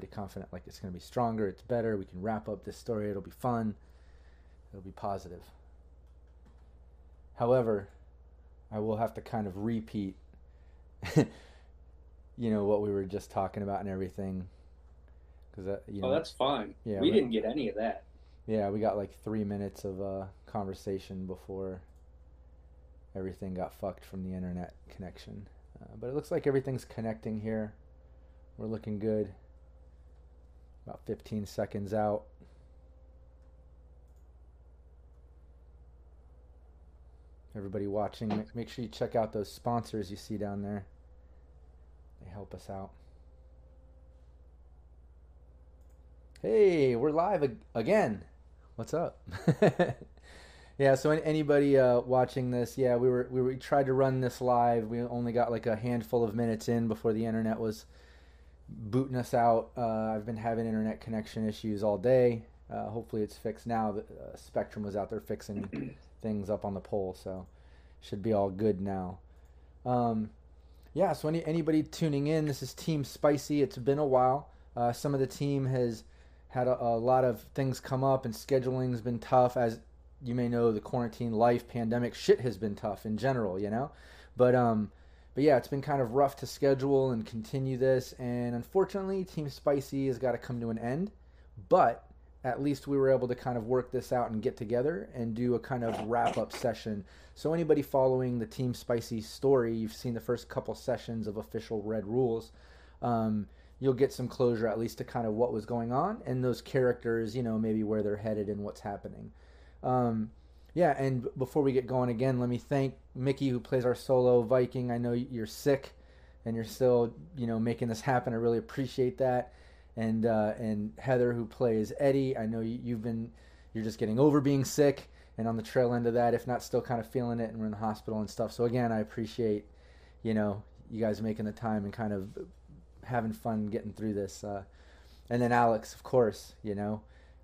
Pretty confident like it's going to be stronger, it's better. We can wrap up this story. It'll be fun. It'll be positive. However, I will have to kind of repeat you know what we were just talking about and everything because that you know Oh, that's fine. Yeah, we didn't get any of that. yeah we got like three minutes of uh, conversation before everything got fucked from the internet connection uh, but it looks like everything's connecting here we're looking good about 15 seconds out everybody watching make sure you check out those sponsors you see down there they help us out Hey, we're live ag- again. What's up? yeah, so anybody uh, watching this, yeah, we were we, were, we tried to run this live. We only got like a handful of minutes in before the internet was booting us out. Uh, I've been having internet connection issues all day. Uh, hopefully, it's fixed now. The uh, Spectrum was out there fixing things up on the pole, so should be all good now. Um, yeah, so any, anybody tuning in, this is Team Spicy. It's been a while. Uh, some of the team has had a, a lot of things come up, and scheduling's been tough. As you may know, the quarantine life, pandemic shit has been tough in general, you know. But um, but yeah, it's been kind of rough to schedule and continue this. And unfortunately, Team Spicy has got to come to an end. But at least we were able to kind of work this out and get together and do a kind of wrap up session. So anybody following the Team Spicy story, you've seen the first couple sessions of official Red Rules. Um, you'll get some closure at least to kind of what was going on and those characters, you know, maybe where they're headed and what's happening. Um, yeah, and before we get going again, let me thank Mickey who plays our solo Viking. I know you're sick and you're still, you know, making this happen. I really appreciate that. And uh, and Heather who plays Eddie. I know you, you've been, you're just getting over being sick and on the trail end of that, if not still kind of feeling it, and we're in the hospital and stuff. So again, I appreciate, you know, you guys making the time and kind of having fun getting through this. Uh, and then Alex, of course, you know,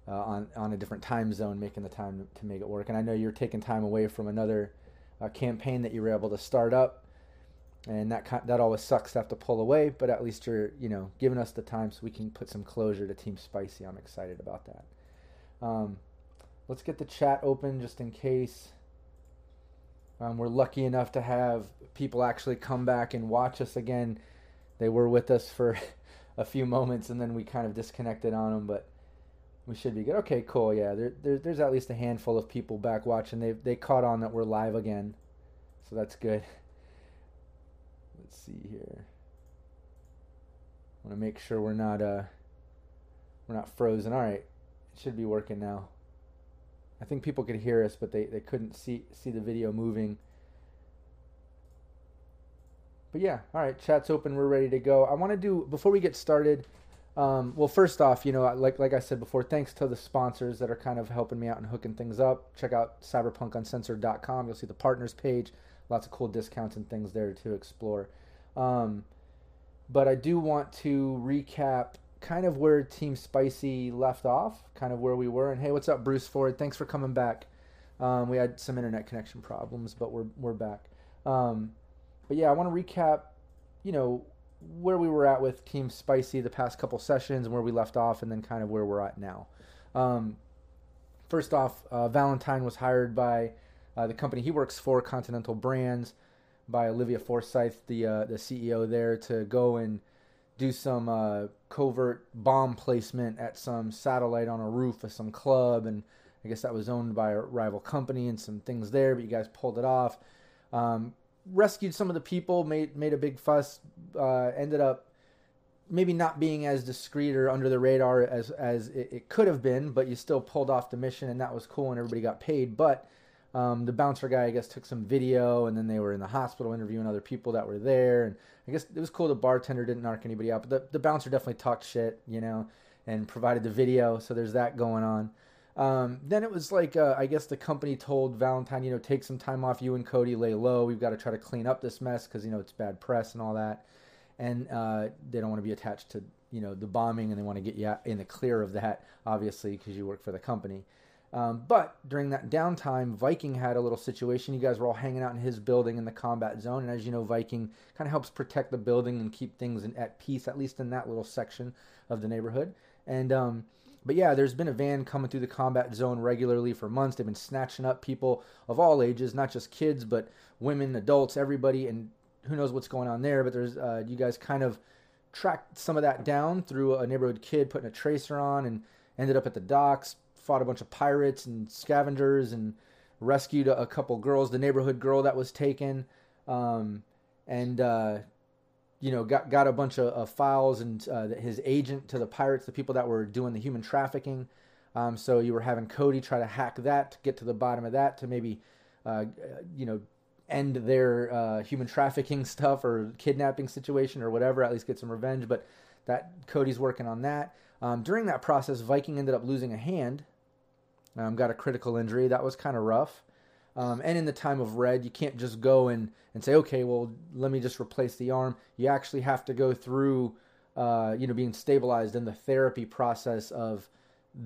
uh, on on a different time zone, making the time to make it work. And I know you're taking time away from another uh, campaign that you were able to start up, and that that always sucks to have to pull away. But at least you're you know giving us the time so we can put some closure to Team Spicy. I'm excited about that. Um, let's get the chat open just in case. Um, we're lucky enough to have people actually come back and watch us again. They were with us for a few moments and then we kind of disconnected on them, but we should be good. Okay, cool. Yeah, there, there, there's at least a handful of people back watching. They they caught on that we're live again, so that's good. Let's see here. Want to make sure we're not uh we're not frozen. All right, it should be working now. I think people could hear us, but they, they couldn't see see the video moving. But yeah, all right, chat's open. We're ready to go. I want to do before we get started. Um, well, first off, you know, like like I said before, thanks to the sponsors that are kind of helping me out and hooking things up. Check out cyberpunkuncensored.com. You'll see the partners page. Lots of cool discounts and things there to explore. Um, but I do want to recap kind of where Team Spicy left off, kind of where we were. And hey, what's up, Bruce Ford? Thanks for coming back. Um, we had some internet connection problems, but we're we're back. Um, but yeah, I want to recap, you know, where we were at with Team Spicy the past couple sessions and where we left off, and then kind of where we're at now. Um, first off, uh, Valentine was hired by uh, the company he works for, Continental Brands, by Olivia Forsyth, the uh, the CEO there, to go and do some uh, covert bomb placement at some satellite on a roof of some club, and I guess that was owned by a rival company and some things there, but you guys pulled it off. Um, rescued some of the people, made made a big fuss, uh, ended up maybe not being as discreet or under the radar as as it, it could have been, but you still pulled off the mission, and that was cool, and everybody got paid. But Um, the bouncer guy, I guess, took some video, and then they were in the hospital interviewing other people that were there. And I guess it was cool. The bartender didn't narc anybody out, but the, the bouncer definitely talked shit, you know, and provided the video. So there's that going on. Um, then it was like, uh, I guess the company told Valentine, you know, take some time off. You and Cody lay low. We've got to try to clean up this mess because, you know, it's bad press and all that. And uh, they don't want to be attached to, you know, the bombing and they want to get you in the clear of that, obviously, because you work for the company. Um, but during that downtime, Viking had a little situation. You guys were all hanging out in his building in the combat zone. And as you know, Viking kind of helps protect the building and keep things in, at peace, at least in that little section of the neighborhood. And, um, but yeah, there's been a van coming through the combat zone regularly for months. They've been snatching up people of all ages, not just kids, but women, adults, everybody, and who knows what's going on there. But there's uh, you guys kind of tracked some of that down through a neighborhood kid putting a tracer on, and ended up at the docks, fought a bunch of pirates and scavengers, and rescued a, couple girls. The neighborhood girl that was taken, um, and uh, you know, got got a bunch of, of files and uh, his agent to the pirates, the people that were doing the human trafficking. Um, so you were having Cody try to hack that to get to the bottom of that to maybe, uh, you know, end their uh, human trafficking stuff or kidnapping situation or whatever. At least get some revenge. But that Cody's working on that. Um, during that process, Viking ended up losing a hand. Um, got a critical injury. That was kind of rough. Um, and in the time of red, you can't just go and, and say, okay, well, let me just replace the arm. You actually have to go through, uh, you know, being stabilized in the therapy process of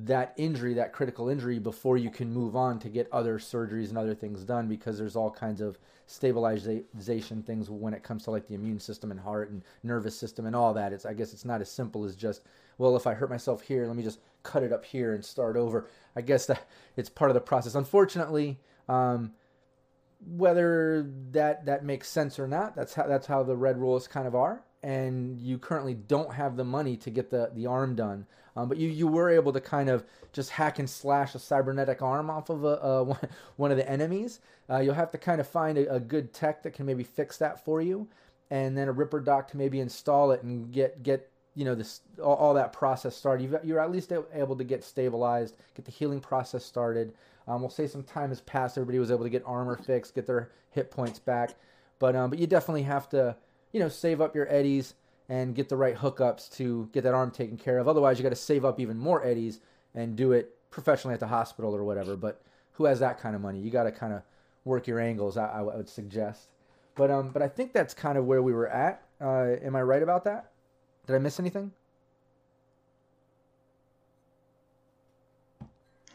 that injury, that critical injury, before you can move on to get other surgeries and other things done because there's all kinds of stabilization things when it comes to like the immune system and heart and nervous system and all that. It's I guess it's not as simple as just well, if I hurt myself here, let me just cut it up here and start over. I guess that it's part of the process. Unfortunately, um, whether that that makes sense or not, that's how that's how the red rules kind of are. And you currently don't have the money to get the the arm done, um, but you you were able to kind of just hack and slash a cybernetic arm off of a, a one of the enemies. Uh, you'll have to kind of find a, a, good tech that can maybe fix that for you, and then a Ripper doc to maybe install it and get get you know this all, all that process started. You've, you're at least able to get stabilized, get the healing process started. Um, we'll say some time has passed. Everybody was able to get armor fixed, get their hit points back, but um, but you definitely have to you know save up your eddies and get the right hookups to get that arm taken care of. Otherwise, you got to save up even more eddies and do it professionally at the hospital or whatever. But who has that kind of money? You got to kind of work your angles. I, I, would suggest. But um, but I think that's kind of where we were at. Uh, am I right about that? Did I miss anything?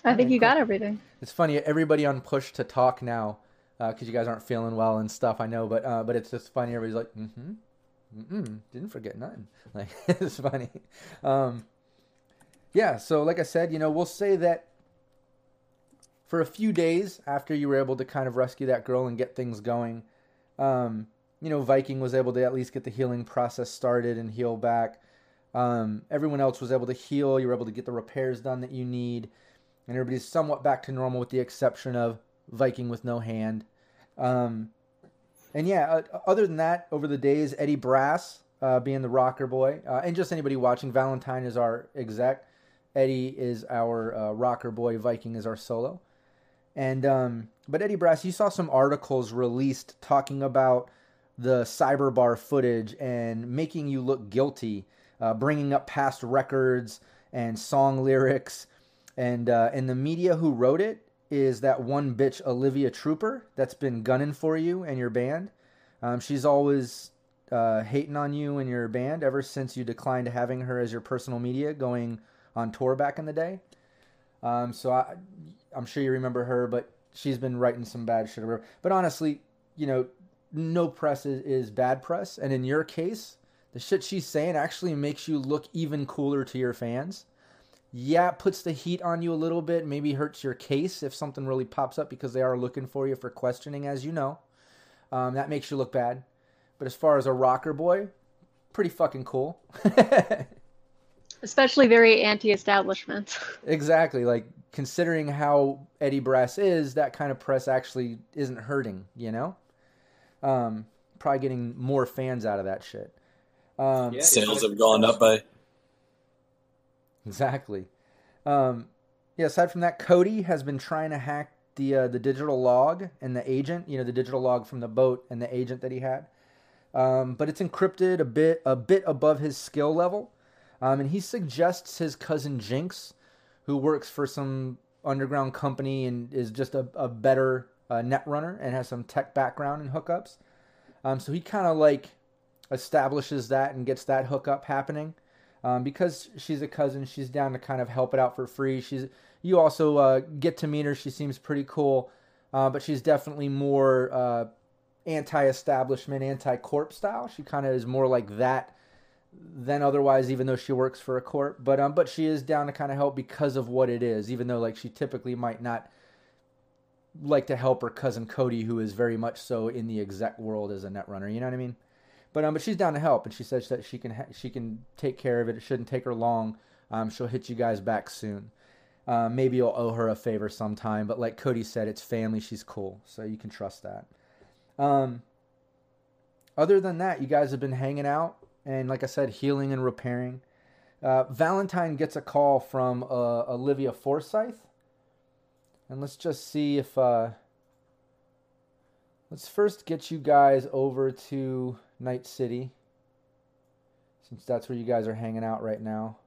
I think you got everything. It's funny. Everybody on push to talk now because uh, you guys aren't feeling well and stuff. I know, but uh, but it's just funny. Everybody's like, mm-hmm, mm didn't forget nothing. Like it's funny. Um, yeah. So like I said, you know, we'll say that for a few days after you were able to kind of rescue that girl and get things going, um, you know, Viking was able to at least get the healing process started and heal back. Um, everyone else was able to heal. You were able to get the repairs done that you need and everybody's somewhat back to normal with the exception of Viking with no hand. Um, and yeah, uh, other than that, over the days, Eddie Brass uh, being the rocker boy, uh, and just anybody watching, Valentine is our exec, Eddie is our uh, rocker boy, Viking is our solo. And um, but Eddie Brass, you saw some articles released talking about the cyberbar footage and making you look guilty, uh, bringing up past records and song lyrics and uh, and the media who wrote it is that one bitch Olivia Trooper that's been gunning for you and your band. Um, she's always uh, hating on you and your band ever since you declined having her as your personal media going on tour back in the day. Um, so I, I'm sure you remember her, but she's been writing some bad shit. But honestly, you know, no press is, is bad press, and in your case, the shit she's saying actually makes you look even cooler to your fans yeah, it puts the heat on you a little bit, maybe hurts your case if something really pops up because they are looking for you for questioning, as you know. Um, that makes you look bad. But as far as a rocker boy, pretty fucking cool. Especially very anti establishment. exactly. Like, considering how Eddie Brass is, that kind of press actually isn't hurting, you know? Um, probably getting more fans out of that shit. Um, yeah, Sales have gone up by Exactly. Um, yeah, aside from that, Cody has been trying to hack the uh, the digital log and the agent. You know, the digital log from the boat and the agent that he had. Um, but it's encrypted a bit a bit above his skill level, um, and he suggests his cousin Jinx, who works for some underground company and is just a, a better uh, net runner and has some tech background and hookups. Um, so he kind of like establishes that and gets that hookup happening. Um, because she's a cousin, she's down to kind of help it out for free. She's you also uh, get to meet her. She seems pretty cool, uh, but she's definitely more uh, anti-establishment, anti-corp style. She kind of is more like that than otherwise, even though she works for a corp. But um, but she is down to kind of help because of what it is, even though like she typically might not like to help her cousin Cody, who is very much so in the exec world as a netrunner. You know what I mean? But um, but she's down to help, and she says that she can ha- she can take care of it. It shouldn't take her long. Um, she'll hit you guys back soon. Uh, maybe you'll owe her a favor sometime, but like Cody said, it's family. She's cool, so you can trust that. Um, other than that, you guys have been hanging out, and like I said, healing and repairing. Uh, Valentine gets a call from uh, Olivia Forsyth, and let's just see if. Uh, let's first get you guys over to Night City, since that's where you guys are hanging out right now.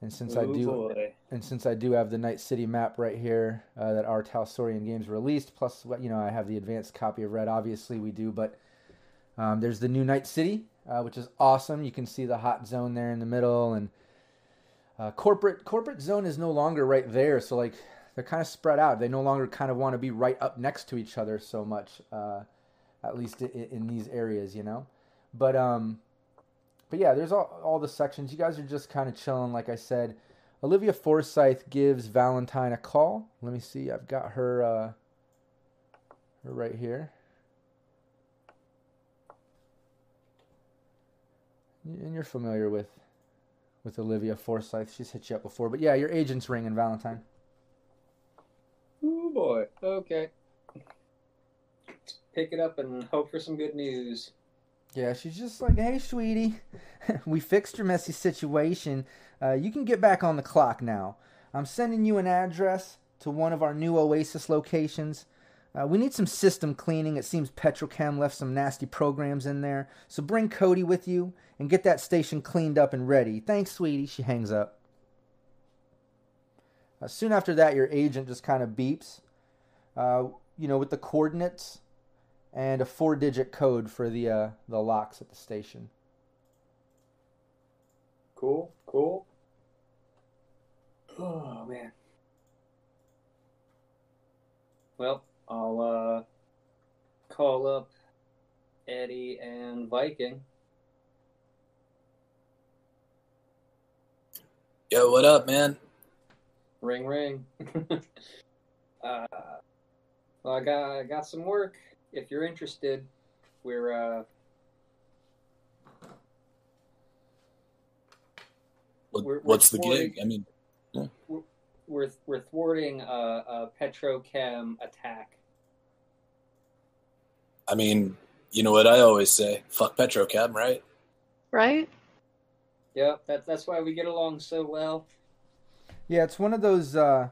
And since Ooh, I do, boy. and since I do have the Night City map right here uh, that R. Talsorian Games released, plus you know I have the advanced copy of Red. Obviously we do, but um, there's the new Night City, uh, which is awesome. You can see the hot zone there in the middle, and uh, corporate corporate zone is no longer right there. So like they're kind of spread out. They no longer kind of want to be right up next to each other so much. At least in, in these areas, you know. But um, but yeah, there's all all the sections. You guys are just kind of chilling, like I said. Olivia Forsyth gives Valentine a call. Let me see. I've got her uh, her right here. And you're familiar with with Olivia Forsyth. She's hit you up before. But yeah, your agent's ringing, Valentine. Oh boy. Okay pick it up and hope for some good news. Yeah, she's just like, hey, sweetie, we fixed your messy situation. Uh, you can get back on the clock now. I'm sending you an address to one of our new Oasis locations. Uh, we need some system cleaning. It seems Petrochem left some nasty programs in there. So bring Cody with you and get that station cleaned up and ready. Thanks, sweetie. She hangs up. Uh, soon after that, your agent just kind of beeps, uh, you know, with the coordinates and a four-digit code for the uh, the locks at the station. Cool, cool. Oh man. Well, I'll uh, call up Eddie and Viking. Yo, what up, man? Ring, ring. uh, well, I got I got some work if you're interested, we're uh, what, we're, what's we're the gig? I mean, yeah. we're, we're we're thwarting a, a petrochem attack. I mean, you know what I always say: "Fuck petrochem," right? Right. Yep, that's that's why we get along so well. Yeah, it's one of those. Uh,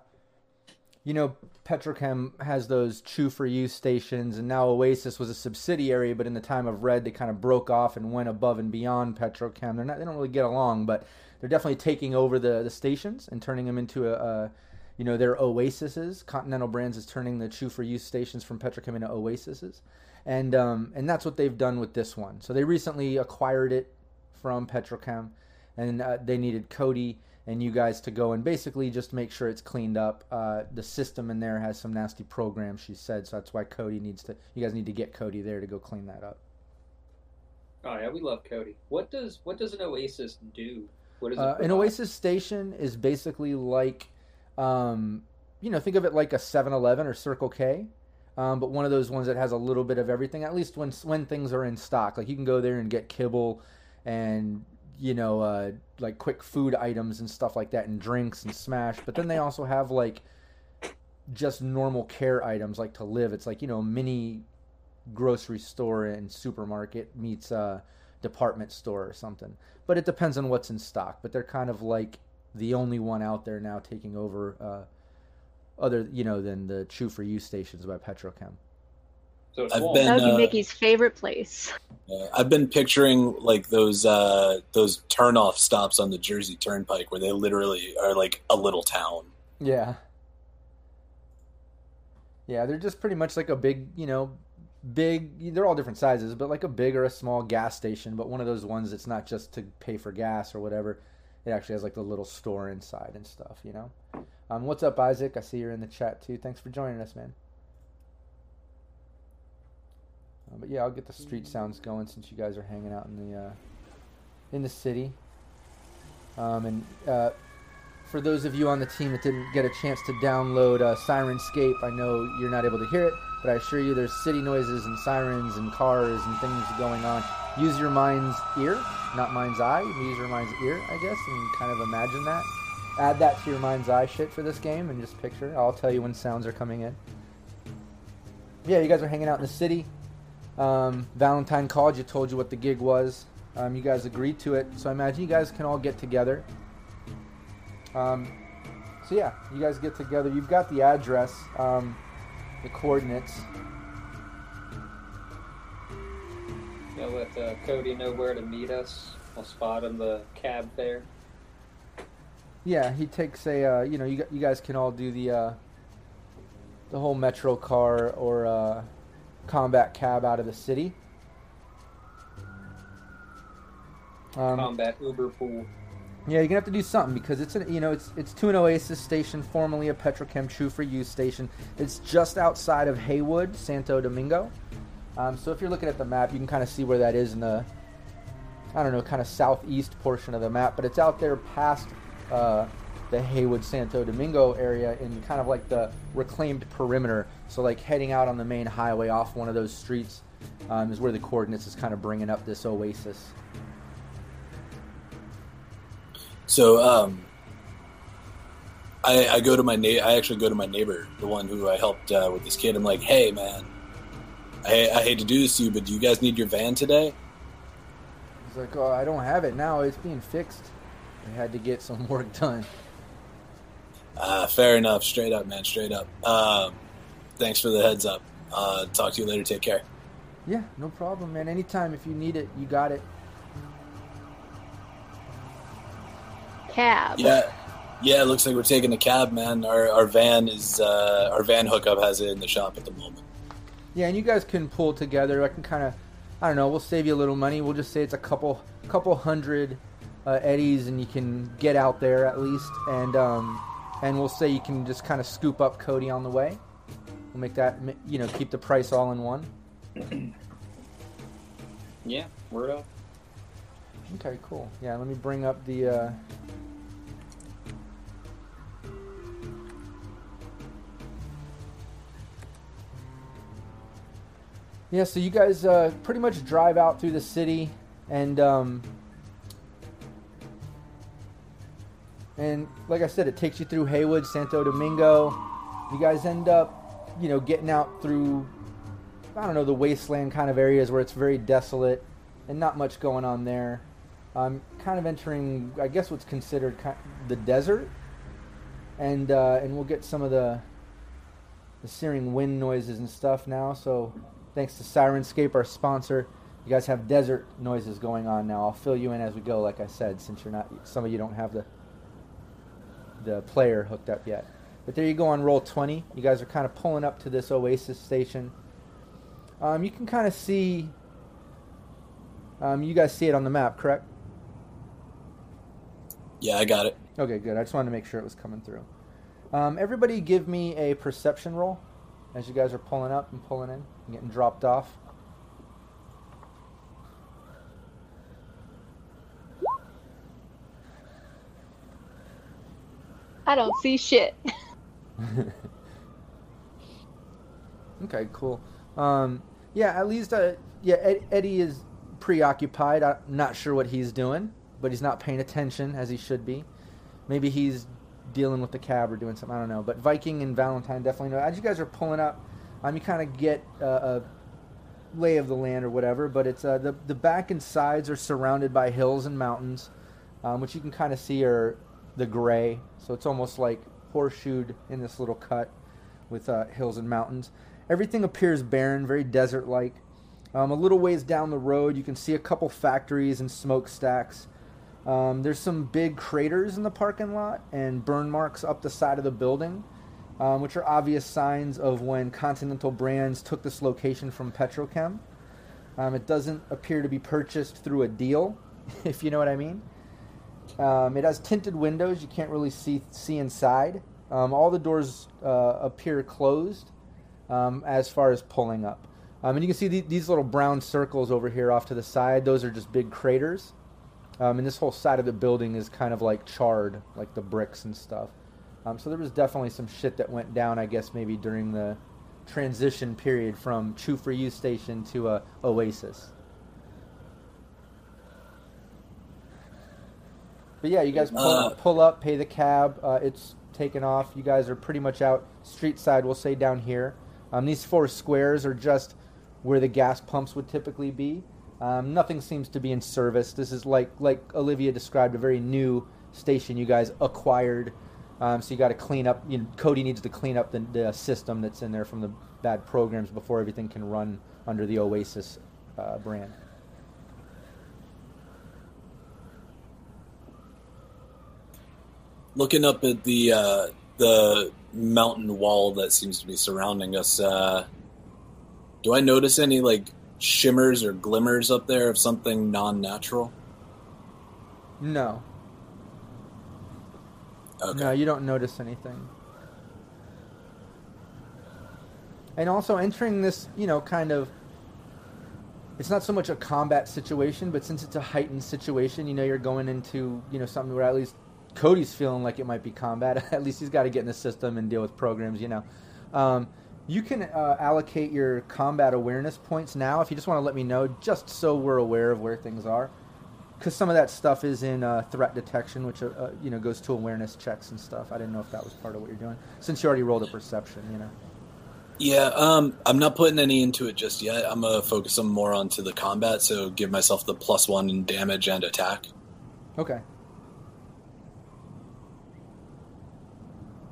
you know, Petrochem has those Chew for You stations, and now Oasis was a subsidiary, but in the time of Red, they kind of broke off and went above and beyond Petrochem. They're not, they don't really get along, but they're definitely taking over the, the stations and turning them into a, a you know, their oases. Continental Brands is turning the Chew for You stations from Petrochem into oases, and um, and that's what they've done with this one. So they recently acquired it from Petrochem, and uh, they needed Cody and you guys to go and basically just make sure it's cleaned up. Uh, the system in there has some nasty programs, she said, so that's why Cody needs to. You guys need to get Cody there to go clean that up. Oh yeah, we love Cody. What does what does an Oasis do? What is uh, an Oasis station is basically like, um, you know, think of it like a 7-Eleven or Circle K. Um, but one of those ones that has a little bit of everything. At least when when things are in stock, like you can go there and get kibble and you know, uh, like quick food items and stuff like that, and drinks and smash. But then they also have like just normal care items, like to live. It's like you know, mini grocery store and supermarket meets a department store or something. But it depends on what's in stock. But they're kind of like the only one out there now taking over uh, other you know than the True for You stations by Petrochem. So I've warm. been- That would be uh, Mickey's favorite place. Uh, I've been picturing like those uh, those turnoff stops on the Jersey Turnpike where they literally are like a little town. Yeah. Yeah, they're just pretty much like a big, you know, big. They're all different sizes, but like a big or a small gas station. But one of those ones that's not just to pay for gas or whatever. It actually has like the little store inside and stuff, you know. Um, what's up, Isaac? I see you're in the chat too. Thanks for joining us, man. Uh, but yeah, I'll get the street sounds going since you guys are hanging out in the uh, in the city. Um, and uh, for those of you on the team that didn't get a chance to download uh, Syrinscape, I know you're not able to hear it, but I assure you there's city noises and sirens and cars and things going on. Use your mind's ear, not mind's eye. Use your mind's ear, I guess, and kind of imagine that. Add that to your mind's eye shit for this game and just picture. I'll tell you when sounds are coming in. Yeah, you guys are hanging out in the city. Um, Valentine called you, told you what the gig was. Um, you guys agreed to it, so I imagine you guys can all get together. Um, so yeah, you guys get together. You've got the address, um, the coordinates. I'll let uh, Cody know where to meet us. I'll spot him the cab there. Yeah, he takes a. Uh, you know, you, you guys can all do the uh, the whole metro car or uh, combat cab out of the city. Um, Combat Uber pool. Yeah, you're gonna have to do something because it's an you know it's it's to an Oasis station, formerly a Petrochem True for You station. It's just outside of Heywood, Santo Domingo. Um, so if you're looking at the map, you can kind of see where that is in the I don't know, kind of southeast portion of the map, but it's out there past uh, the Heywood Santo Domingo area in kind of like the reclaimed perimeter. So like heading out on the main highway off one of those streets um, is where the coordinates is kind of bringing up this Oasis. So um, I, I go to my na- I actually go to my neighbor, the one who I helped uh, with this kid. I'm like, hey man, I, I hate to do this to you, but do you guys need your van today? He's like, oh, I don't have it now. It's being fixed. I had to get some work done. Uh, fair enough. Straight up, man. Straight up. Um, thanks for the heads up. Uh, talk to you later. Take care. Yeah, no problem, man. Anytime if you need it, you got it. Cab. Yeah, yeah. It looks like we're taking a cab, man. Our our van is uh, our van hookup has it in the shop at the moment. Yeah, and you guys can pull together. I can kind of, I don't know. We'll save you a little money. We'll just say it's a couple, couple hundred uh, eddies, and you can get out there at least. And um, and we'll say you can just kind of scoop up Cody on the way. We'll make that, you know, keep the price all in one. Yeah, word up. Okay, cool. Yeah, let me bring up the. Uh... Yeah, so you guys uh, pretty much drive out through the city, and um, and like I said, it takes you through Heywood, Santo Domingo. You guys end up, you know, getting out through I don't know the wasteland kind of areas where it's very desolate and not much going on there. I'm kind of entering, I guess, what's considered ki the desert, and uh, and we'll get some of the the searing wind noises and stuff now. So, thanks to Syrinscape, our sponsor, you guys have desert noises going on now. I'll fill you in as we go, like I said, since you're not, some of you don't have the the player hooked up yet. But there you go on Roll20. You guys are kind of pulling up to this Oasis station. Um, you can kind of see. Um, you guys see it on the map, correct? Yeah, I got it. Okay, good. I just wanted to make sure it was coming through. Um, everybody, give me a perception roll as you guys are pulling up and pulling in and getting dropped off. I don't see shit. Okay, cool. Um, yeah, at least, uh, yeah, Ed- Eddie is preoccupied. I'm not sure what he's doing, but he's not paying attention as he should be. Maybe he's dealing with the cab or doing something. I don't know. But Viking and Valentine definitely know. As you guys are pulling up, um, you kind of get uh, a lay of the land or whatever. But it's uh, the the back and sides are surrounded by hills and mountains, um, which you can kind of see are the gray. So it's almost like horseshoed in this little cut with uh, hills and mountains. Everything appears barren, very desert-like. Um, a little ways down the road, you can see a couple factories and smokestacks. Um, there's some big craters in the parking lot and burn marks up the side of the building, um, which are obvious signs of when Continental Brands took this location from Petrochem. Um, it doesn't appear to be purchased through a deal, if you know what I mean. Um, it has tinted windows; you can't really see see inside. Um, all the doors uh, appear closed um, as far as pulling up. Um, and you can see the, these little brown circles over here off to the side. Those are just big craters. Um, and this whole side of the building is kind of like charred, like the bricks and stuff. Um, so there was definitely some shit that went down, I guess, maybe during the transition period from True for You station to a Oasis. But yeah, you guys pull, Uh, pull up, pay the cab. Uh, it's taken off. You guys are pretty much out street side. We'll say down here. Um, these four squares are just where the gas pumps would typically be. Um, nothing seems to be in service. This is like like Olivia described, a very new station you guys acquired. Um, so you got to clean up. You know, Cody needs to clean up the, the system that's in there from the bad programs before everything can run under the Oasis uh, brand. Looking up at the uh, the mountain wall that seems to be surrounding us, uh, do I notice any like shimmers or glimmers up there of something non-natural? No, Okay. no, you don't notice anything. And also entering this, you know, kind of. It's not so much a combat situation, but since it's a heightened situation, you know, you're going into, you know, something where at least Cody's feeling like it might be combat. at least he's got to get in the system and deal with programs, you know. Um, you can uh, allocate your combat awareness points now if you just want to let me know, just so we're aware of where things are. Because some of that stuff is in uh, threat detection, which uh, uh, you know goes to awareness checks and stuff. I didn't know if that was part of what you're doing, since you already rolled a perception. You know. Yeah, um, I'm not putting any into it just yet. I'm gonna focus some more onto the combat, so give myself the plus one in damage and attack. Okay.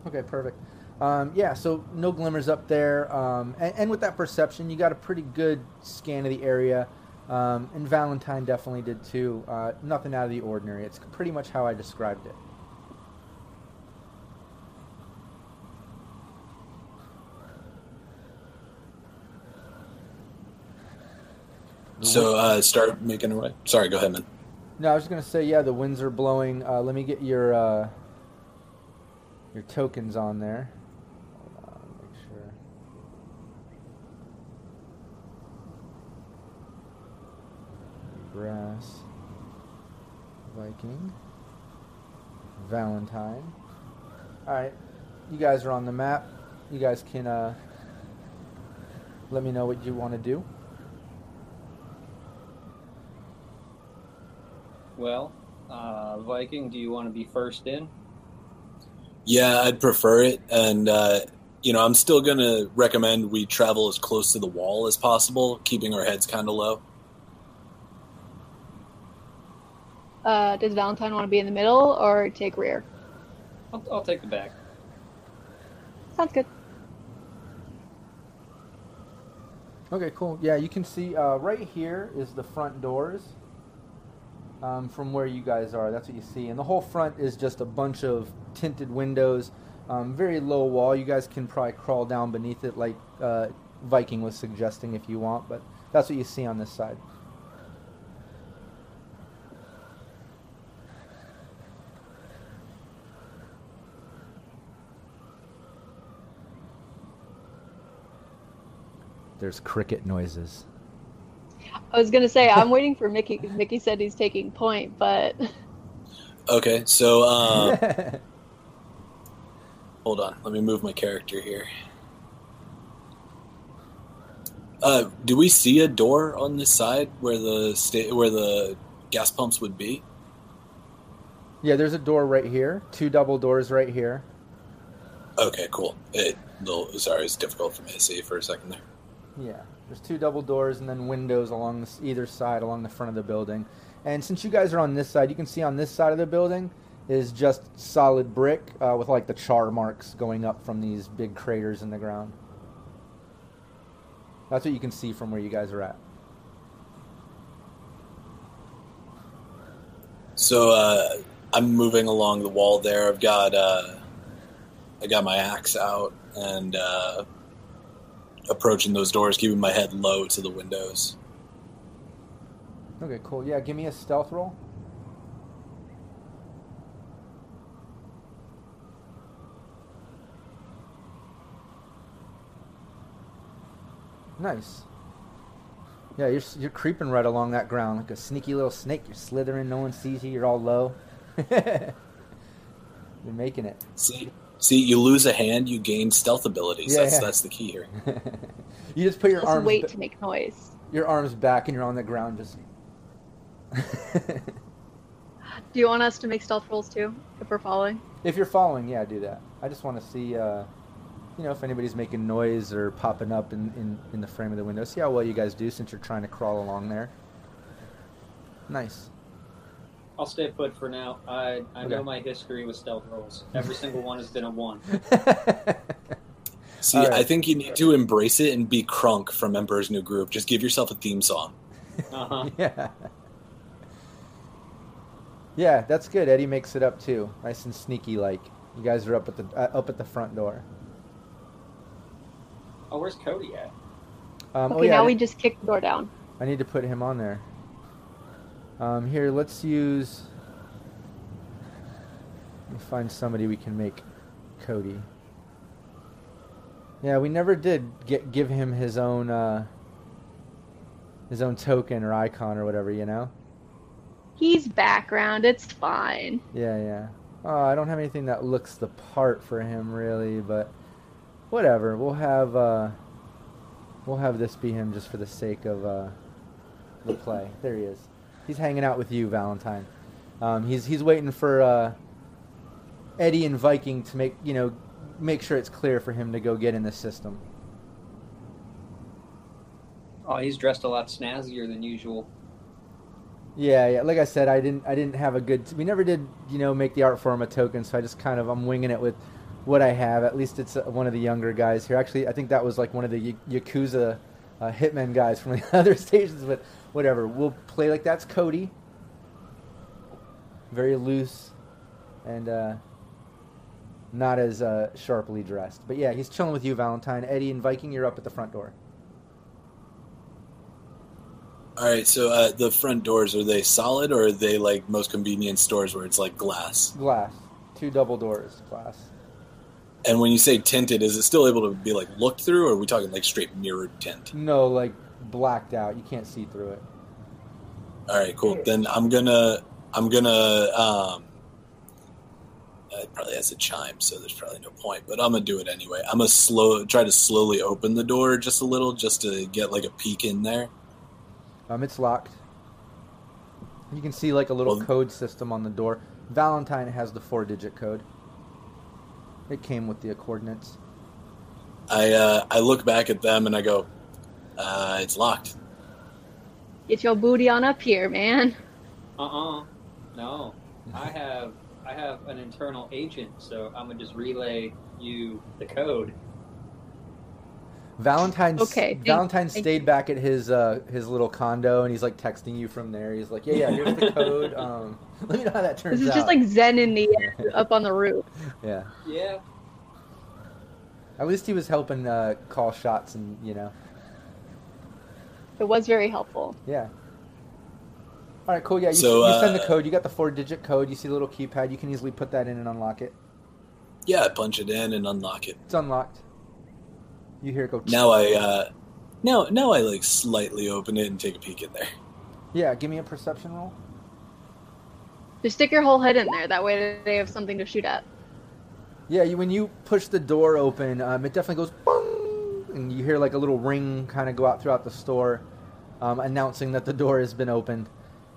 Okay, perfect. Um, yeah, so no glimmers up there, um, and, and with that perception, you got a pretty good scan of the area. Um, and Valentine definitely did too. Uh, nothing out of the ordinary. It's pretty much how I described it. So uh, start making our way. Sorry, go ahead, man. No, I was just gonna say, yeah, the winds are blowing. Uh, let me get your uh, your tokens on there. Brass, Viking, Valentine. All right, you guys are on the map. You guys can uh, let me know what you want to do. Well, uh, Viking, do you want to be first in? Yeah, I'd prefer it, and uh, you know, I'm still gonna recommend we travel as close to the wall as possible, keeping our heads kind of low. Uh, does Valentine want to be in the middle or take rear? I'll, I'll take the back. Sounds good. Okay, cool. Yeah, you can see uh, right here is the front doors um, from where you guys are. That's what you see. And the whole front is just a bunch of tinted windows, um, very low wall. You guys can probably crawl down beneath it like uh, Viking was suggesting if you want, but that's what you see on this side. There's cricket noises. I was gonna say I'm waiting for Mickey. Mickey said he's taking point, but Okay, so um, hold on, let me move my character here. Uh, do we see a door on this side where the sta- where the gas pumps would be? Yeah, there's a door right here. Two double doors right here. Okay, cool. It, little, sorry, it's difficult for me to see for a second there. Yeah, there's two double doors and then windows along this, either side along the front of the building. And since you guys are on this side, you can see on this side of the building is just solid brick uh, with like the char marks going up from these big craters in the ground. That's what you can see from where you guys are at. So uh, I'm moving along the wall there. I've got uh, I got my axe out and uh, approaching those doors, keeping my head low to the windows. Okay, cool. Yeah, give me a stealth roll. Nice. Yeah, you're you're creeping right along that ground like a sneaky little snake. You're slithering. No one sees you. You're all low. you're making it. See, see, you lose a hand, you gain stealth abilities. Yeah, that's yeah. that's the key here. you just put your Let's arms wait ba- to make noise. your arms back and you're on the ground just. Do you want us to make stealth rolls too, if we're following? If you're following, yeah, do that. I just want to see, uh, you know, if anybody's making noise or popping up in, in, in the frame of the window. See how well you guys do since you're trying to crawl along there. Nice. I'll stay put for now. I I know my history with stealth rolls. Every single one has been a one. See, All right. I think you need to embrace it and be Kronk from Emperor's New Groove. Just give yourself a theme song. Uh huh. yeah. Yeah, that's good. Eddie makes it up too, nice and sneaky like. You guys are up at the uh, up at the front door. Oh, where's Cody at? Um, oh Okay, yeah, now we just kick the door down. I need to put him on there. Um, here, let's use. Let me find somebody we can make Cody. Yeah, we never did get give him his own uh, his own token or icon or whatever, you know. He's background. It's fine. Yeah, yeah. Oh, I don't have anything that looks the part for him really, but whatever. We'll have uh, we'll have this be him just for the sake of uh, the play. There he is. He's hanging out with you, Valentine. Um, he's he's waiting for uh, Eddie and Viking to make you know make sure it's clear for him to go get in the system. Oh, he's dressed a lot snazzier than usual. Yeah, yeah. Like I said, I didn't I didn't have a good. We never did you know make the art form a token, so I just kind of I'm winging it with what I have. At least it's uh, one of the younger guys here. Actually, I think that was like one of the y- yakuza uh, hitmen guys from the other stations. But whatever, we'll play like that's Cody. Very loose, and uh, not as uh, sharply dressed. But yeah, he's chilling with you, Valentine. Eddie and Viking, you're up at the front door. All right, so uh, the front doors are they solid or are they like most convenience stores where it's like glass? Glass, two double doors, glass. And when you say tinted, is it still able to be like looked through, or are we talking like straight mirrored tint? No, like blacked out. You can't see through it. All right, cool. Then I'm gonna I'm gonna um, uh, it probably has a chime, so there's probably no point. But I'm gonna do it anyway. I'm gonna slow try to slowly open the door just a little, just to get like a peek in there. Um, it's locked. You can see like a little Well- code system on the door. Valentine has the four-digit code. It came with the coordinates. I uh, I look back at them and I go, uh, it's locked. Get your booty on up here, man. Uh uh No. I have I have an internal agent, so I'm gonna just relay you the code. Valentine. Okay, thank- Valentine thank stayed back at his uh, his little condo, and he's like texting you from there. He's like, "Yeah, yeah, here's the code. Um, let me know how that turns out. This is out." just like Zen in the end, up on the roof. yeah. Yeah. At least he was helping uh, call shots, and you know, It was very helpful. yeah. All right, cool. Yeah, you, So, you send the uh, code. You got the four-digit code. You see the little keypad. You can easily put that in and unlock it. Yeah, I punch it in and unlock it. It's unlocked. You hear it go. Now I uh, now now I like slightly open it and take a peek in there. Yeah, give me a perception roll. Just stick your whole head in there. That way they have something to shoot at. Yeah, you, when you push the door open, um, it definitely goes boom, and you hear like a little ring kind of go out throughout the store, um, announcing that the door has been opened.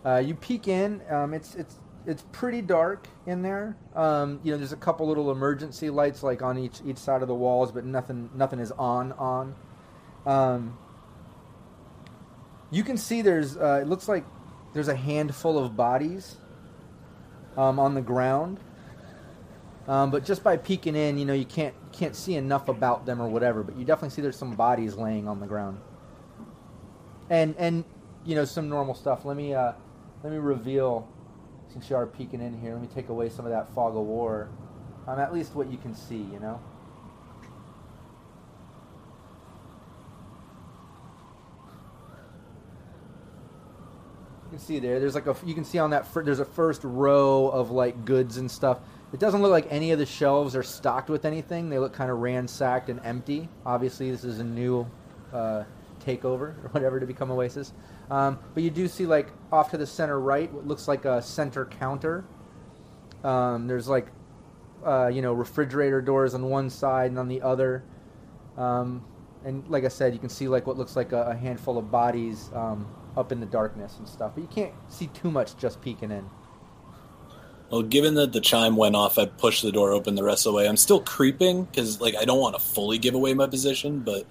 Uh, you peek in. Um, it's it's it's pretty dark in there. Um, you know, there's a couple little emergency lights like on each each side of the walls, but nothing nothing is on on. Um, you can see there's uh, it looks like there's a handful of bodies um, on the ground. Um, but just by peeking in, you know, you can't can't see enough about them or whatever. But you definitely see there's some bodies laying on the ground, and and you know some normal stuff. Let me uh, let me reveal, since you are peeking in here. Let me take away some of that fog of war. Um, at least what you can see, you know. You can see there. There's like a. You can see on that. Fir- there's a first row of like goods and stuff. It doesn't look like any of the shelves are stocked with anything. They look kind of ransacked and empty. Obviously, this is a new uh, takeover or whatever to become Oasis. Um, but you do see like off to the center right, what looks like a center counter. Um, there's like uh, you know refrigerator doors on one side and on the other. Um, and like I said, you can see like what looks like a, a handful of bodies um, up in the darkness and stuff. But you can't see too much just peeking in. Well, given that the chime went off, I pushed the door open the rest of the way. I'm still creeping because, like, I don't want to fully give away my position, but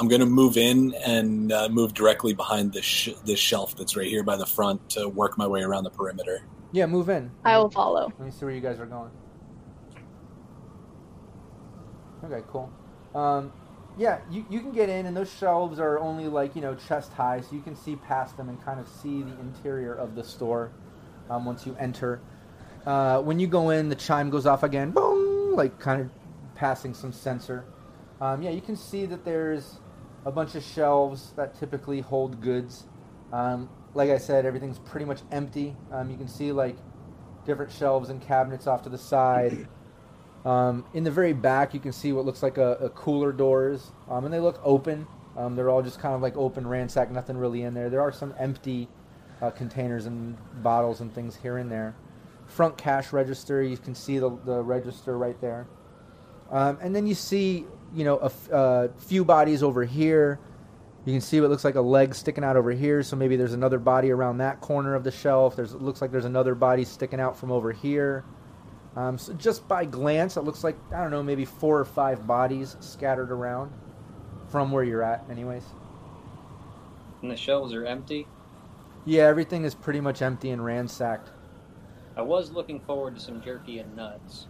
I'm going to move in and uh, move directly behind this sh- this shelf that's right here by the front to work my way around the perimeter. Yeah, move in. I will follow. Let me see where you guys are going. Okay, cool. Um, yeah, you, you can get in, and those shelves are only like, you know, chest high, so you can see past them and kind of see the interior of the store um, once you enter. Uh, when you go in, the chime goes off again, boom, like kind of passing some sensor. Um, yeah, you can see that there's a bunch of shelves that typically hold goods. Um, like I said, everything's pretty much empty. Um, you can see like different shelves and cabinets off to the side. Um, in the very back, you can see what looks like a, a cooler doors, um, and they look open. Um, they're all just kind of like open, ransacked, nothing really in there. There are some empty uh, containers and bottles and things here and there. Front cash register, you can see the, the register right there. Um, and then you see, you know, a f- uh, few bodies over here. You can see what looks like a leg sticking out over here. So maybe there's another body around that corner of the shelf. There's it looks like there's another body sticking out from over here. Um, so just by glance, it looks like I don't know, maybe four or five bodies scattered around from where you're at, anyways. And the shelves are empty. Yeah, everything is pretty much empty and ransacked. I was looking forward to some jerky and nuts.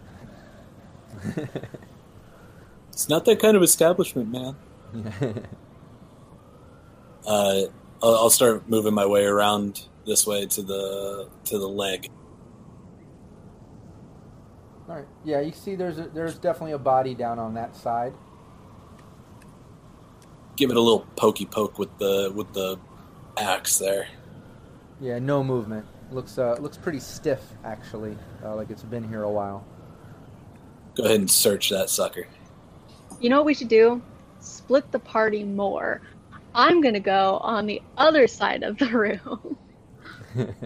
It's not that kind of establishment, man. Uh, I'll, I'll start moving my way around this way to the to the leg. All right. Yeah, you see, there's a, there's definitely a body down on that side. Give it a little pokey poke with the with the axe there. Yeah, no movement. Looks uh, looks pretty stiff actually, uh, like it's been here a while. Go ahead and search that sucker. You know what we should do? Split the party more. I'm gonna go on the other side of the room.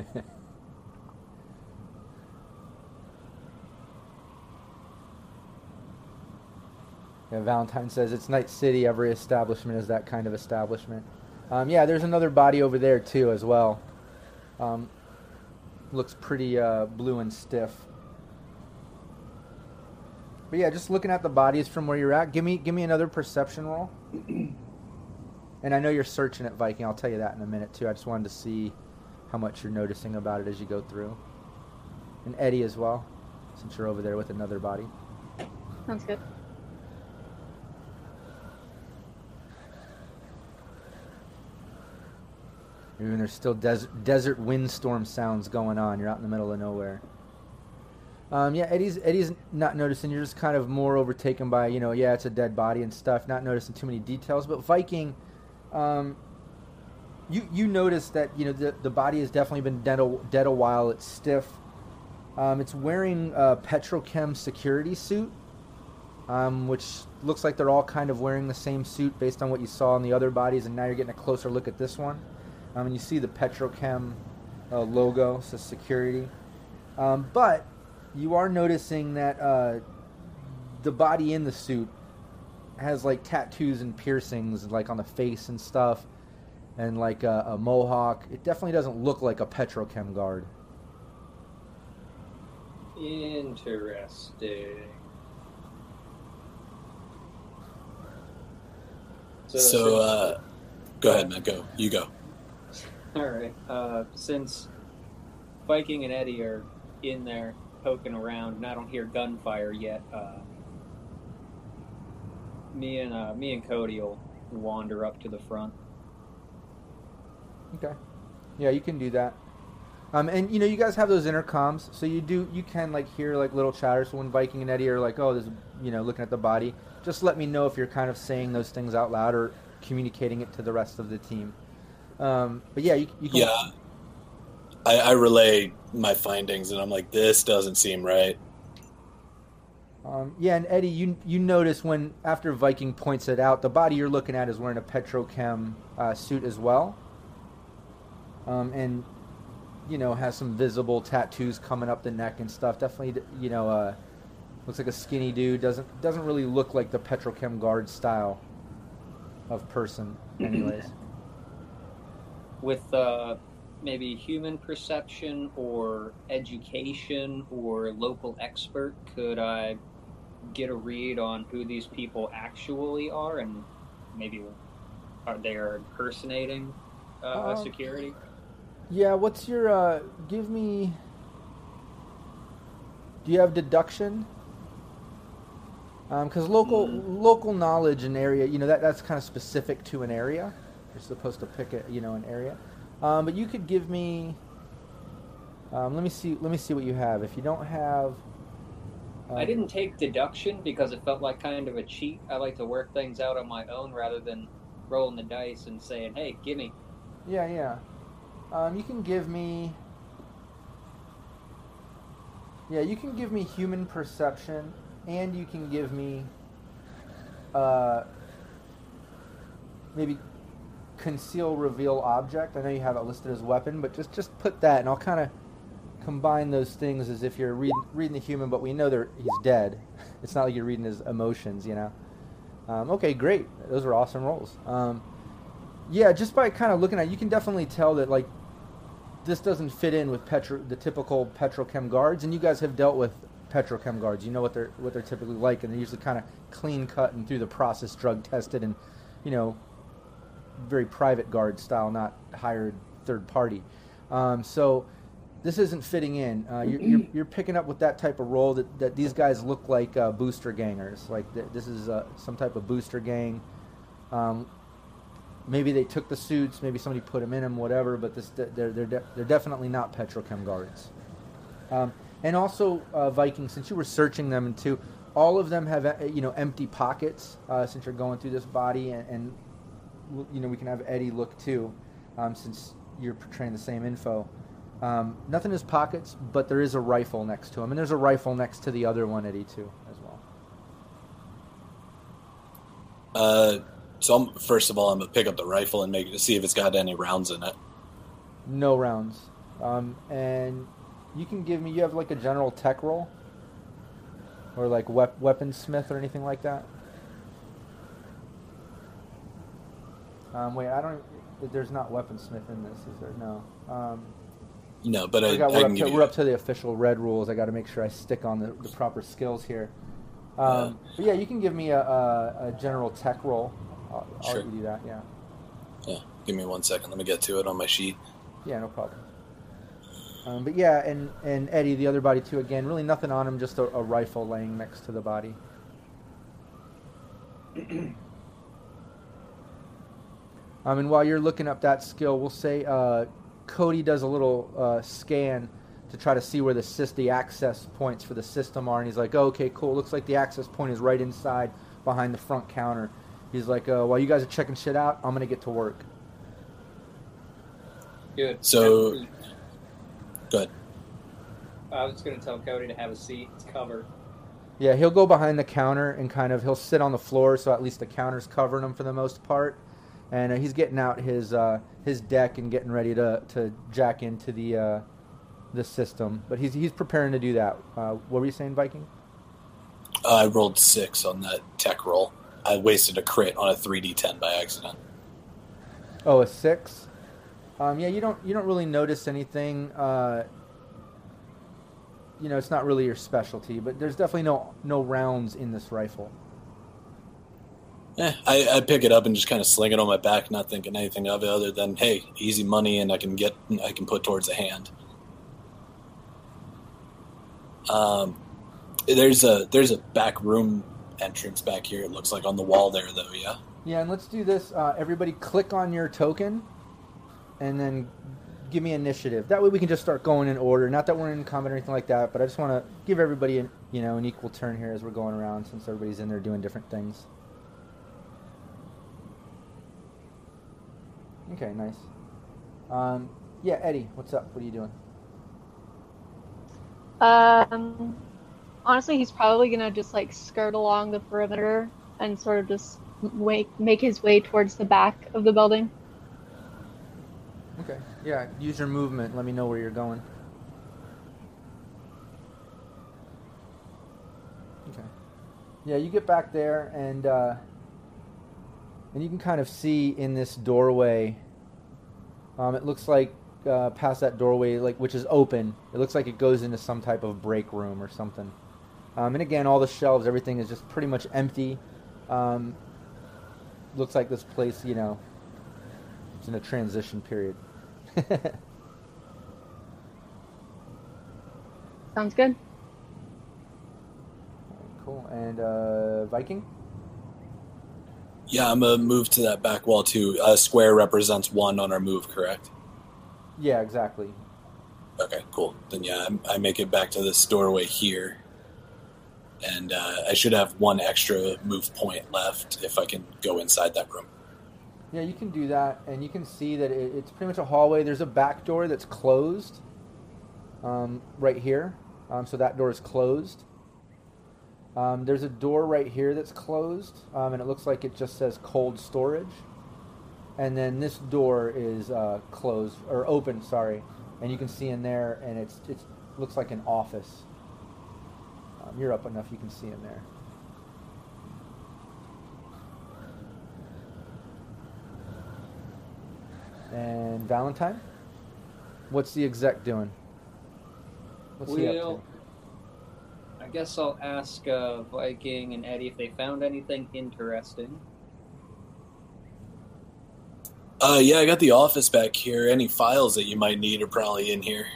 Yeah, Valentine says it's Night City. Every establishment is that kind of establishment. Um, yeah, there's another body over there too, as well. Um, looks pretty uh, blue and stiff. But yeah, just looking at the bodies from where you're at, give me give me another perception roll. and I know you're searching it, Viking. I'll tell you that in a minute too. I just wanted to see how much you're noticing about it as you go through. And Eddie as well, since you're over there with another body. Sounds good. Even there's still desert, desert windstorm sounds going on. You're out in the middle of nowhere. Um, yeah, Eddie's Eddie's not noticing. You're just kind of more overtaken by you know, yeah, it's a dead body and stuff. Not noticing too many details. But Viking, um, you you notice that you know the the body has definitely been dead a, dead a while. It's stiff. Um, it's wearing a petrochem security suit, um, which looks like they're all kind of wearing the same suit based on what you saw in the other bodies, and now you're getting a closer look at this one. Um, and you see the Petrochem uh, logo, says security. Um, but you are noticing that uh, the body in the suit has like tattoos and piercings, like on the face and stuff, and like a, a mohawk. It definitely doesn't look like a Petrochem guard. Interesting. So, So, uh, go ahead, man. Go. You go. all right. Uh, since Viking and Eddie are in there poking around, and I don't hear gunfire yet, uh, me and uh, me and Cody will wander up to the front. Okay. Yeah, you can do that. Um, and you know, you guys have those intercoms, so you do you can like hear like little chatter. So when Viking and Eddie are like, "Oh, there's you know, looking at the body," just let me know if you're kind of saying those things out loud or communicating it to the rest of the team. Um, but yeah, you, you can. Yeah. I, I relay my findings, and I'm like, this doesn't seem right. Um, yeah, and Eddie, you you notice when after Viking points it out, the body you're looking at is wearing a petrochem uh, suit as well, um, and you know has some visible tattoos coming up the neck and stuff. Definitely, you know, uh, looks like a skinny dude. Doesn't doesn't really look like the petrochem guard style of person, anyways. With uh, maybe human perception or education or local expert, could I get a read on who these people actually are and maybe are they are impersonating uh, Um, security? Yeah, what's your uh give me Do you have deduction? Um, cuz local local knowledge and area, you know, that that's kind of specific to an area. You're supposed to pick a, you know, an area. Um, but you could give me um, let me see let me see what you have. If you don't have I um, didn't take deduction because it felt like kind of a cheat. I like to work things out on my own rather than rolling the dice and saying, "Hey, gimme." Yeah, yeah. Um, you can give me. Yeah, you can give me human perception, and you can give me. Uh, maybe conceal reveal object. I know you have it listed as weapon, but just just put that, and I'll kind of combine those things as if you're reading reading the human, but we know they're he's dead. It's not like you're reading his emotions, you know. Um, okay, great. Those are awesome rolls. Um, yeah, just by kind of looking at, it, you can definitely tell that like this doesn't fit in with petro the typical petrochem guards, and you guys have dealt with petrochem guards. You know what they're what they're typically like, and they're usually kind of clean cut and through the process, drug tested, and you know, very private guard style, not hired third party. Um, so this isn't fitting in. Uh, you're, you're, you're picking up with that type of role that, that these guys look like uh, booster gangers. Like th- this is uh, some type of booster gang. Um, maybe they took the suits, maybe somebody put them in them, whatever. But this they're they're, de- they're definitely not petrochem guards. Um, and also uh, Vikings, since you were searching them too, all of them have uh, you know empty pockets. Uh, since you're going through this body, and, and you know we can have Eddie look too, um, since you're portraying the same info. Um, nothing in his pockets, but there is a rifle next to him, and there's a rifle next to the other one, Eddie too, as well. Uh, so I'm, first of all, I'm gonna pick up the rifle and make see if it's got any rounds in it. No rounds. Um, and you can give me. You have like a general tech roll, or like wep- weaponsmith or anything like that. Um, wait, I don't. There's not weaponsmith in this, is there? No. Um, No, but I, I got, I we're, can up give to, you. we're up to the official red rules. I got to make sure I stick on the, the proper skills here. Um, but yeah, you can give me a, a, a general tech roll. I'll, I'll Sure. you do that. Yeah. Yeah, give me one second. Let me get to it on my sheet. Yeah, no problem. Um, but yeah, and, and Eddie, the other body too. Again, really nothing on him, just a, a rifle laying next to the body. um, and while you're looking up that skill, we'll say uh, Cody does a little uh, scan to try to see where the sys- the access points for the system are, and he's like, oh, "Okay, cool. Looks like the access point is right inside behind the front counter." He's like, uh, "While you guys are checking shit out, I'm gonna get to work." Good. So- Good. I was going to tell Cody to have a seat. It's covered. Yeah, he'll go behind the counter and kind of he'll sit on the floor, so at least the counter's covering him for the most part. And uh, he's getting out his uh, his deck and getting ready to, to jack into the uh, the system. But he's he's preparing to do that. Uh, what were you saying, Viking? Uh, I rolled six on that tech roll. I wasted a crit on a 3d10 by accident. Oh, a six. Um, yeah, you don't you don't really notice anything. Uh, you know, it's not really your specialty, but there's definitely no no rounds in this rifle. Eh, I, I pick it up and just kind of sling it on my back, not thinking anything of it other than, hey, easy money, and I can get, I can put towards a hand. Um, there's a there's a back room entrance back here. It looks like on the wall there, though. Yeah. Yeah, and let's do this. Uh, everybody, click on your token, and then give me initiative. That way, we can just start going in order. Not that we're in combat or anything like that, but I just want to give everybody, an, you know, an equal turn here as we're going around, since everybody's in there doing different things. Okay, nice. Um, yeah, Eddie, what's up? What are you doing? Um, honestly, he's probably gonna just like skirt along the perimeter and sort of just make make his way towards the back of the building. Okay. Yeah, use your movement. Let me know where you're going. Okay. Yeah, you get back there and uh, and you can kind of see in this doorway. Um, it looks like uh, past that doorway, like which is open. It looks like it goes into some type of break room or something. Um, and again, all the shelves, everything is just pretty much empty. Um, looks like this place, you know, it's in a transition period. Sounds good. cool. And uh, Viking? Yeah, I'm gonna move to that back wall too. A square represents one on our move, correct? Yeah, exactly. Okay, cool. Then yeah, I, I make it back to this doorway here, and uh, I should have one extra move point left if I can go inside that room. Yeah, you can do that, and you can see that it, it's pretty much a hallway. There's a back door that's closed um, right here, um, so that door is closed. Um, there's a door right here that's closed, um, and it looks like it just says cold storage. And then this door is uh, closed or open, sorry, and you can see in there, and it's it looks like an office. Um, you're up enough; you can see in there. And Valentine, what's the exec doing? What's he up to? Guess I'll ask uh, Viking and Eddie if they found anything interesting. Uh, yeah, I got the office back here. Any files that you might need are probably in here.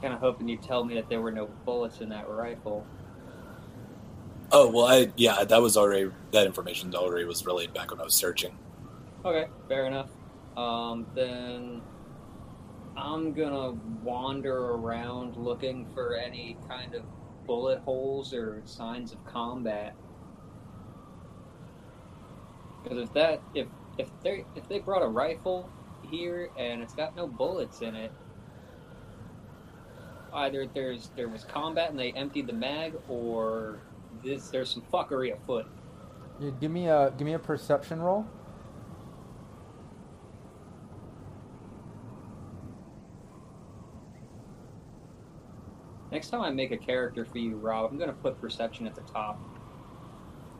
Kind of hoping you'd tell me that there were no bullets in that rifle. Oh well, I yeah, that was already that information already was relayed back when I was searching. Okay, fair enough. Um, then I'm gonna wander around looking for any kind of bullet holes or signs of combat. Because if that if if they if they brought a rifle here and it's got no bullets in it, either there's there was combat and they emptied the mag, or this there's some fuckery afoot. Yeah, give me a give me a perception roll. Next time I make a character for you, Rob, I'm gonna put perception at the top.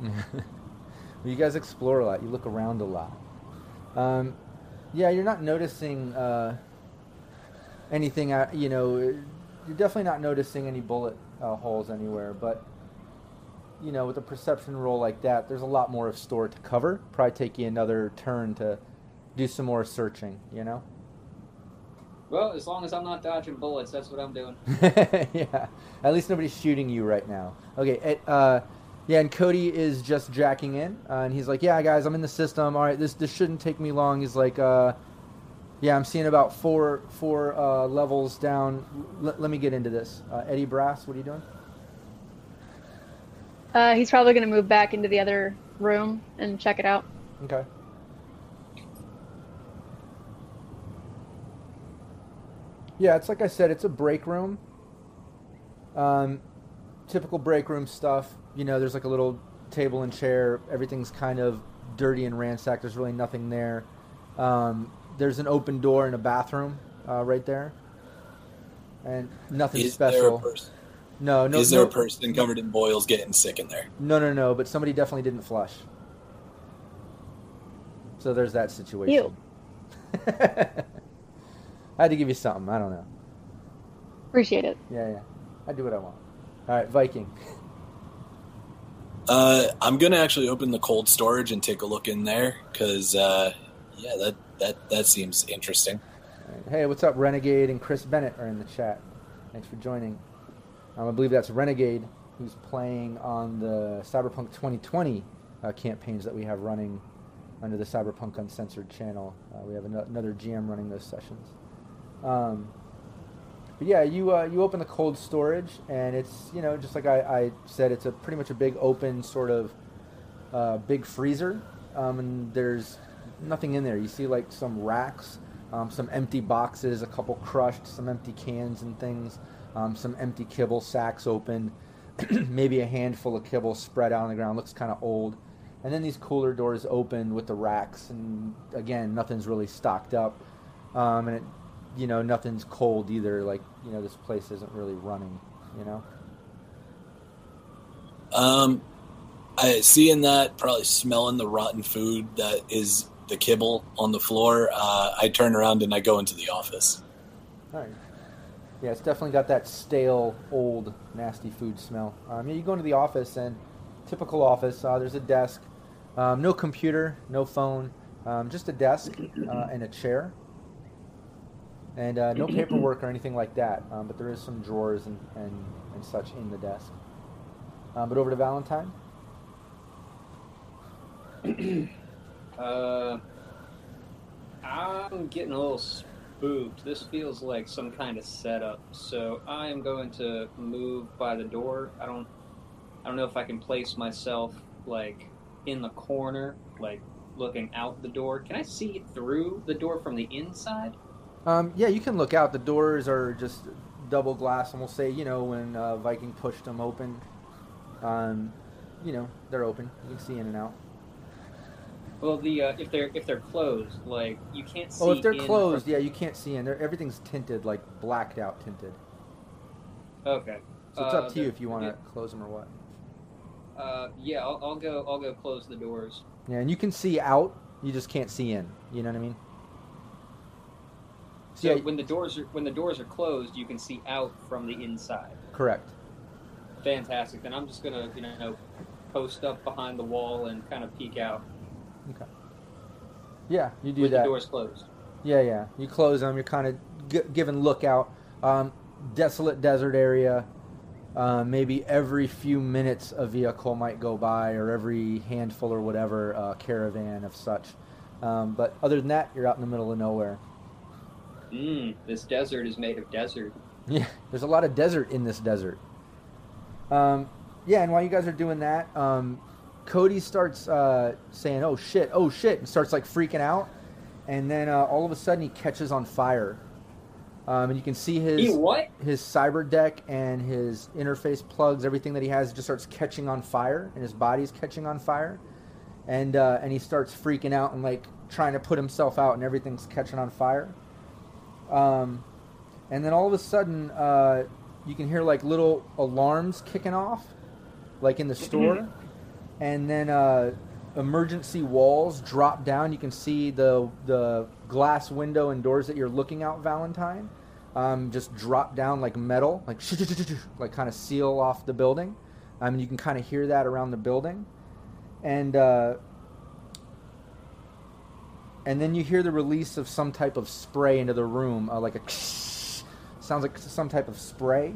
you guys explore a lot. You look around a lot. Um, yeah, you're not noticing uh, anything. Uh, you know, you're definitely not noticing any bullet uh, holes anywhere. But you know, with a perception roll like that, there's a lot more of store to cover. Probably take you another turn to do some more searching. You know. Well, as long as I'm not dodging bullets, that's what I'm doing. yeah. At least nobody's shooting you right now. Okay. It, uh, yeah, and Cody is just jacking in, uh, and he's like, "Yeah, guys, I'm in the system. All right, this this shouldn't take me long." He's like, uh, "Yeah, I'm seeing about four four uh, levels down. L- let me get into this." Uh, Eddie Brass, what are you doing? Uh, he's probably gonna move back into the other room and check it out. Okay. Yeah, it's like I said, it's a break room. Um, typical break room stuff. You know, there's like a little table and chair. Everything's kind of dirty and ransacked. There's really nothing there. Um, there's an open door in a bathroom uh, right there, and nothing Is there a special. person? No, no. Is there no, a person covered in boils getting sick in there? No, no, no. But somebody definitely didn't flush. So there's that situation. Ew. I had to give you something. I don't know. Appreciate it. Yeah, yeah. I do what I want. All right, Viking. Uh, I'm gonna actually open the cold storage and take a look in there because uh, yeah, that that that seems interesting. Alright. Hey, what's up? Renegade and Chris Bennett are in the chat. Thanks for joining. Um, I believe that's Renegade who's playing on the Cyberpunk 2020 uh, campaigns that we have running under the Cyberpunk Uncensored channel. Uh, we have ano- another GM running those sessions. Um, but yeah, you uh, you open the cold storage, and it's you know just like I, I said, it's a pretty much a big open sort of uh, big freezer, um, and there's nothing in there. You see like some racks, um, some empty boxes, a couple crushed, some empty cans and things, um, some empty kibble sacks open, maybe a handful of kibble spread out on the ground. Looks kind of old. And then these cooler doors open with the racks, and again, nothing's really stocked up, um, and it, you know, nothing's cold either. Like you know, this place isn't really running. You know. Um, I seeing that, probably smelling the rotten food that is the kibble on the floor. Uh, I turn around and I go into the office. All right. Yeah, it's definitely got that stale, old, nasty food smell. Um, yeah, you go into the office and typical office. Uh, there's a desk, um, no computer, no phone, um, just a desk uh, and a chair, and uh, no paperwork or anything like that. Um, but there is some drawers and, and, and such in the desk. Um, but over to Valentine. Uh, I'm getting a little spooked. This feels like some kind of setup. So I am going to move by the door. I don't, I don't know if I can place myself like in the corner, like looking out the door. Can I see through the door from the inside? Um, yeah, you can look out. The doors are just double glass, and we'll say, you know, when uh, Viking pushed them open, um, you know, they're open. You can see in and out. Well, the uh, if they're if they're closed, like you can't see. Oh, if they're closed, from- yeah, you can't see in. They're, everything's tinted, like blacked out tinted. Okay. So it's Uh, up to you if you want to the- close them or what. Uh, yeah, I'll, I'll go. I'll go close the doors. Yeah, and you can see out. You just can't see in. You know what I mean? So yeah, when the doors are when the doors are closed, you can see out from the inside. correct. Fantastic. Then I'm just gonna you know post up behind the wall and kind of peek out Okay. Yeah, you do with that. the doors closed. Yeah, yeah. You close them. You're kind of g- giving lookout. Um, desolate desert area. Uh, maybe every few minutes a vehicle might go by, or every handful or whatever uh, caravan of such. Um, but other than that, you're out in the middle of nowhere. Mmm, this desert is made of desert. Yeah, there's a lot of desert in this desert. Um, yeah, and while you guys are doing that, um, Cody starts uh, saying, "Oh shit! Oh shit!" and starts like freaking out, and then uh, all of a sudden he catches on fire, um, and you can see his He what? his cyber deck and his interface plugs, everything that he has, just starts catching on fire, and his body's catching on fire, and uh, and he starts freaking out and like trying to put himself out, and everything's catching on fire. Um, and then all of a sudden, uh, you can hear like little alarms kicking off, like in the store, and then uh, emergency walls drop down. You can see the the glass window and doors that you're looking out, Valentine, um, just drop down like metal, like like kind of seal off the building. I mean, you can kind of hear that around the building, and uh, and then you hear the release of some type of spray into the room, uh, like a sounds like some type of spray.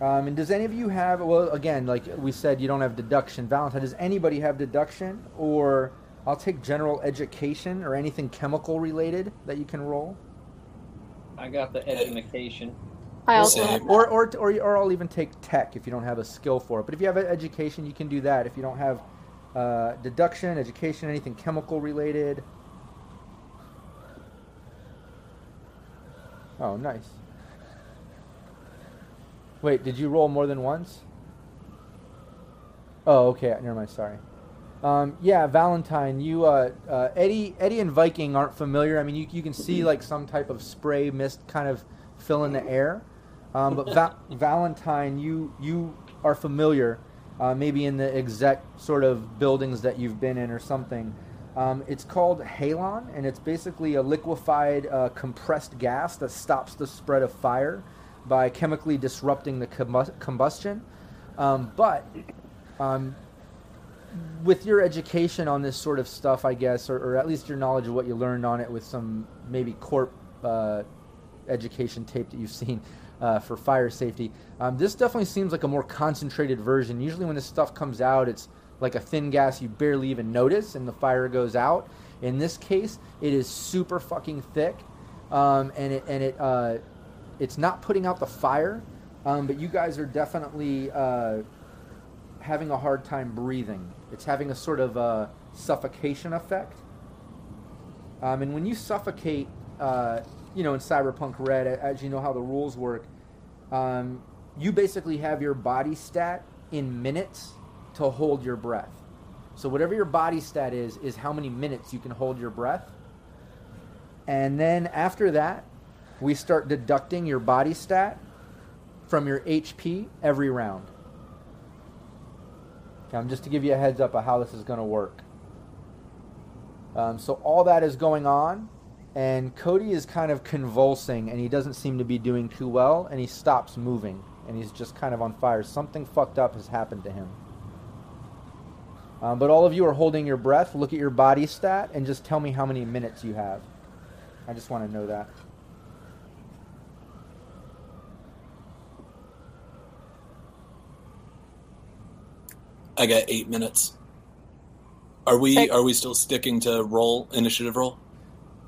Um, and does any of you have? Well, again, like we said, you don't have deduction. Valentine, does anybody have deduction, or I'll take general education or anything chemical related that you can roll, I got the education. I also Same. have or or or, or I'll even take tech if you don't have a skill for it. But if you have education, you can do that. If you don't have uh, deduction, education, anything chemical related. Oh, nice. Wait, did you roll more than once? Oh, okay. Never mind. Sorry. Um, yeah, Valentine. You, uh, uh, Eddie, Eddie, and Viking aren't familiar. I mean, you, you can see like some type of spray mist kind of fill in the air. Um, but Va- Valentine, you you are familiar, uh, maybe in the exact sort of buildings that you've been in or something. Um, it's called halon, and it's basically a liquefied, uh, compressed gas that stops the spread of fire by chemically disrupting the combus- combustion. Um, but um, with your education on this sort of stuff, I guess, or, or at least your knowledge of what you learned on it with some maybe corp uh, education tape that you've seen uh, for fire safety. Um, this definitely seems like a more concentrated version. Usually, when this stuff comes out, it's like a thin gas you barely even notice, and the fire goes out. In this case, it is super fucking thick, um, and it and it uh, it's not putting out the fire, um, but you guys are definitely uh, having a hard time breathing. It's having a sort of uh, suffocation effect. Um, and when you suffocate, uh, you know, in Cyberpunk Red, as you know how the rules work, um, you basically have your body stat in minutes to hold your breath. So whatever your body stat is, is how many minutes you can hold your breath. And then after that, we start deducting your body stat from your HP every round. Okay, I'm just to give you a heads up of how this is going to work. Um, so all that is going on, and Cody is kind of convulsing, and he doesn't seem to be doing too well, and he stops moving, and he's just kind of on fire. Something fucked up has happened to him. Um, but all of you are holding your breath. Look at your body stat, and just tell me how many minutes you have. I just want to know that. I got eight minutes. Are we are we still sticking to roll initiative roll?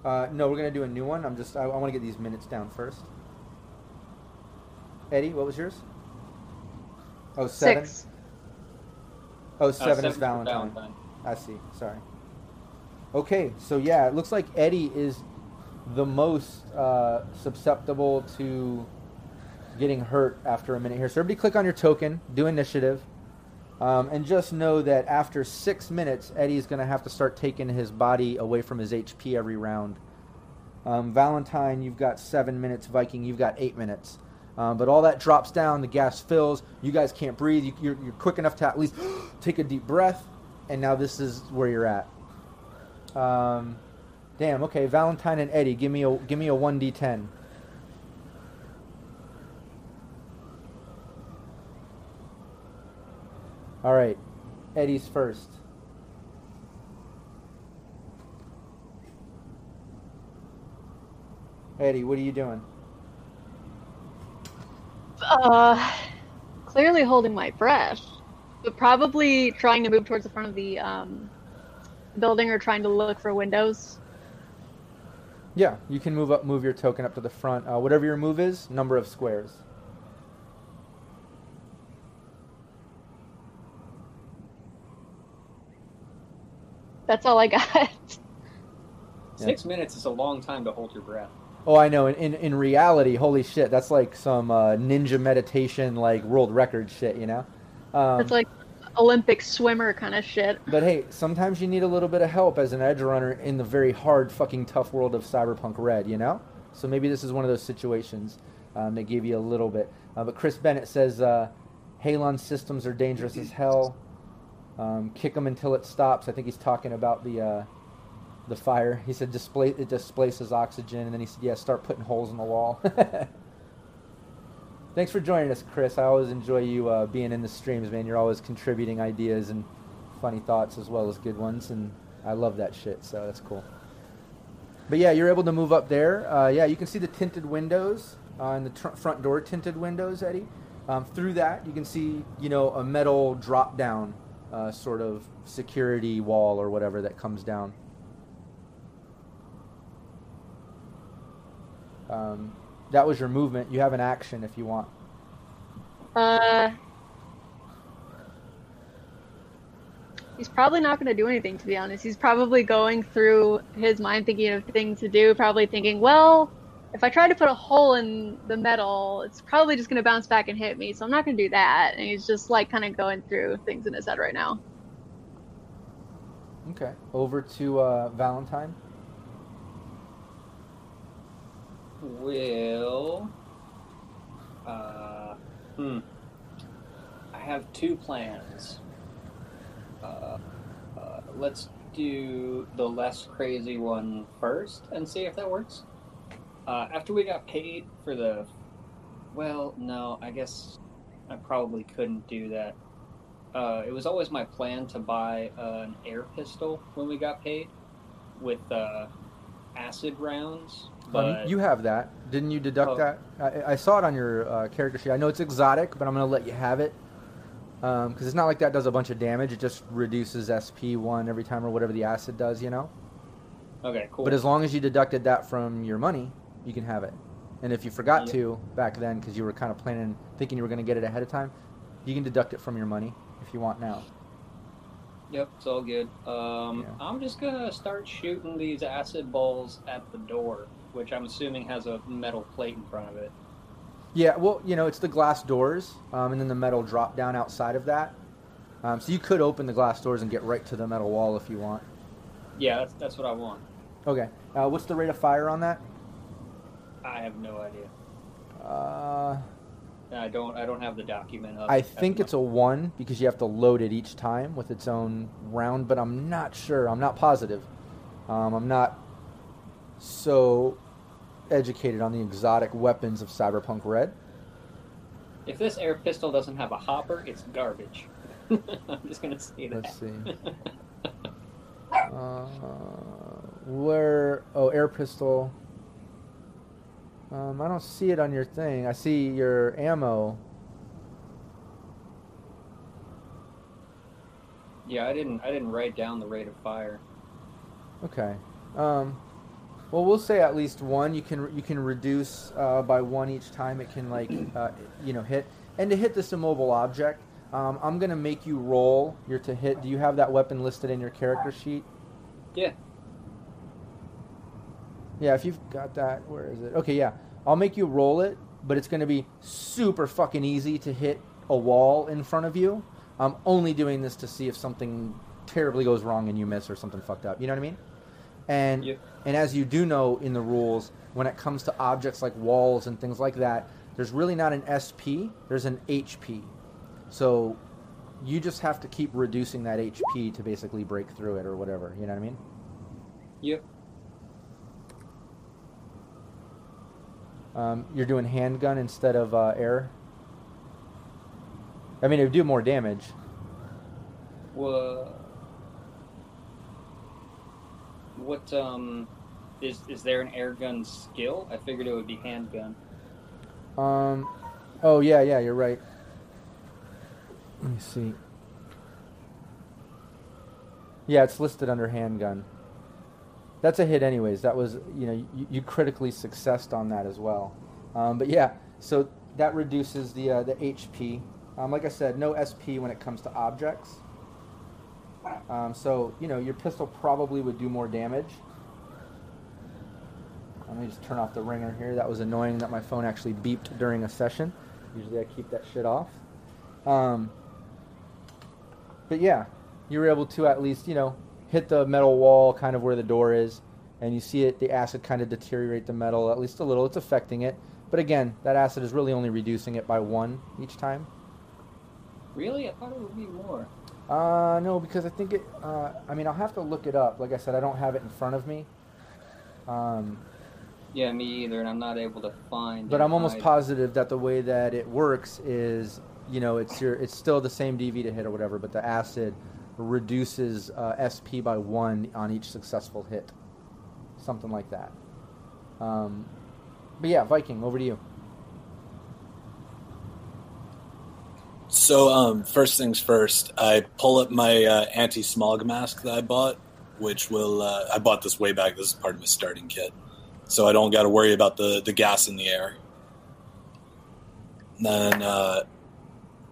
Uh, no, we're gonna do a new one. I'm just I, I want to get these minutes down first. Eddie, what was yours? Oh, seven. Six. Oh, Uh, seven seven is Valentine. Valentine. I see. Sorry. Okay, so yeah, it looks like Eddie is the most uh, susceptible to getting hurt after a minute here. So everybody, click on your token, do initiative, um, and just know that after six minutes, Eddie's going to have to start taking his body away from his HP every round. Um, Valentine, you've got seven minutes. Viking, you've got eight minutes. Um, but all that drops down, the gas fills. You guys can't breathe. You, you're, you're quick enough to at least take a deep breath, and now this is where you're at. Um, damn. Okay, Valentine and Eddie, give me a give me a one d10. All right, Eddie's first. Eddie, what are you doing? Uh, clearly holding my breath, but probably trying to move towards the front of the um, building or trying to look for windows. Yeah, you can move up, move your token up to the front. Uh, whatever your move is, number of squares. That's all I got. Six minutes is a long time to hold your breath. Oh, I know. In, in in reality, holy shit, that's like some uh, ninja meditation, like world record shit, you know. Um, It's like Olympic swimmer kind of shit. But hey, sometimes you need a little bit of help as an edge runner in the very hard, fucking tough world of Cyberpunk Red, you know? So maybe this is one of those situations um, that give you a little bit. Uh, but Chris Bennett says uh, Halon systems are dangerous as hell. Um, kick them until it stops. I think he's talking about the uh, the fire. He said display it displaces oxygen, and then he said, yeah, start putting holes in the wall. Thanks for joining us, Chris. I always enjoy you uh, being in the streams, man. You're always contributing ideas and funny thoughts as well as good ones, and I love that shit. So that's cool. But yeah, you're able to move up there. Uh, yeah, you can see the tinted windows uh, and the tr- front door tinted windows, Eddie. Um, through that, you can see you know a metal drop down uh, sort of security wall or whatever that comes down. Um, that was your movement. You have an action if you want. Uh, he's probably not going to do anything, to be honest. He's probably going through his mind thinking of things to do, probably thinking, well, if I try to put a hole in the metal, it's probably just going to bounce back and hit me, so I'm not going to do that. And he's just like kind of going through things in his head right now. Okay. Over to uh, Valentine. Will. Uh, hmm. I have two plans. Uh, uh, let's do the less crazy one first and see if that works. Uh, after we got paid for the. Well, no, I guess I probably couldn't do that. Uh, it was always my plan to buy an air pistol when we got paid with uh, acid rounds, but you have that. Didn't you deduct Oh. that? I, I saw it on your uh, character sheet. I know it's exotic, but I'm going to let you have it. Because it's not like that does a bunch of damage. It just reduces SP one every time or whatever the acid does, you know? okay, cool. But as long as you deducted that from your money, you can have it. And if you forgot Yeah. to back then, because you were kind of planning, thinking you were going to get it ahead of time, you can deduct it from your money if you want now. Yep, it's all good. Um, Yeah. I'm just gonna start shooting these acid balls at the door, which I'm assuming has a metal plate in front of it. Yeah, well, you know, it's the glass doors, um, and then the metal drop down outside of that. Um, so you could open the glass doors and get right to the metal wall if you want. Yeah, that's that's what I want. Okay. Uh, what's the rate of fire on that? I have no idea. Uh, I don't I don't have the document up. I think it's a one because you have to load it each time with its own round, but I'm not sure. I'm not positive. Um, I'm not so educated on the exotic weapons of Cyberpunk Red. If this air pistol doesn't have a hopper, it's garbage. I'm just gonna say that. Let's see. Uh, where? Oh, air pistol. Um, I don't see it on your thing. I see your ammo. yeah, I didn't I didn't write down the rate of fire. Okay. Um, well, we'll say at least one. You can you can reduce uh, by one each time it can like uh, you know hit. And to hit this immobile object, um, I'm gonna make you roll your to hit. Do you have that weapon listed in your character sheet? Yeah. Yeah, if you've got that, where is it? Okay, yeah. I'll make you roll it, but it's going to be super fucking easy to hit a wall in front of you. I'm only doing this to see if something terribly goes wrong and you miss or something fucked up. You know what I mean? And and as you do know in the rules, when it comes to objects like walls and things like that, there's really not an SP, there's an HP. So you just have to keep reducing that HP to basically break through it or whatever. You know what I mean? Yep. Um, you're doing handgun instead of uh, air. I mean, it would do more damage. Wha What um is is there an air gun skill? I figured it would be handgun. Um, oh yeah, yeah, you're right. Let me see. Yeah, it's listed under handgun. That's a hit, anyways. That was, you know, you, you critically successed on that as well. Um, but yeah, so that reduces the uh, the HP. Um, like I said, no SP when it comes to objects. Um, so you know, your pistol probably would do more damage. Let me just turn off the ringer here. That was annoying that my phone actually beeped during a session. Usually I keep that shit off. Um, but yeah, you were able to at least, you know, hit the metal wall kind of where the door is, and you see it, the acid kind of deteriorate the metal at least a little. It's affecting it. But again, that acid is really only reducing it by one each time. Really? I thought it would be more. Uh, no, because I think it. Uh, I mean, I'll have to look it up. Like I said, I don't have it in front of me. Um, Yeah, me either, and I'm not able to find. but I'm almost either. positive that the way that it works is, you know, it's your, it's still the same DV to hit or whatever, but the acid reduces uh, SP by one on each successful hit, something like that. Um, but yeah, Viking, over to you. So, um, first things first, I pull up my uh, anti smog mask that I bought, which will, uh, I bought this way back. This is part of my starting kit. So I don't got to worry about the, the gas in the air. then uh,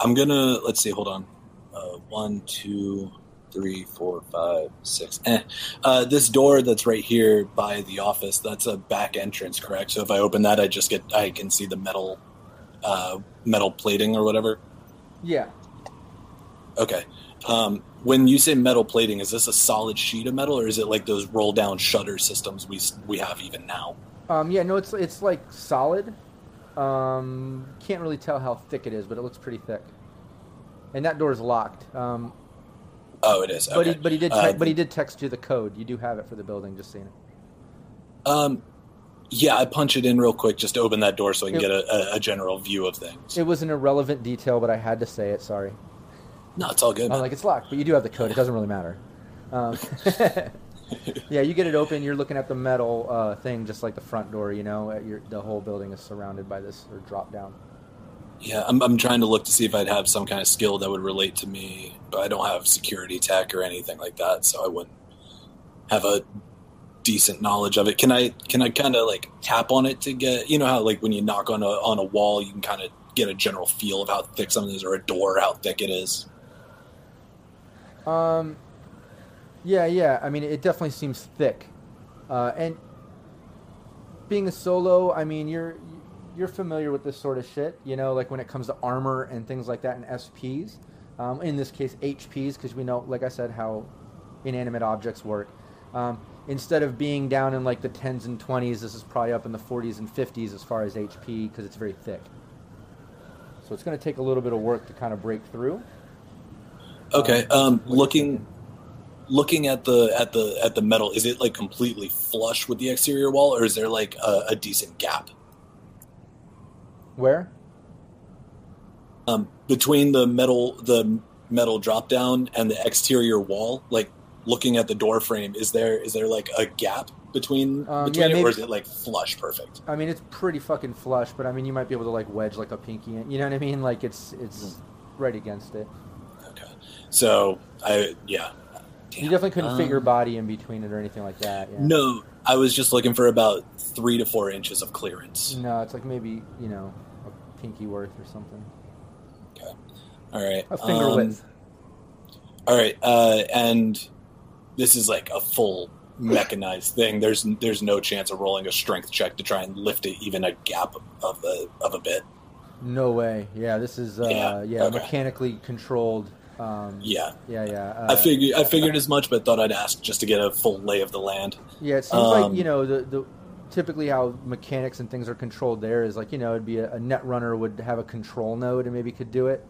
I'm going to, let's see, hold on. Uh, one, two, three, four, five, six. Eh. Uh, this door that's right here by the office, that's a back entrance, correct? So if I open that, I just get, I can see the metal, uh, metal plating or whatever. Yeah. Okay. Um, when you say metal plating, is this a solid sheet of metal, or is it like those roll down shutter systems we we have even now? Um, yeah, no, it's it's like solid. Um, can't really tell how thick it is, but it looks pretty thick. And that door is locked. Um, Oh, it is. but he but he did Uh, but he did text you the code. You do have it for the building. Just seeing it. Um, yeah, I punch it in real quick just to open that door so I can It- get a, a, general view of things. It was an irrelevant detail, but I had to say it. Sorry. no, it's all good. I'm like it's locked, but you do have the code. It doesn't really matter. Um, yeah, you get it open. You're looking at the metal uh, thing, just like the front door. You know, at your, the whole building is surrounded by this or drop down. Yeah, I'm, I'm trying to look to see if I'd have some kind of skill that would relate to me, but I don't have security tech or anything like that, so I wouldn't have a decent knowledge of it. Can I can I kind of like tap on it to get you know how like when you knock on a on a wall you can kind of get a general feel of how thick something is or a door how thick it is. Um, yeah, yeah. I mean, it definitely seems thick, uh, and being a solo, I mean, you're you're familiar with this sort of shit, you know, like when it comes to armor and things like that and SPs. Um, in this case, HPs, because we know, like I said, how inanimate objects work. Um, instead of being down in like the 10s and 20s, this is probably up in the 40s and 50s as far as HP because it's very thick. So it's going to take a little bit of work to kind of break through. Okay, um, looking looking at the at the at the metal, is it like completely flush with the exterior wall, or is there like a, a decent gap? Where? Um, between the metal the metal drop down and the exterior wall, like looking at the door frame, is there is there like a gap between Um, between yeah, it, or is it like flush perfect? I mean, it's pretty fucking flush, but I mean, you might be able to like wedge like a pinky in. You know what I mean? Like it's it's right against it. Okay, so I yeah. You definitely couldn't fit Um, your body in between it or anything like that. Yeah. No, I was just looking for about three to four inches of clearance. No, it's like maybe you know a pinky worth or something. Okay, all right, A finger um, width. All right, uh, and this is like a full mechanized thing. There's there's no chance of rolling a strength check to try and lift it even a gap of a of a bit. No way. Yeah, this is uh, Yeah, yeah, okay. mechanically controlled. Um, Yeah, yeah, yeah. Uh, I figured I figured as much, but thought I'd ask just to get a full lay of the land. Yeah, it seems like Um, you know the the typically how mechanics and things are controlled there is like you know it'd be a, a net runner would have a control node and maybe could do it.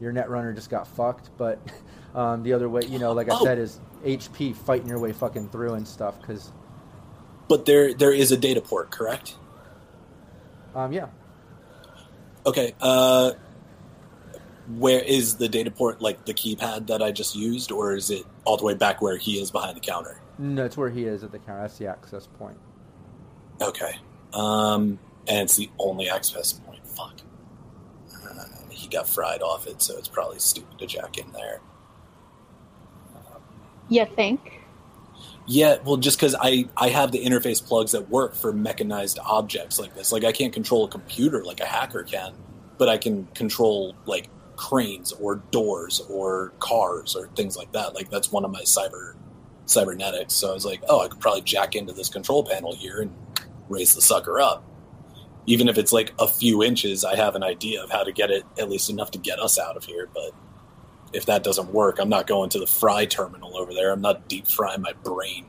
Your net runner just got fucked, but um, the other way, you know, like I Oh. said, is HP fighting your way fucking through and stuff. Because But there there is a data port, correct? um, yeah, Okay. Uh, where is the data port? Like the keypad that I just used, or is it all the way back where he is behind the counter? no, it's where he is at the counter. That's the access point. Okay. Um, and it's the only access point. Fuck. Uh, he got fried off it, so it's probably stupid to jack in there. You think? Yeah, well, just because I I have the interface plugs that work for mechanized objects like this. Like I can't control a computer like a hacker can, but I can control like cranes or doors or cars or things like that. Like that's one of my cyber cybernetics. So I was like, oh, I could probably jack into this control panel here and raise the sucker up. Even if it's like a few inches, I have an idea of how to get it at least enough to get us out of here. But if that doesn't work, I'm not going to the fry terminal over there. I'm not deep frying my brain.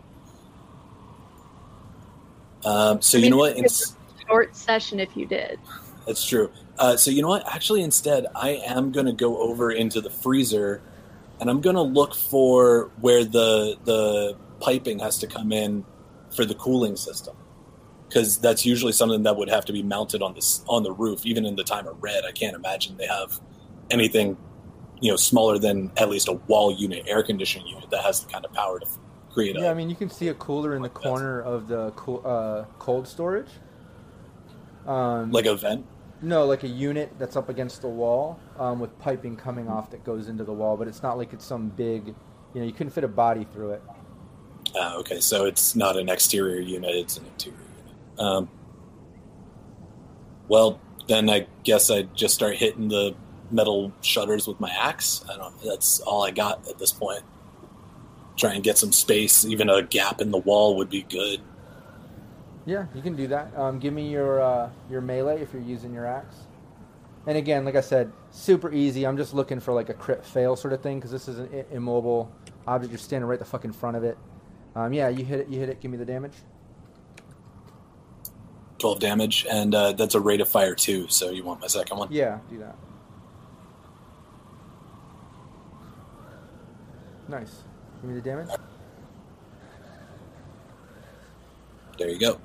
Um, so I you know what? it's Short session if you did. that's true. Uh, so you know what? Actually, instead, I am going to go over into the freezer, and I'm going to look for where the the piping has to come in for the cooling system, because that's usually something that would have to be mounted on this on the roof. Even in the time of red, I can't imagine they have anything you know smaller than at least a wall unit air conditioning unit that has the kind of power to create Yeah, I mean you can see a cooler in the corner of the cool, uh, cold storage. Um, like a vent. No, like a unit that's up against the wall um, with piping coming off that goes into the wall, but it's not like it's some big, you know, you couldn't fit a body through it. Uh, okay, so it's not an exterior unit; it's an interior unit. Um, well, then I guess I just start hitting the metal shutters with my axe. I don't. That's all I got at this point. Try and get some space. Even a gap in the wall would be good. Yeah, you can do that. Um, give me your uh, your melee if you're using your axe. And again, like I said, super easy. I'm just looking for like a crit fail sort of thing because this is an i- immobile object. You're standing right the fuck in front of it. Um, yeah, you hit it. You hit it. Give me the damage. Twelve damage, and uh, that's a rate of fire too. So you want my second one? Yeah, do that. Nice. Give me the damage. There you go.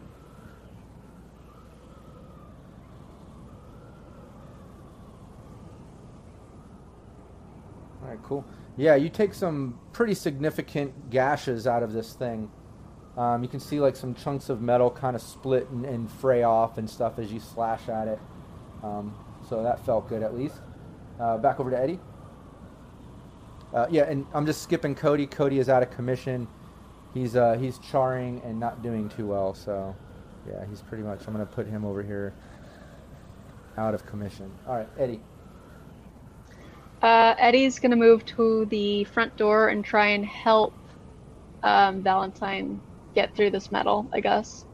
All right, cool. Yeah, you take some pretty significant gashes out of this thing. Um, you can see like some chunks of metal kind of split and, and fray off and stuff as you slash at it. Um, so that felt good at least. Uh, back over to Eddie. Uh, yeah, and I'm just skipping Cody. Cody is out of commission. He's uh, he's charring and not doing too well. So yeah, he's pretty much. I'm gonna put him over here out of commission. All right, Eddie. Uh, Eddie's gonna move to the front door and try and help um, Valentine get through this metal. I guess.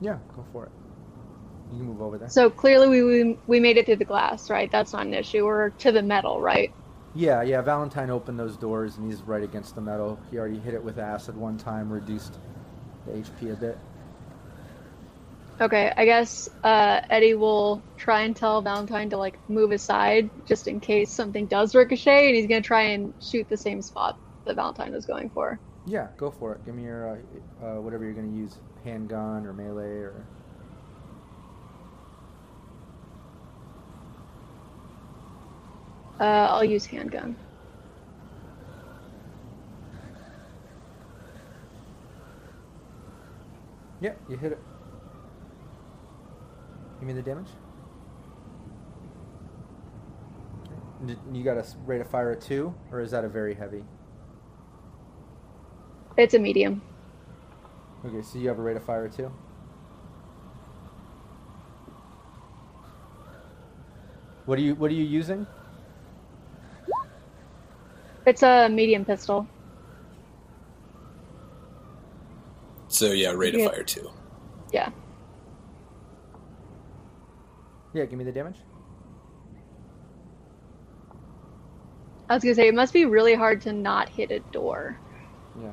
Yeah, go for it. You can move over there. So clearly we we, we made it through the glass, right? That's not an issue. We're to the metal, right? Yeah, yeah. Valentine opened those doors and he's right against the metal. He already hit it with acid one time, reduced the HP a bit. Okay, I guess uh, Eddie will try and tell Valentine to like move aside just in case something does ricochet, and he's gonna try and shoot the same spot that Valentine was going for. Yeah, go for it. Give me your uh, uh, whatever you're gonna use, handgun or melee or. Uh, I'll use handgun. Yeah, you hit it. Give me the damage. You got a rate of fire of two, or is that a very heavy? It's a medium. Okay, so you have a rate of fire of two. What are you What are you using? It's a medium pistol. So yeah, rate of Yeah. fire too. Yeah. Yeah, give me the damage. I was gonna say it must be really hard to not hit a door. Yeah.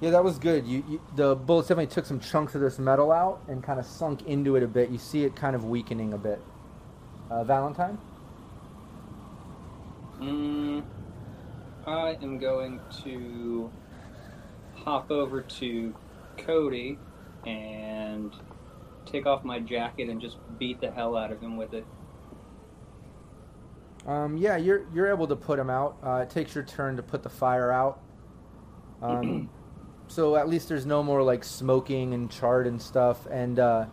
Yeah, that was good. You, you the bullets definitely took some chunks of this metal out and kind of sunk into it a bit. You see it kind of weakening a bit. Uh, Valentine. Mm, I am going to hop over to Cody and take off my jacket and just beat the hell out of him with it. Um, yeah, you're you're able to put him out. Uh, it takes your turn to put the fire out. Um, so at least there's no more like smoking and charred and stuff, and uh,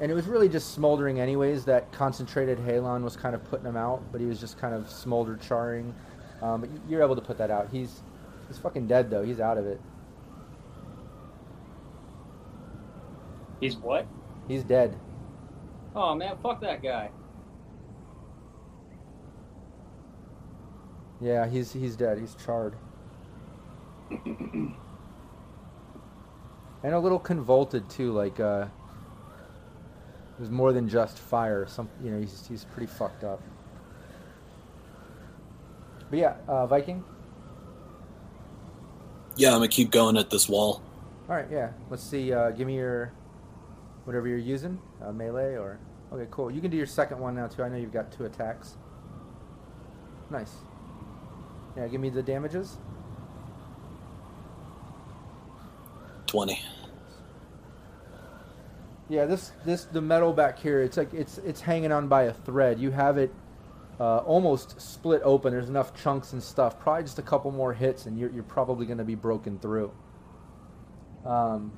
and it was really just smoldering anyways. That concentrated halon was kind of putting him out, but he was just kind of smolder charring. Um, but you're able to put that out. He's he's fucking dead though. He's out of it. He's what? He's dead. Oh man, fuck that guy. Yeah, he's he's dead. He's charred. and a little convolted too, like uh it was more than just fire. Some you know, he's he's pretty fucked up. But yeah, uh, Viking. Yeah, I'm gonna keep going at this wall. All right, yeah. Let's see. Uh, give me your whatever you're using, uh, melee or okay, cool. You can do your second one now too. I know you've got two attacks. Nice. Yeah, give me the damages. Twenty. Yeah, this this the metal back here. It's like it's it's hanging on by a thread. You have it uh, almost split open. There's enough chunks and stuff. Probably just a couple more hits, and you're you're probably going to be broken through. Um,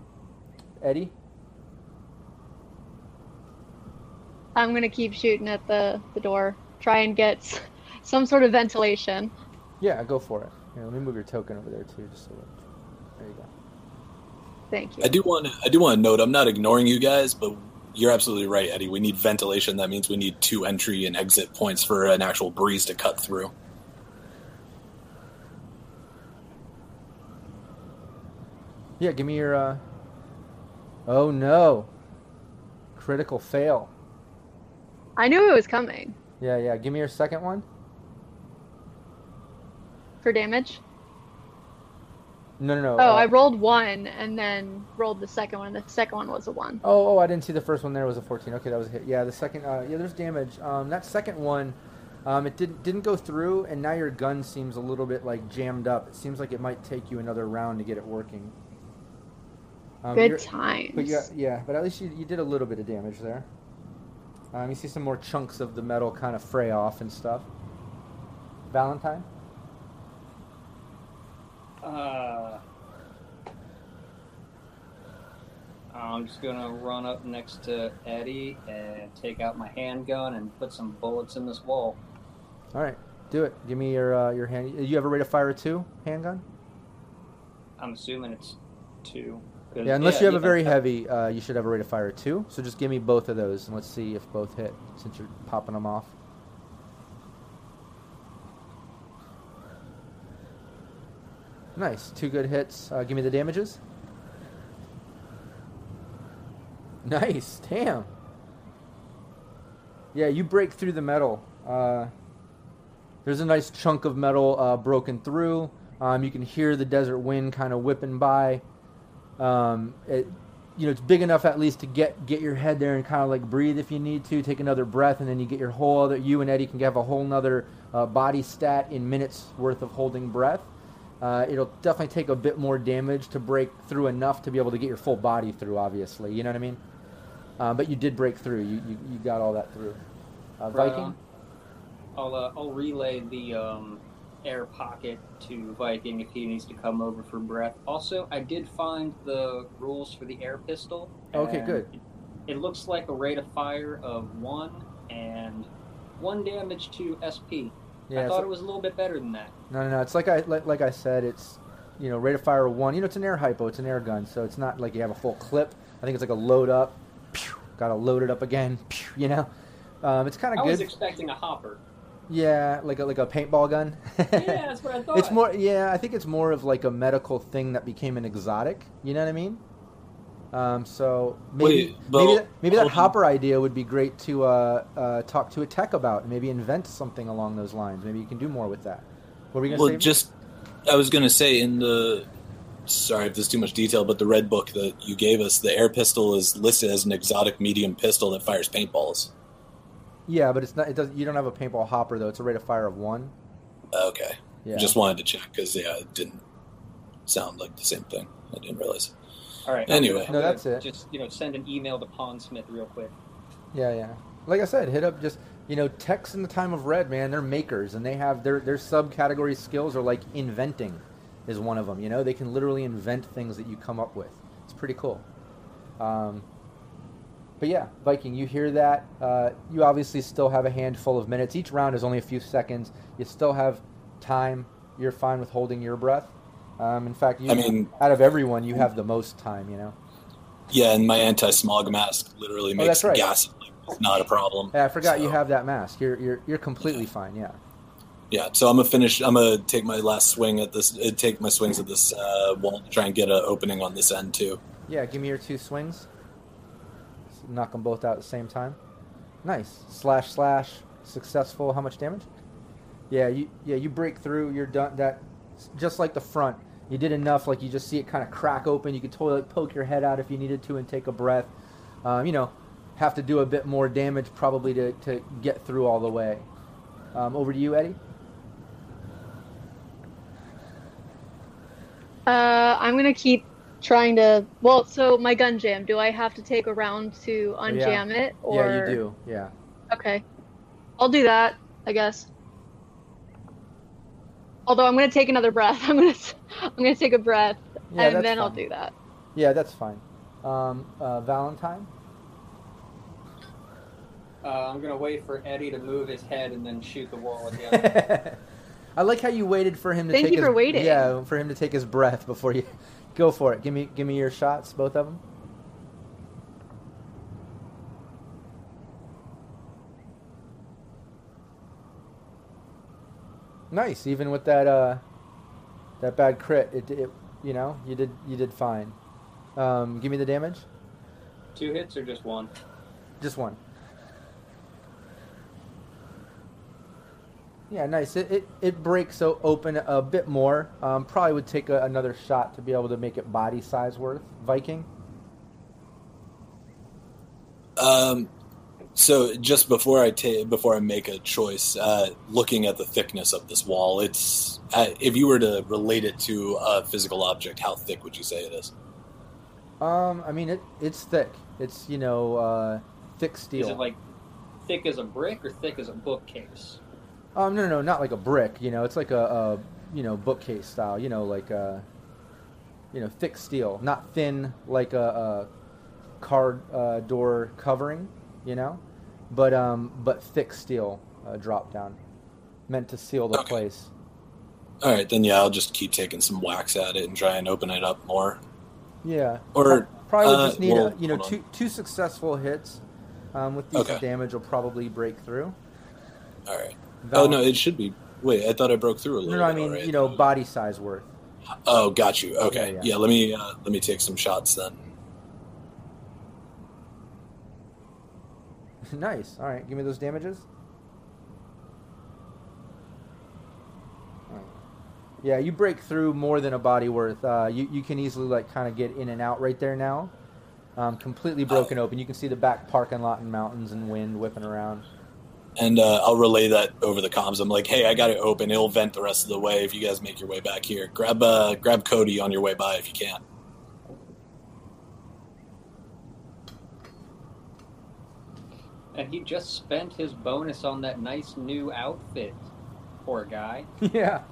Eddie. I'm gonna keep shooting at the the door. Try and get some sort of ventilation. Yeah, go for it. Here, let me move your token over there too, just so that, there you go. Thank you. I do want to. I do want to note. I'm not ignoring you guys, but you're absolutely right, Eddie. We need ventilation. That means we need two entry and exit points for an actual breeze to cut through. Yeah, give me your. Uh... Oh no! Critical fail. I knew it was coming Yeah, yeah. Give me your second one. for damage. No, no, no. Oh, uh, I rolled one and then rolled the second one. The second one was a one. Oh, oh, I didn't see the first one. There was a 14. Okay, that was a hit. Yeah, the second. Uh, yeah, there's damage. Um, that second one, um, it didn't didn't go through, and now your gun seems a little bit like jammed up. It seems like it might take you another round to get it working. Um, Good times. But you yeah, but at least you, you did a little bit of damage there. Um, you see some more chunks of the metal kind of fray off and stuff. Valentine. Uh, I'm just gonna run up next to Eddie and take out my handgun and put some bullets in this wall. All right, do it. Give me your uh, your hand. You have a rate of fire two handgun. I'm assuming it's two. Yeah, unless yeah, you have yeah, a very heavy, uh, you should have a rate of fire two. So just give me both of those and let's see if both hit since you're popping them off. Nice, two good hits. Uh, give me the damages. Nice, damn. Yeah, you break through the metal. Uh, there's a nice chunk of metal uh, broken through. Um, you can hear the desert wind kind of whipping by. Um, it, you know, it's big enough at least to get get your head there and kind of like breathe if you need to. Take another breath, and then you get your whole other. You and Eddie can have a whole nother uh, body stat in minutes worth of holding breath. Uh, it'll definitely take a bit more damage to break through enough to be able to get your full body through. Obviously, you know what I mean. Uh, but you did break through. You you, you got all that through. Uh, Viking. I'll uh, I'll relay the um, air pocket to Viking if he needs to come over for breath. Also, I did find the rules for the air pistol. Okay, good. It, it looks like a rate of fire of one and one damage to SP. Yeah, I thought it was a little bit better than that. No, no, no. It's like I like, like I said. It's you know rate of fire one. You know, it's an air hypo. It's an air gun, so it's not like you have a full clip. I think it's like a load up. Got to load it up again. You know, um, it's kind of good. I was expecting a hopper. yeah, like a, like a paintball gun. Yeah, that's what I thought. It's more. Yeah, I think it's more of like a medical thing that became an exotic. You know what I mean? Um, so maybe Wait, but- maybe that, maybe that hopper idea would be great to uh, uh, talk to a tech about. and Maybe invent something along those lines. Maybe you can do more with that. What were we gonna Well, say? just I was gonna say in the sorry if there's too much detail, but the red book that you gave us, the air pistol is listed as an exotic medium pistol that fires paintballs. Yeah, but it's not. It does. You don't have a paintball hopper though. It's a rate of fire of one. Okay, Yeah. just wanted to check because yeah, it didn't sound like the same thing. I didn't realize. All right. Anyway. No, that's it. Just you know, send an email to Pondsmith real quick. Yeah, yeah. Like I said, hit up just you know techs in the time of red, man. They're makers, and they have their their subcategory skills are like inventing, is one of them. You know, they can literally invent things that you come up with. It's pretty cool. Um, but yeah, Viking, you hear that? Uh, you obviously still have a handful of minutes. Each round is only a few seconds. You still have time. You're fine with holding your breath. Um, in fact, you, I mean- out of everyone, you have the most time. You know. Yeah, and my anti-smog mask literally Oh, makes that's right. gas not a problem. Yeah, I forgot you have that mask. You're you're you're completely fine. Yeah. Yeah, so I'm gonna finish. I'm gonna take my last swing at this. uh, Take my swings at this uh, wall to try and get an opening on this end too. Yeah, give me your two swings. Knock them both out at the same time. Nice. Slash slash. Successful. How much damage? Yeah, you yeah you break through. You're done. That just like the front. You did enough. Like you just see it kind of crack open. You could totally poke your head out if you needed to and take a breath. Um, you know, have to do a bit more damage probably to to get through all the way. Um, over to you, Eddie. Uh, I'm gonna keep trying to. Well, so my gun jam. Do I have to take a round to Oh, yeah. unjam it? Or Yeah, you do. Yeah. Okay, I'll do that. I guess. Although I'm gonna take another breath. I'm gonna I'm gonna take a breath Yeah, and that's then I'll do that. Yeah, that's fine. Um, uh, Valentine. Uh, I'm gonna wait for Eddie to move his head and then shoot the wall again. I like how you waited for him to Thank take you his, for waiting. Yeah, for him to take his breath before you go for it. Give me give me your shots, both of them. Nice, even with that uh that bad crit, it, it you know, you did you did fine. Um, give me the damage. Two hits or just one? Just one. Yeah, nice. It, it, it breaks so open a bit more. Um, probably would take a, another shot to be able to make it body size worth. Viking. Um, so just before I take before I make a choice, uh, looking at the thickness of this wall, it's uh, if you were to relate it to a physical object, how thick would you say it is? Um, I mean it it's thick. It's you know uh, thick steel. Is it like thick as a brick or thick as a bookcase? Um, no, no, no, not like a brick. You know, it's like a, a you know bookcase style. You know, like a you know thick steel, not thin like a, a car uh, door covering, you know, but um, but thick steel uh, drop down, meant to seal the Okay. place. All right, then yeah, I'll just keep taking some whacks at it and try and open it up more. Yeah. Or, probably uh, just need well, a, you know two two successful hits. Um, with decent Okay. damage, will probably break through. All right. Val- Oh no, it should be. Wait, I thought I broke through a little. no, no, I mean you know body size worth. Oh, got you. Okay, Yeah, yeah. yeah. let me uh, let me take some shots then. nice. All right, give me those damages. Right. Yeah, you break through more than a body worth. Uh, you you can easily like kind of get in and out right there now. Um, completely broken open. You can see the back parking lot and mountains and wind whipping around. And uh, I'll relay that over the comms. I'm like, hey, I got it open. It'll vent the rest of the way if you guys make your way back here. Grab uh, grab Cody on your way by if you can. And he just spent his bonus on that nice new outfit. Poor guy. yeah.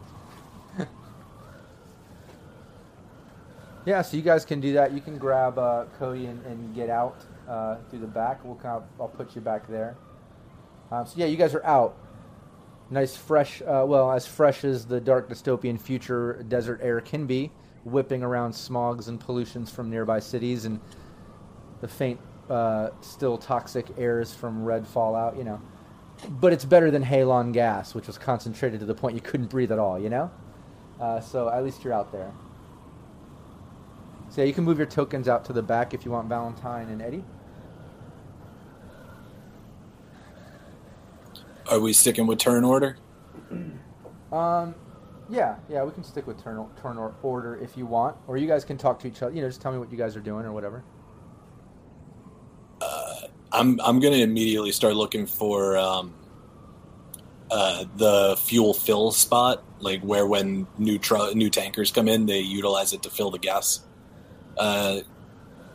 yeah, so you guys can do that. You can grab uh, Cody and, and get out uh, through the back. We'll kind of, I'll put you back there. Um, so yeah, you guys are out. Nice, fresh. Uh, well, as fresh as the dark dystopian future desert air can be, whipping around smogs and pollutions from nearby cities and the faint, uh, still toxic airs from red fallout. You know but it's better than halon gas, which was concentrated to the point you couldn't breathe at all. You know, uh, so at least you're out there. So yeah, you can move your tokens out to the back if you want Valentine and Eddie. Are we sticking with turn order? Um, yeah, yeah, we can stick with turn turn or order if you want, or you guys can talk to each other. You know, just tell me what you guys are doing or whatever. I'm I'm gonna immediately start looking for um, uh, the fuel fill spot, like where when new tru- new tankers come in, they utilize it to fill the gas. Uh,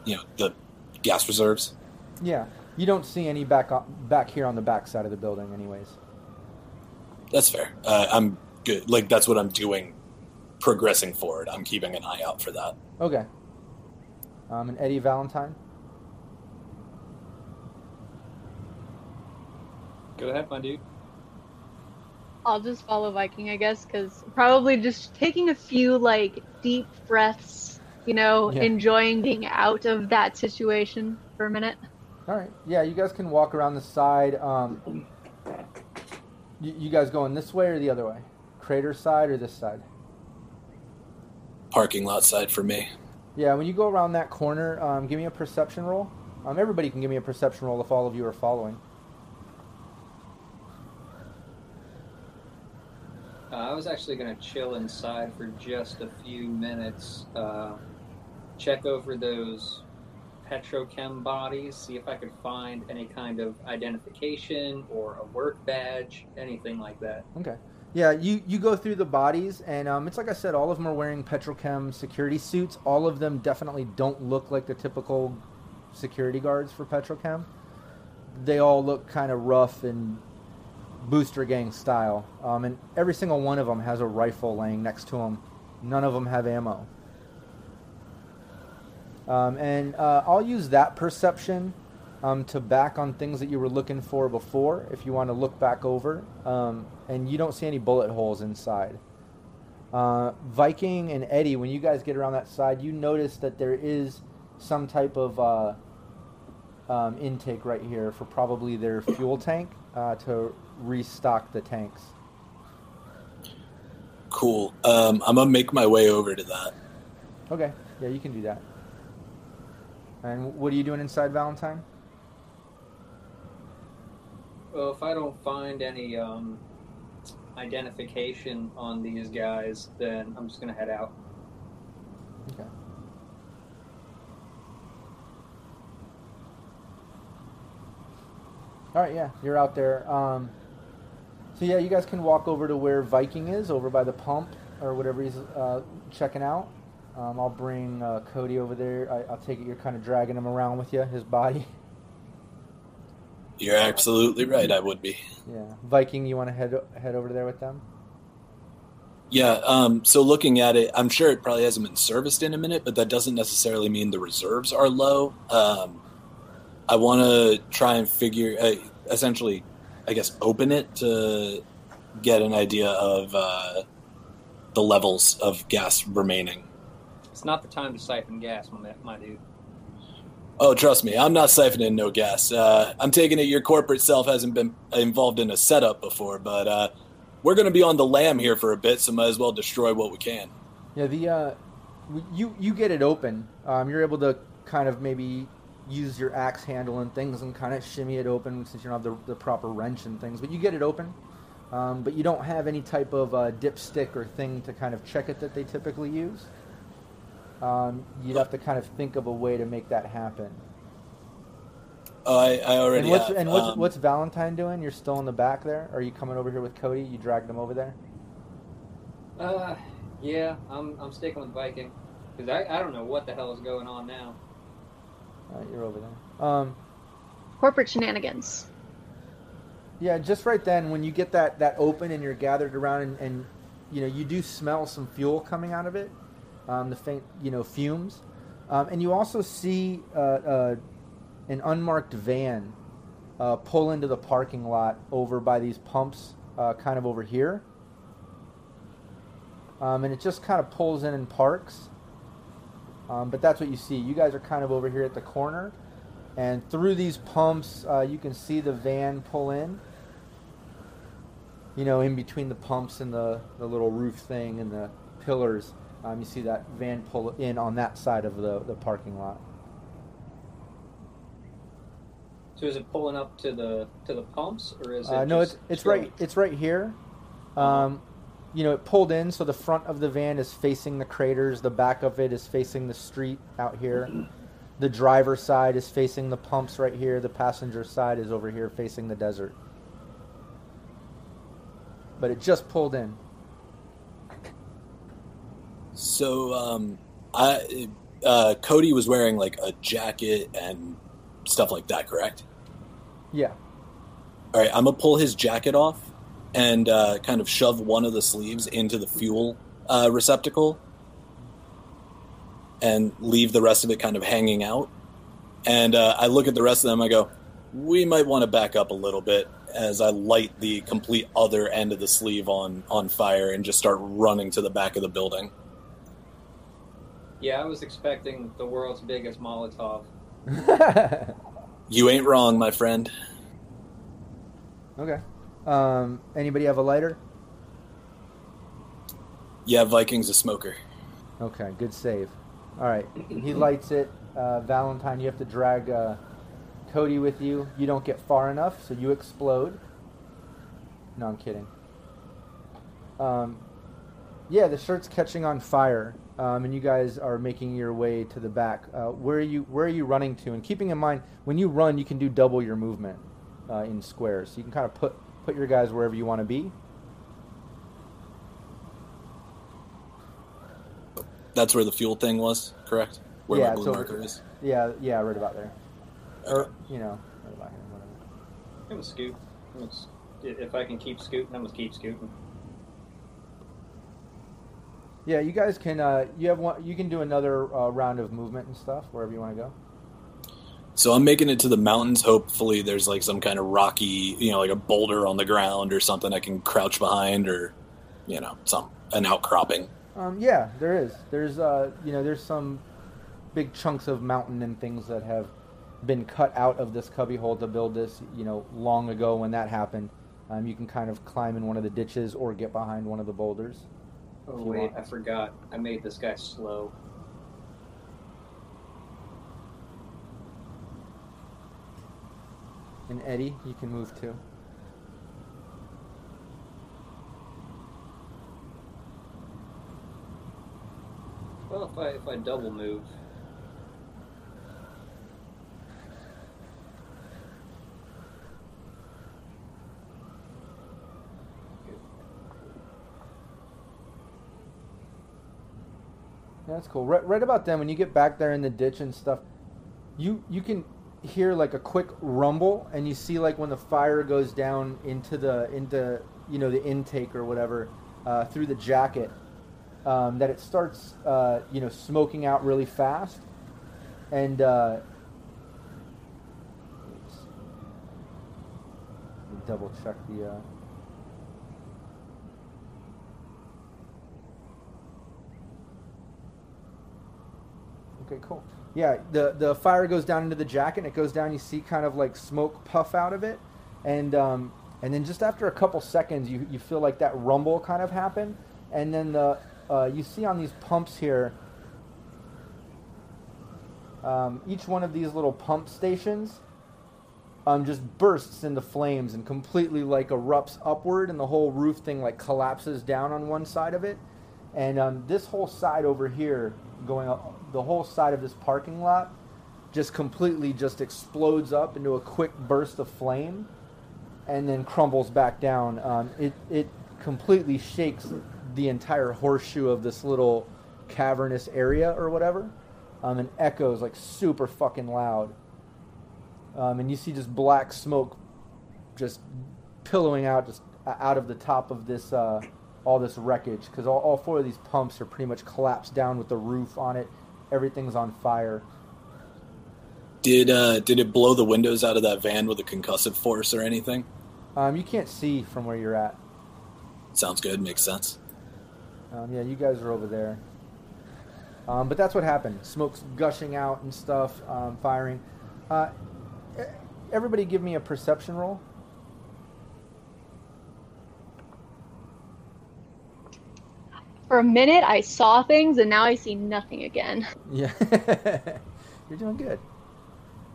you know the gas reserves. Yeah, you don't see any back on, back here on the back side of the building, anyways. That's fair. Uh, I'm good. Like that's what I'm doing, progressing forward. I'm keeping an eye out for that. Okay. Um, and Eddie Valentine. Go ahead, my dude. I'll just follow Viking, I guess, because probably just taking a few like deep breaths, you know, Yeah. enjoying being out of that situation for a minute. All right. Yeah, you guys can walk around the side. Um, you, you guys going this way or the other way? Crater side or this side? Parking lot side for me. Yeah, when you go around that corner, um, give me a perception roll. Um, everybody can give me a perception roll if all of you are following. Uh, I was actually going to chill inside for just a few minutes, uh, check over those petrochem bodies, see if I could find any kind of identification or a work badge, anything like that. Okay. Yeah, you, you go through the bodies, and um, it's like I said, all of them are wearing Petrochem security suits. All of them definitely don't look like the typical security guards for Petrochem. They all look kind of rough and booster gang style. Um, and every single one of them has a rifle laying next to them. None of them have ammo. Um, and uh, I'll use that perception um, to back on things that you were looking for before, if you want to look back over. Um, and you don't see any bullet holes inside. Uh, Viking and Eddie, when you guys get around that side, you notice that there is some type of uh, um, intake right here for probably their fuel tank uh, to restock the tanks. Cool. Um, I'm gonna make my way over to that. Okay, yeah, you can do that. And what are you doing inside Valentine? Well, if I don't find any um, identification on these guys, then I'm just going to head out. Okay. All right, yeah, you're out there. Um, so yeah, you guys can walk over to where Viking is, over by the pump or whatever he's uh, checking out. Um, I'll bring uh, Cody over there. I, I'll take it you're kind of dragging him around with you, his body. You're absolutely right. I would be. Yeah, Viking, you want to head head over there with them? Yeah. Um, so looking at it, I'm sure it probably hasn't been serviced in a minute, but that doesn't necessarily mean the reserves are low. Um, I want to try and figure, uh, essentially, I guess, open it to get an idea of uh, the levels of gas remaining. It's not the time to siphon gas, my, my dude. Oh, trust me, I'm not siphoning no gas. Uh, I'm taking it your corporate self hasn't been involved in a setup before, but uh, we're going to be on the lam here for a bit, so might as well destroy what we can. Yeah, the uh, you you get it open. Um, you're able to kind of maybe use your axe handle and things and kind of shimmy it open since you don't have the, the proper wrench and things. But you get it open, um, but you don't have any type of uh, dipstick or thing to kind of check it that they typically use. Um, you'd have to kind of think of a way to make that happen. Oh, I, I already And what's have. and what's, Um, what's Valentine doing? You're still in the back there. Are you coming over here with Cody? You dragged him over there. Uh, yeah, I'm I'm sticking with Viking because I, I don't know what the hell is going on now. Right, you're over there. Um, Corporate shenanigans. Yeah, just right then when you get that, that open and you're gathered around and, and you know you do smell some fuel coming out of it, um, the faint you know fumes, um, and you also see uh, uh, an unmarked van uh, pull into the parking lot over by these pumps, uh, kind of over here, um, and it just kind of pulls in and parks. Um, but that's what you see. You guys are kind of over here at the corner, and through these pumps, uh, you can see the van pull in you know, in between the pumps and the, the little roof thing and the pillars, um, you see that van pull in on that side of the, the parking lot. So is it pulling up to the to the pumps or is it? Uh, no, it's it's straight? right it's right here. Um, you know, it pulled in, so the front of the van is facing the craters. The back of it is facing the street out here. The driver's side is facing the pumps right here. The passenger side is over here facing the desert. But it just pulled in. So, um, I uh, Cody was wearing like a jacket and stuff like that, correct? Yeah. All right, I'm gonna pull his jacket off and uh, kind of shove one of the sleeves into the fuel uh, receptacle, and leave the rest of it kind of hanging out. And uh, I look at the rest of them. I go, "We might want to back up a little bit." As I light the complete other end of the sleeve on on fire and just start running to the back of the building. Yeah, I was expecting the world's biggest Molotov. You ain't wrong, my friend. Okay. Um, anybody have a lighter? Yeah, Viking's a smoker. Okay, good save. All right, he lights it. Uh, Valentine, you have to drag uh, Cody with you. You don't get far enough, so you explode. No, I'm kidding. Um, yeah, the shirt's catching on fire, um, and you guys are making your way to the back. Uh, where are you? Where are you running to? And keeping in mind, when you run, you can do double your movement uh, in squares, so you can kind of put put your guys wherever you want to be. That's where the fuel thing was, correct? Where Yeah, my blue so- marker is. Yeah, yeah, right about there. Or you know, right about here, whatever. I'm gonna scoot. I'm gonna If I can keep scooting, I'm gonna keep scooting. Yeah, you guys can. Uh, you have one. You can do another uh, round of movement and stuff wherever you want to go. So I'm making it to the mountains. Hopefully, there's like some kind of rocky, you know, like a boulder on the ground or something I can crouch behind, or you know, some an outcropping. Um, yeah, there is. There's uh, you know, there's some big chunks of mountain and things that have been cut out of this cubbyhole to build this. You know, long ago when that happened. Um, you can kind of climb in one of the ditches or get behind one of the boulders. Oh wait, want. I forgot. I made this guy slow. And Eddie, you can move too. Well, if I if I double move, Yeah, that's cool. Right, right about then, when you get back there in the ditch and stuff, you you can hear like a quick rumble, and you see like when the fire goes down into the into you know the intake or whatever, uh, through the jacket um, that it starts, uh, you know, smoking out really fast, and uh. Double check the. Uh, Okay, cool. Yeah, the the fire goes down into the jacket, and it goes down. You see kind of like smoke puff out of it, and um, and then just after a couple seconds, you you feel like that rumble kind of happen, and then the uh, you see on these pumps here. Um, each one of these little pump stations um, just bursts into flames and completely like erupts upward, and the whole roof thing like collapses down on one side of it, and um, this whole side over here going up the whole side of this parking lot just completely just explodes up into a quick burst of flame and then crumbles back down. Um, it, it completely shakes the entire horseshoe of this little cavernous area or whatever um, and echoes like super fucking loud. Um, and you see just black smoke just pillowing out just out of the top of this uh, all this wreckage because all, all four of these pumps are pretty much collapsed down with the roof on it everything's on fire. Did uh, did it blow the windows out of that van with a concussive force or anything? Um, you can't see from where you're at. Sounds good. Makes sense. Um, yeah, you guys are over there. Um, but that's what happened. Smoke's gushing out and stuff, um, firing. Uh, everybody, give me a perception roll. For a minute, I saw things, and now I see nothing again. Yeah, you're doing good.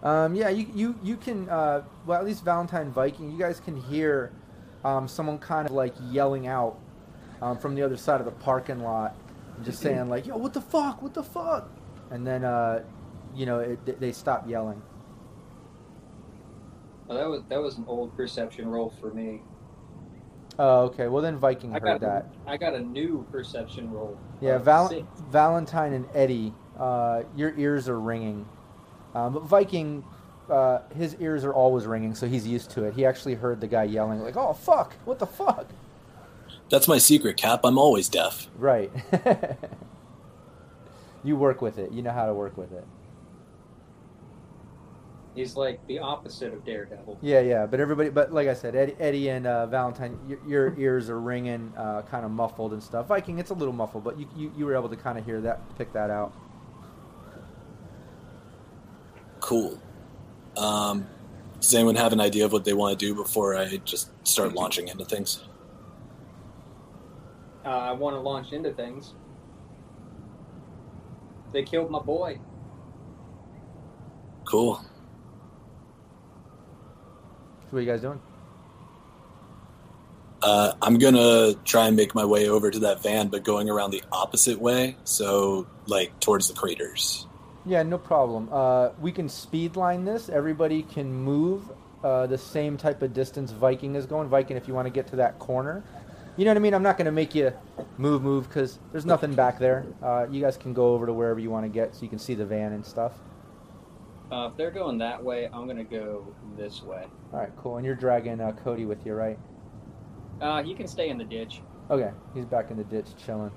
Um, yeah, you you you can. Uh, well, at least Valentine Viking, you guys can hear um, someone kind of like yelling out um, from the other side of the parking lot, just saying like, "Yo, what the fuck? What the fuck?" And then, uh, you know, it, they stop yelling. Well, that was that was an old perception roll for me. Oh, okay. Well, then Viking I heard got that. I got a new perception roll. Yeah, of Val- six. Valentine and Eddie, uh, your ears are ringing. Um, but Viking, uh, his ears are always ringing, so he's used to it. He actually heard the guy yelling, like, "Oh fuck! What the fuck?" That's my secret, Cap. I'm always deaf. Right. you work with it. You know how to work with it. He's like the opposite of Daredevil. Yeah, yeah. But everybody, but like I said, Eddie, Eddie and uh, Valentine, your, your ears are ringing, uh, kind of muffled and stuff. Viking, it's a little muffled, but you, you, you were able to kind of hear that, pick that out. Cool. Um, does anyone have an idea of what they want to do before I just start launching into things? Uh, I want to launch into things. They killed my boy. Cool. So what are you guys doing? Uh, I'm gonna try and make my way over to that van, but going around the opposite way, so like towards the craters. Yeah, no problem. Uh, we can speed line this. Everybody can move uh, the same type of distance Viking is going. Viking, if you want to get to that corner, you know what I mean. I'm not going to make you move, move because there's nothing back there. Uh, you guys can go over to wherever you want to get, so you can see the van and stuff. Uh, if they're going that way, I'm gonna go this way. All right, cool. And you're dragging uh, Cody with you, right? Uh, he can stay in the ditch. Okay, he's back in the ditch chilling.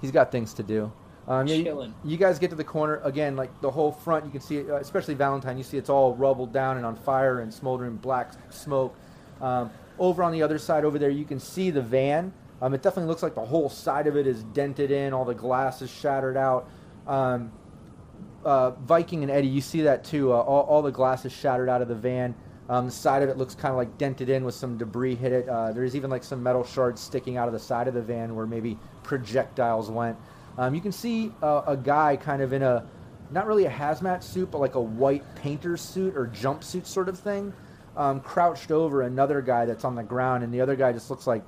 He's got things to do. Um, yeah, you, Chilling. you guys get to the corner again, like the whole front. You can see, it, uh, especially Valentine. You see it's all rubbled down and on fire and smoldering black smoke. Um, over on the other side, over there, you can see the van. Um, it definitely looks like the whole side of it is dented in. All the glass is shattered out. Um, uh, Viking and Eddie, you see that too. Uh, all, all the glass is shattered out of the van. Um, the side of it looks kind of like dented in with some debris hit it. Uh, there's even like some metal shards sticking out of the side of the van where maybe projectiles went. Um, you can see uh, a guy kind of in a, not really a hazmat suit, but like a white painter's suit or jumpsuit sort of thing, um, crouched over another guy that's on the ground, and the other guy just looks like,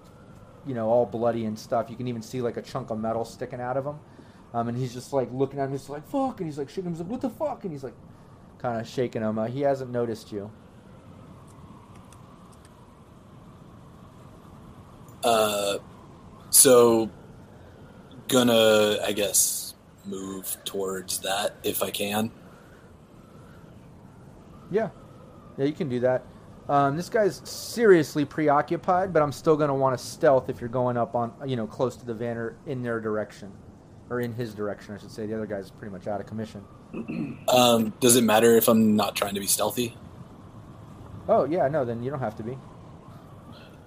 you know, all bloody and stuff. You can even see like a chunk of metal sticking out of him. Um, and he's just like looking at him, he's like, fuck, and he's like shaking him, he's like, what the fuck? And he's like, kind of shaking him. Uh, he hasn't noticed you. Uh, so gonna, I guess, move towards that if I can. Yeah, yeah, you can do that. Um, this guy's seriously preoccupied, but I'm still to want to stealth if you're going up on, you know, close to the van or in their direction, or in his direction, I should say. The other guy's pretty much out of commission. Um, does it matter if I'm not trying to be stealthy? Oh yeah, no, then you don't have to be.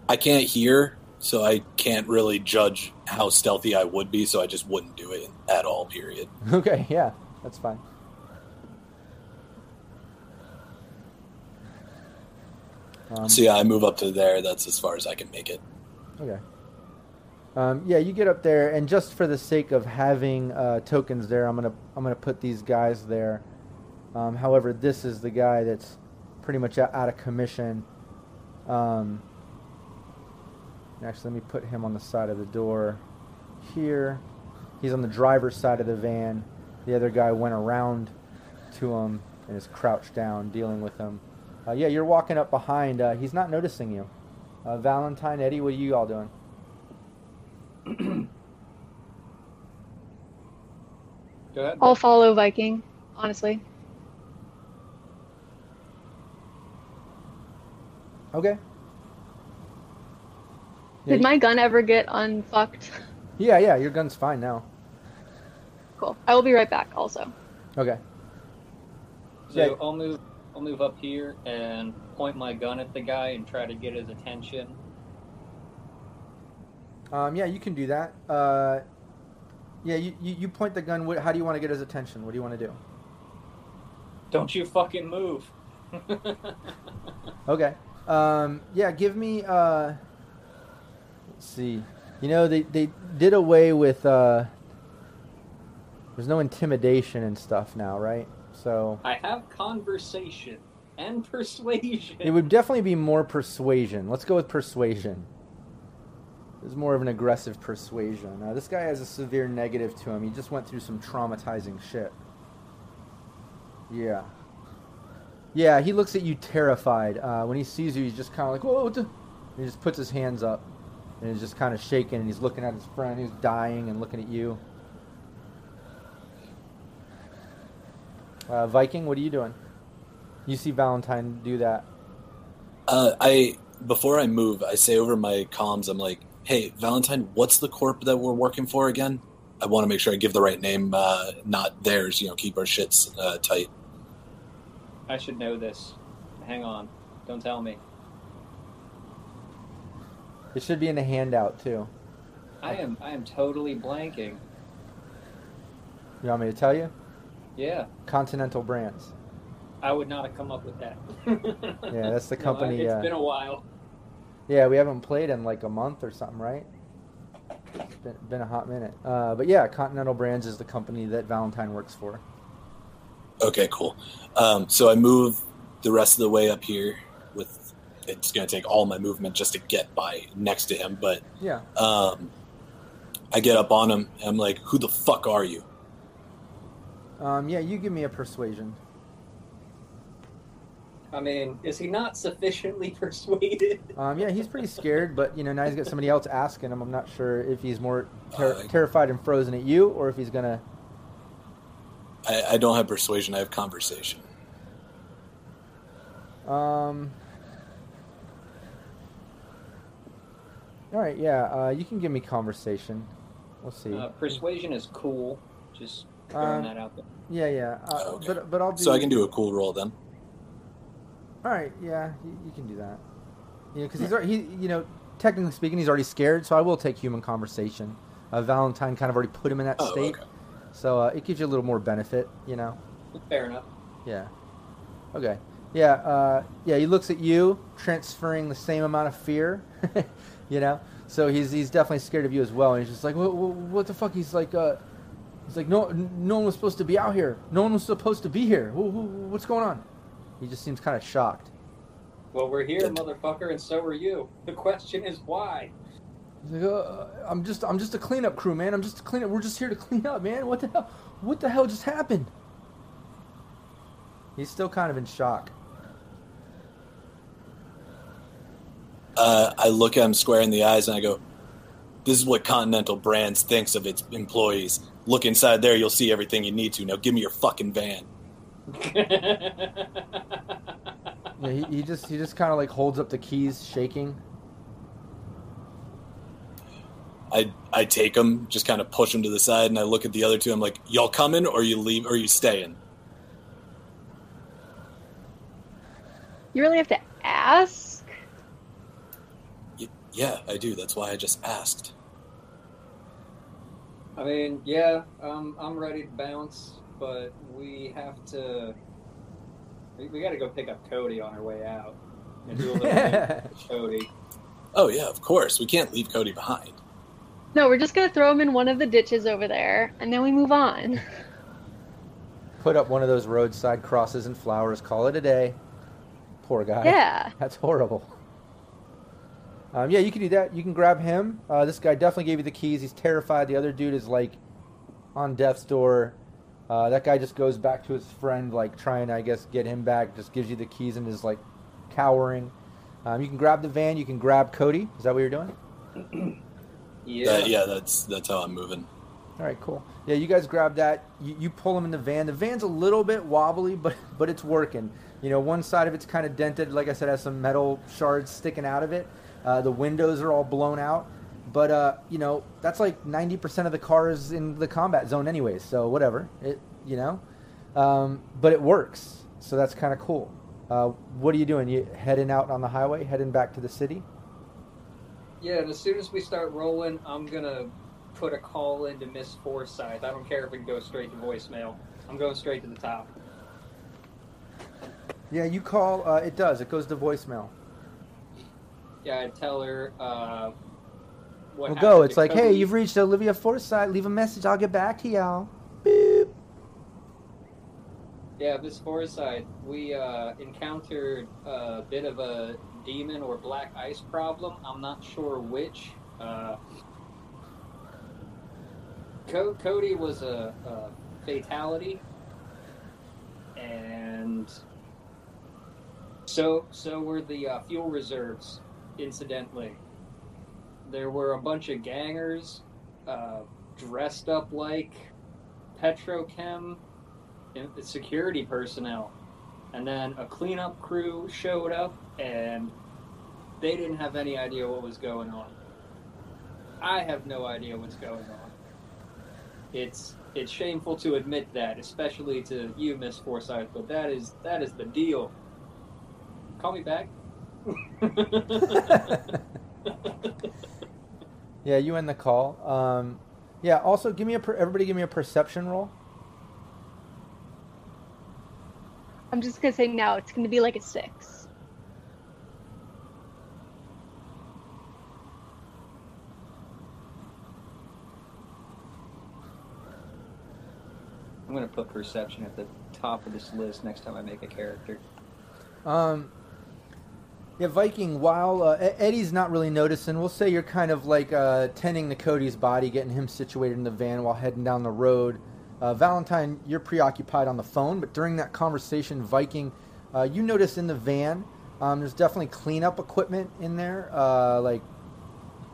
I can't hear, so I can't really judge how stealthy I would be. So I just wouldn't do it at all. Period. Okay, yeah, that's fine. Um, So yeah, I move up to there. That's as far as I can make it. Okay. Um, yeah, you get up there, and just for the sake of having uh, tokens there, I'm gonna I'm gonna put these guys there. Um, however, this is the guy that's pretty much out, of commission. Um, actually, let me put him on the side of the door here. He's on the driver's side of the van. The other guy went around to him and is crouched down, dealing with him. Uh, yeah, you're walking up behind. Uh, he's not noticing you. Uh, Valentine, Eddie, what are you all doing? Go ahead. I'll follow Viking, honestly. Okay. Yeah, Did my gun ever get unfucked? yeah, yeah, your gun's fine now. Cool. I will be right back. Also. Okay. So Yeah. I'll move. I'll move up here and point my gun at the guy and try to get his attention. Um, yeah, you can do that. Uh, yeah, you, you, you point the gun. What, how do you want to get his attention? What do you want to do? Don't you fucking move. Okay. Um, yeah, give me. Uh, let's see. You know, they, they did away with. Uh, there's no intimidation and stuff now, right? So I have conversation and persuasion. it would definitely be more persuasion. Let's go with persuasion. There's more of an aggressive persuasion. Uh, this guy has a severe negative to him. He just went through some traumatizing shit. Yeah. Yeah, he looks at you terrified. Uh, when he sees you, he's just kind of like, whoa, the-" He just puts his hands up and he's just kind of shaking and he's looking at his friend who's dying and looking at you. Uh, Viking, what are you doing? You see Valentine do that. Uh, I before I move, I say over my comms, I'm like, "Hey, Valentine, what's the corp that we're working for again?" I want to make sure I give the right name, uh, not theirs. You know, keep our shits uh, tight. I should know this. Hang on. Don't tell me. It should be in the handout too. I am. I am totally blanking. You want me to tell you? Yeah, Continental Brands. I would not have come up with that. Yeah, that's the No, company, it's uh, been a while. Yeah, we haven't played in like a month or something, right? It's been, been a hot minute. Uh, but yeah, Continental Brands is the company that Valentine works for. Okay, cool. Um, so I move the rest of the way up here. With it's going to take all my movement just to get by next to him, but Yeah. um, I get up on him and I'm like, "Who the fuck are you?" Um, yeah, you give me a persuasion. I mean, is he not sufficiently persuaded? Um, yeah, he's pretty scared, but you know now he's got somebody else asking him. I'm not sure if he's more ter- Uh, terrified and frozen at you, or if he's gonna. I, I don't have persuasion. I have conversation. Um. All right, yeah, uh, you can give me conversation. We'll see. Uh, persuasion is cool. Just throwing Uh, that out there. yeah, yeah, uh, Okay. but but I'll do. So I can do a cool roll then. All right, yeah, you, you can do that. You know, because he's already, he, you know, technically speaking, he's already scared. So I will take human conversation. Uh, Valentine kind of already put him in that Oh, state, okay. so uh, it gives you a little more benefit. You know. Fair enough. Yeah. Okay. Yeah. Uh, yeah. He looks at you, transferring the same amount of fear. you know. So he's he's definitely scared of you as well. And he's just like, what, what, what the fuck? He's like, uh, he's like, no, no one was supposed to be out here. No one was supposed to be here. Wh- wh- What's going on? He just seems kind of shocked. Well, we're here, motherfucker, and so are you. The question is why. He's like, uh, I'm just I'm just a cleanup crew, man. I'm just a cleanup. We're just here to clean up, man. What the hell? What the hell just happened? He's still kind of in shock. Uh, I look at him square in the eyes and I go, "This is what Continental Brands thinks of its employees. Look inside there; you'll see everything you need to. Now, give me your fucking van." Yeah, he, he just he just kind of like holds up the keys, shaking. I I take them, just kind of push them to the side, and I look at the other two. I'm like, "Y'all coming, or you leave, or you staying?" You really have to ask? Y- yeah, I do. That's why I just asked. I mean, yeah, um, I'm ready to bounce, but we have to. We, we got to go pick up Cody on our way out and do a little thing with Cody. Oh yeah, of course. We can't leave Cody behind. No, we're just gonna throw him in one of the ditches over there, and then we move on. Put up one of those roadside crosses and flowers. Call it a day. Poor guy. Yeah. That's horrible. Um, yeah, you can do that. You can grab him. Uh, this guy definitely gave you the keys. He's terrified. The other dude is like on death's door. Uh, that guy just goes back to his friend, like trying to, I guess, get him back. Just gives you the keys and is like cowering. Um, you can grab the van. You can grab Cody. Is that what you're doing? Yeah. That- yeah, that's that's how I'm moving. All right, cool. Yeah, you guys grab that. You, you pull him in the van. The van's a little bit wobbly, but but it's working. You know, one side of it's kind of dented. Like I said, has some metal shards sticking out of it. Uh, the windows are all blown out. But uh, you know, that's like ninety percent of the cars in the combat zone, anyways. So whatever. It you know, um, but it works. So that's kind of cool. Uh, what are you doing? You heading out on the highway, heading back to the city? Yeah, and as soon as we start rolling, I'm gonna put a call into Miss Forsyth. I don't care if it goes straight to voicemail. I'm going straight to the top. Yeah, you call. Uh, it does. It goes to voicemail. Yeah, I tell her. Uh, what We'll go. It's like, hey, you've reached Olivia Forsyth. Leave a message. I'll get back to y'all. Beep. Yeah, Miss Forsyth, we uh, encountered a bit of a demon or black ice problem. I'm not sure which. Uh, Co- Cody was a, a fatality, and so so were the uh, fuel reserves. Incidentally, there were a bunch of gangers uh, dressed up like petrochem security personnel. And then a cleanup crew showed up and they didn't have any idea what was going on. I have no idea what's going on. It's it's shameful to admit that, especially to you, Miss Forsyth, but that is that is the deal. Call me back. Yeah, you end the call. Um, yeah. Also, give me a. Per- everybody, give me a perception roll. I'm just gonna say now it's gonna be like a six. I'm gonna put perception at the top of this list next time I make a character. Um, yeah, Viking. While uh, Eddie's not really noticing, we'll say you're kind of like uh, tending to Cody's body, getting him situated in the van while heading down the road. Uh, Valentine, you're preoccupied on the phone, but during that conversation, Viking, uh, you notice in the van, um, there's definitely cleanup equipment in there, uh, like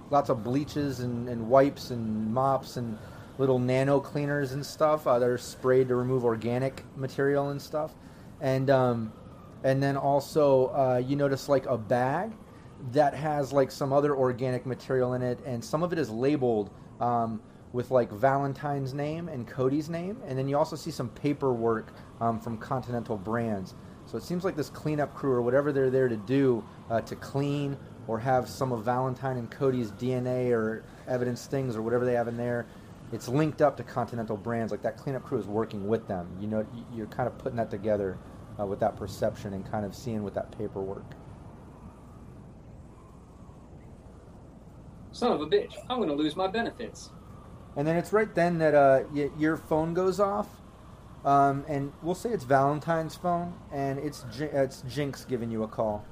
lots of bleaches and, and wipes and mops and little nano cleaners and stuff uh, that are sprayed to remove organic material and stuff. And um, and then also uh, you notice like a bag that has like some other organic material in it, and some of it is labeled um, with like Valentine's name and Cody's name, and then you also see some paperwork um, from Continental Brands. So it seems like this cleanup crew or whatever they're there to do uh, to clean or have some of Valentine and Cody's DNA or evidence things or whatever they have in there. It's linked up to Continental Brands. Like that cleanup crew is working with them. You know, you're kind of putting that together uh, with that perception and kind of seeing with that paperwork. Son of a bitch! I'm gonna lose my benefits. And then it's right then that uh, y- your phone goes off, um, and we'll say it's Valentine's phone, and it's J- it's Jinx giving you a call,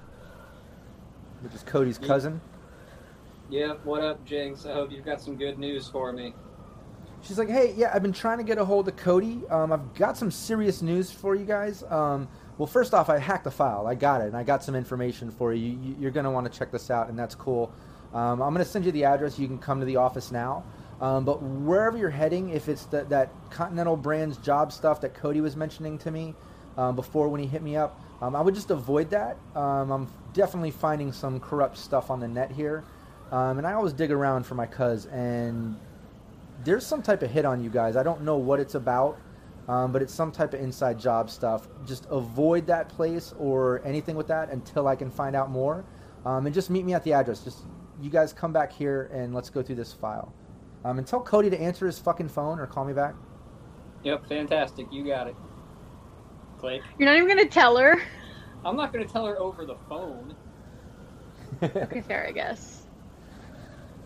which is Cody's cousin. Yeah, what up, Jinx? I hope you've got some good news for me. She's like, "Hey, yeah, I've been trying to get a hold of Cody. Um, I've got some serious news for you guys. Um, well, first off, I hacked the file. I got it, and I got some information for you. you you're gonna want to check this out, and that's cool. Um, I'm gonna send you the address. You can come to the office now. Um, but wherever you're heading, if it's the, that Continental Brands job stuff that Cody was mentioning to me um, before when he hit me up, Um, I would just avoid that. Um, I'm definitely finding some corrupt stuff on the net here, um, and I always dig around for my cuz, and there's some type of hit on you guys. I don't know what it's about, um, but it's some type of inside job stuff. Just avoid that place or anything with that until I can find out more, um, and just meet me at the address. Just you guys come back here and let's go through this file. Um, and tell Cody to answer his fucking phone or call me back. Yep, fantastic. You got it. Click. You're not even gonna tell her. I'm not going to tell her over the phone. Okay, fair, I guess.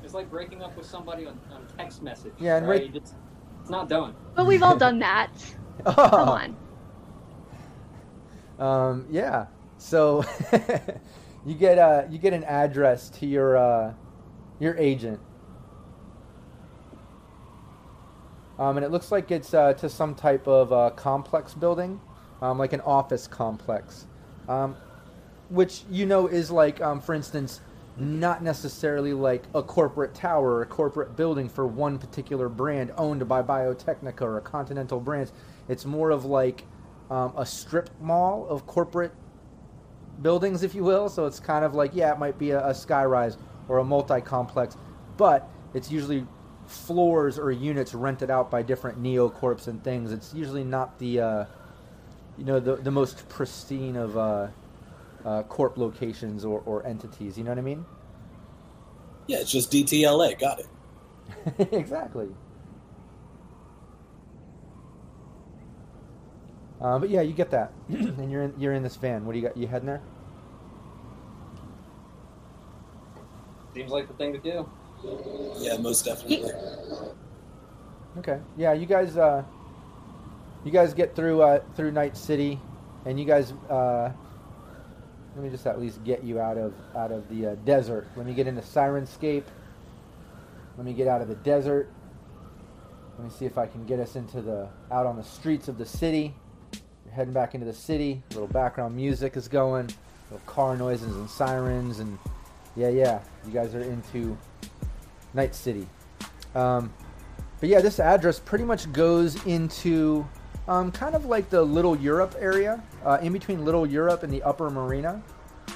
It's like breaking up with somebody on, on text message. Yeah, and right? right- It's, it's not done. But we've all done that. Oh. Come on. Um, yeah. So you get uh, you get an address to your uh, your agent, um, and it looks like it's uh, to some type of uh, complex building, um, like an office complex, um, which you know is like, um, for instance, not necessarily like a corporate tower or a corporate building for one particular brand owned by Biotechnica or a Continental Brands. It's more of like um, a strip mall of corporate buildings, if you will. So it's kind of like, yeah, it might be a, a skyrise or a multi complex, but it's usually floors or units rented out by different neocorps and things. It's usually not the, uh, you know, the, the most pristine of uh, uh, corp locations or, or entities. You know what I mean? Yeah, it's just DTLA. Got it. exactly. Uh, but yeah, you get that, and you're in you're in this van. What do you got? You heading there? Seems like the thing to do. Yeah, most definitely. Okay. Yeah, you guys. Uh, you guys get through uh, through Night City, and you guys. Uh, let me just at least get you out of out of the uh, desert. Let me get into Syrinscape. Let me get out of the desert. Let me see if I can get us into the out on the streets of the city. You're heading back into the city. A little background music is going. Little car noises and sirens and yeah, yeah. You guys are into Night City. Um, but yeah, this address pretty much goes into um, kind of like the Little Europe area, uh, in between Little Europe and the Upper Marina,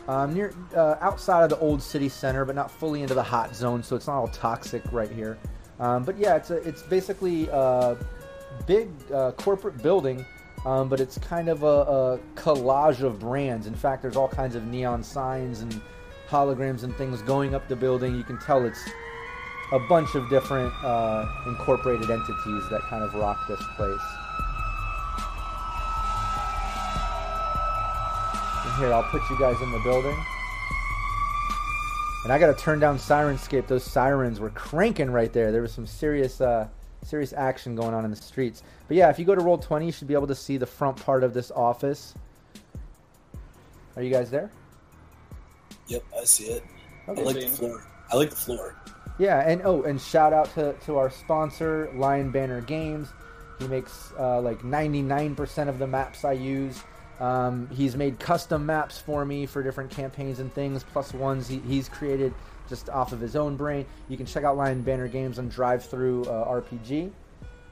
um, near uh, outside of the old city center, but not fully into the hot zone, so it's not all toxic right here. Um, but yeah, it's a, it's basically a big uh, corporate building, um, but it's kind of a, a collage of brands. In fact, there's all kinds of neon signs and holograms and things going up the building. You can tell it's a bunch of different uh, incorporated entities that kind of rock this place. Here, I'll put you guys in the building. And I got to turn down Syrinscape. Those sirens were cranking right there. There was some serious, uh, serious action going on in the streets. But yeah, if you go to Roll20, you should be able to see the front part of this office. Are you guys there? Yep, I see it. Okay. I like the floor. I like the floor. Yeah, and oh, and shout out to, to our sponsor, Lion Banner Games. He makes uh, like 99% of the maps I use. Um, he's made custom maps for me for different campaigns and things, plus ones he, he's created just off of his own brain. You can check out Lion Banner Games on DriveThru uh, RPG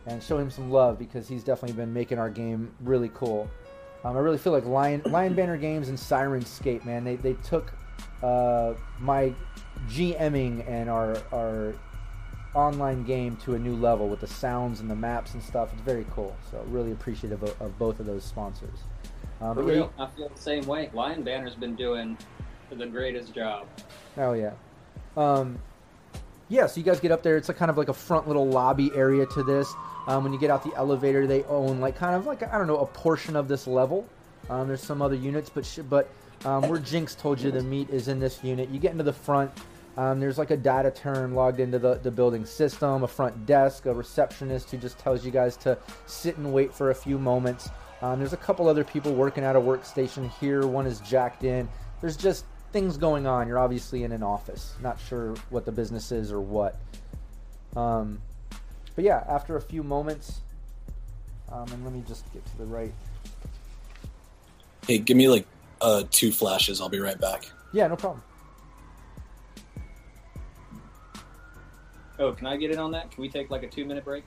and show him some love because he's definitely been making our game really cool. Um, I really feel like Lion Lion Banner Games and Syrinscape, man, they, they took uh, my GMing and our our online game to a new level with the sounds and the maps and stuff. It's very cool. So really appreciative of, of both of those sponsors. For but yeah, I feel the same way. Lion Banner's been doing the greatest job. Oh yeah. Um, yeah, so you guys get up there. It's a kind of like a front little lobby area to this. Um, when you get out the elevator, they own like kind of like I don't know a portion of this level. Um, there's some other units, but sh- but um, where Jinx told you the meet is in this unit. You get into the front. Um, there's like a data term logged into the, the building system, a front desk, a receptionist who just tells you guys to sit and wait for a few moments. Um, there's a couple other people working at a workstation here. One is jacked in. There's just things going on. You're obviously in an office. Not sure what the business is or what. Um, but yeah, after a few moments, um, and let me just get to the right. Hey, give me like uh, two flashes. I'll be right back. Yeah, no problem. Oh, can I get in on that? Can we take like a two minute break?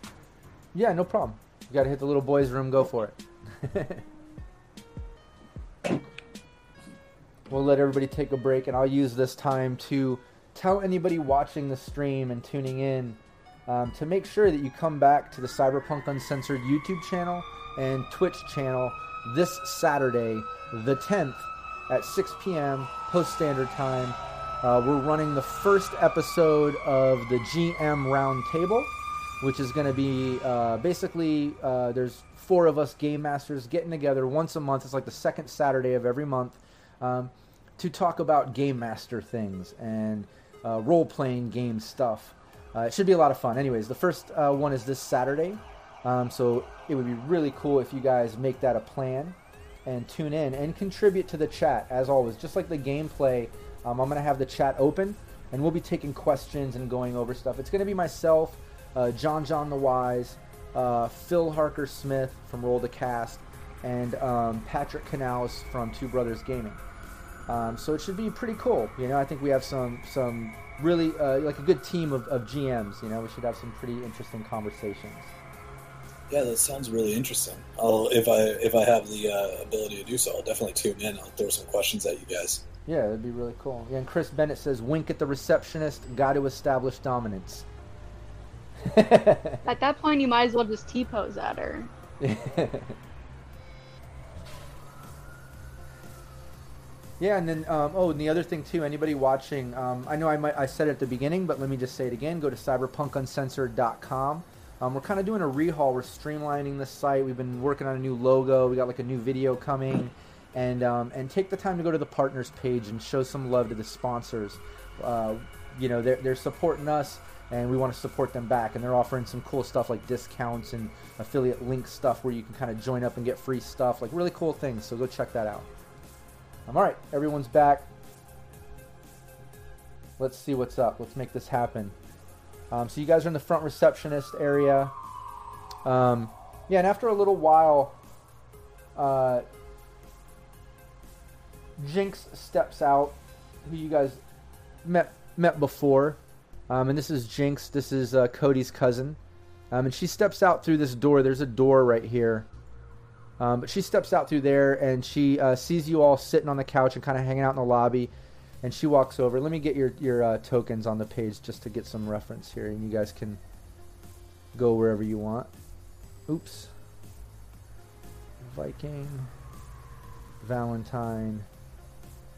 Yeah, no problem. You gotta hit the little boys' room. Go for it. we'll let everybody take a break, and I'll use this time to tell anybody watching the stream and tuning in um, to make sure that you come back to the Cyberpunk Uncensored YouTube channel and Twitch channel this Saturday, the 10th, at 6 p.m. post standard time. Uh, we're running the first episode of the GM Roundtable, which is going to be uh, basically uh, there's four of us game masters getting together once a month. It's like the second Saturday of every month um, to talk about game master things and uh, role playing game stuff. Uh, it should be a lot of fun. Anyways, the first uh, one is this Saturday, um, so it would be really cool if you guys make that a plan and tune in and contribute to the chat as always. Just like the gameplay, um, I'm going to have the chat open and we'll be taking questions and going over stuff. It's going to be myself, uh, John John the Wise, uh, Phil Harker Smith from Roll the Cast, and um, Patrick Canals from Two Brothers Gaming. Um, so it should be pretty cool. You know, I think we have some some really uh, like a good team of, of GMs. You know, we should have some pretty interesting conversations. Yeah, that sounds really interesting. I'll if I if I have the uh, ability to do so, I'll definitely tune in. I'll throw some questions at you guys. Yeah, that'd be really cool. Yeah, and Chris Bennett says, "Wink at the receptionist. Got to establish dominance." At that point, you might as well just T pose at her. Yeah, and then um, oh, and the other thing too. Anybody watching? Um, I know I might I said it at the beginning, but let me just say it again. Go to cyberpunkuncensored.com. Um, we're kind of doing a rehaul. We're streamlining the site. We've been working on a new logo. We got like a new video coming, and um, and take the time to go to the partners page and show some love to the sponsors. Uh, you know, they're they're supporting us, and we want to support them back. And they're offering some cool stuff like discounts and affiliate link stuff where you can kind of join up and get free stuff, like really cool things. So go check that out. Um, all right, everyone's back. Let's see what's up. Let's make this happen. Um, so you guys are in the front receptionist area. Um, yeah, and after a little while, uh, Jinx steps out, who you guys met met before, um, and this is Jinx. This is uh, Cody's cousin, um, and she steps out through this door. There's a door right here. Um, but she steps out through there and she uh, sees you all sitting on the couch and kind of hanging out in the lobby. And she walks over. Let me get your your uh, tokens on the page just to get some reference here, and you guys can go wherever you want. Oops. Viking, Valentine,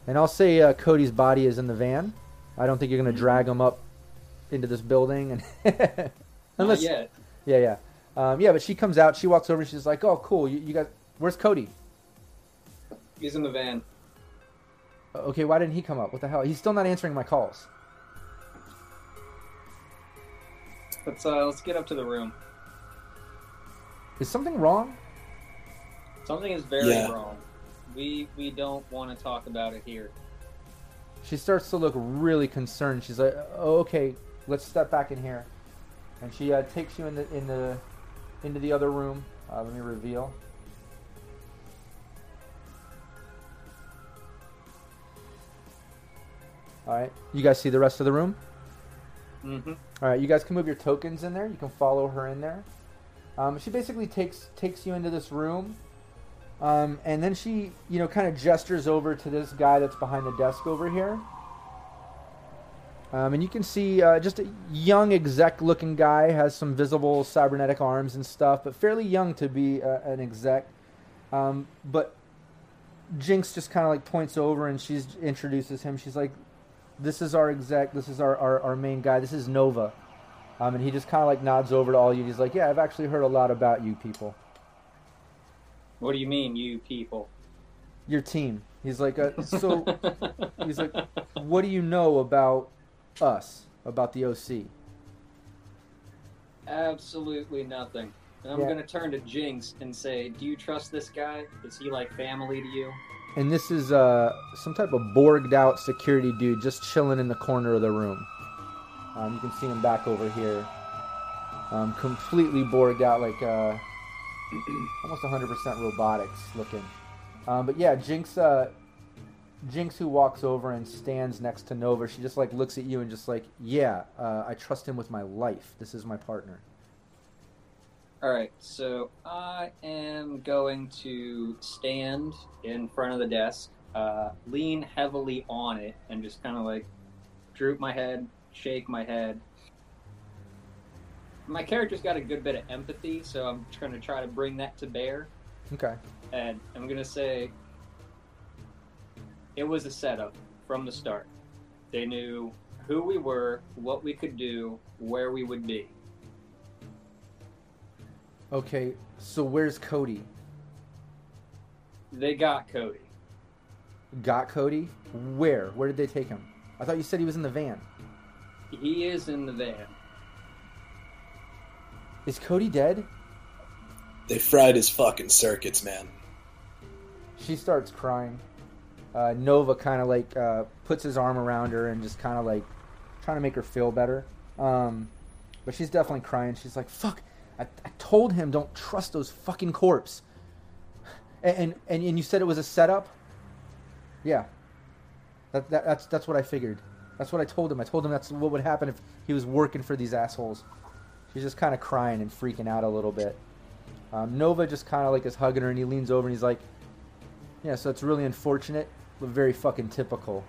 and I'll say uh, Cody's body is in the van. I don't think you're gonna drag him up into this building, and unless Not yet. yeah, yeah. Um, yeah, but she comes out. She walks over. and She's like, "Oh, cool. You, you guys, where's Cody? He's in the van. Okay, why didn't he come up? What the hell? He's still not answering my calls. Let's uh, let's get up to the room. Is something wrong? Something is very Yeah. wrong. We we don't want to talk about it here. She starts to look really concerned. She's like, "Oh, okay. Let's step back in here." And she uh, takes you in the in the into the other room. Uh, let me reveal. All right, you guys see the rest of the room. Mm-hmm. All right, you guys can move your tokens in there. You can follow her in there. Um, she basically takes takes you into this room, um, and then she, you know, kind of gestures over to this guy that's behind the desk over here. Um, and you can see uh, just a young exec-looking guy has some visible cybernetic arms and stuff, but fairly young to be uh, an exec. Um, but Jinx just kind of like points over and she introduces him. She's like, "This is our exec. This is our, our, our main guy. This is Nova." Um, and he just kind of like nods over to all you. He's like, "Yeah, I've actually heard a lot about you people, What do you mean, you people? your team." He's like, uh, "So." He's like, "What do you know about us? About the OC?" Absolutely nothing. And I'm Yeah. gonna turn to Jinx and say, "Do you trust this guy? Is he like family to you?" And this is uh, some type of borged out security dude just chilling in the corner of the room. Um, you can see him back over here. Um, completely borged out, like uh, almost 100% robotics looking. Um, but yeah, Jinx, uh, Jinx, who walks over and stands next to Nova, she just like looks at you and just like, yeah, uh, I trust him with my life. This is my partner. All right, so I am going to stand in front of the desk uh, lean heavily on it, and just kind of like droop my head, shake my head. My character's got a good bit of empathy, so I'm trying to try to bring that to bear. Okay. And I'm gonna say it was a setup from the start. They knew who we were, what we could do, where we would be. Okay. So where's Cody? They got Cody. Got Cody? Where? Where did they take him? I thought you said he was in the van. He is in the van. Is Cody dead? They fried his fucking circuits, man. She starts crying. Uh, Nova kind of like uh, puts his arm around her and just kind of like trying to make her feel better. Um, but she's definitely crying. She's like, "Fuck! I, I told him don't trust those fucking corpse." And, and and you said it was a setup. Yeah. That, that that's that's what I figured. That's what I told him. I told him that's what would happen if he was working for these assholes. She's just kind of crying and freaking out a little bit. Um, Nova just kind of like is hugging her, and he leans over and he's like, "Yeah, so it's really unfortunate, very fucking typical."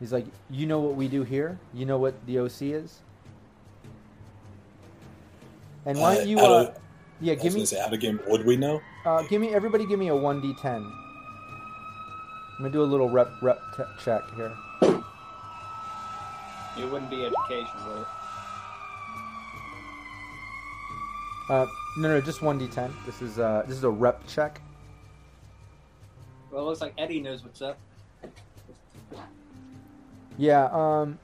He's like, "You know what we do here? You know what the OC is?" And why don't Uh, you? out Uh, of- yeah, I was give me, gonna say, how to game would we know? uh, give me, everybody, give me a one d10. I'm gonna do a little rep rep t- check here. It wouldn't be education, would it? Uh, no, no, just one d10. This is uh, this is a rep check. Well, it looks like Eddie knows what's up. Yeah, um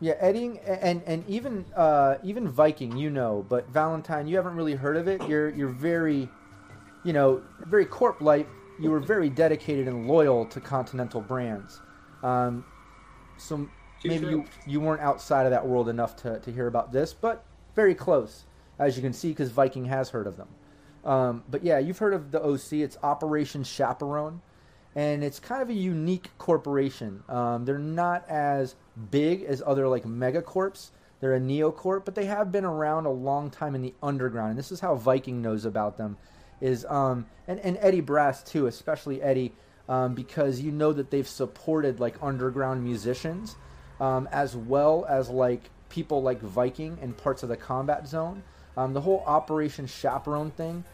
Yeah, Edding and and even uh even Viking, you know, but Valentine, you haven't really heard of it. You're you're very you know, very corp like you were very dedicated and loyal to Continental brands. Um so maybe you you weren't outside of that world enough to, to hear about this, but very close, as you can see, because Viking has heard of them. Um, but yeah, you've heard of the OC. It's Operation Chaperone, and it's kind of a unique corporation. Um, they're not as big as other like megacorps. They're a neocorp, but they have been around a long time in the underground, and this is how Viking knows about them. Is um, and and Eddie Brass too, especially Eddie, um, because you know that they've supported like underground musicians, um, as well as like people like Viking and parts of the combat zone. Um, the whole Operation Chaperone thing,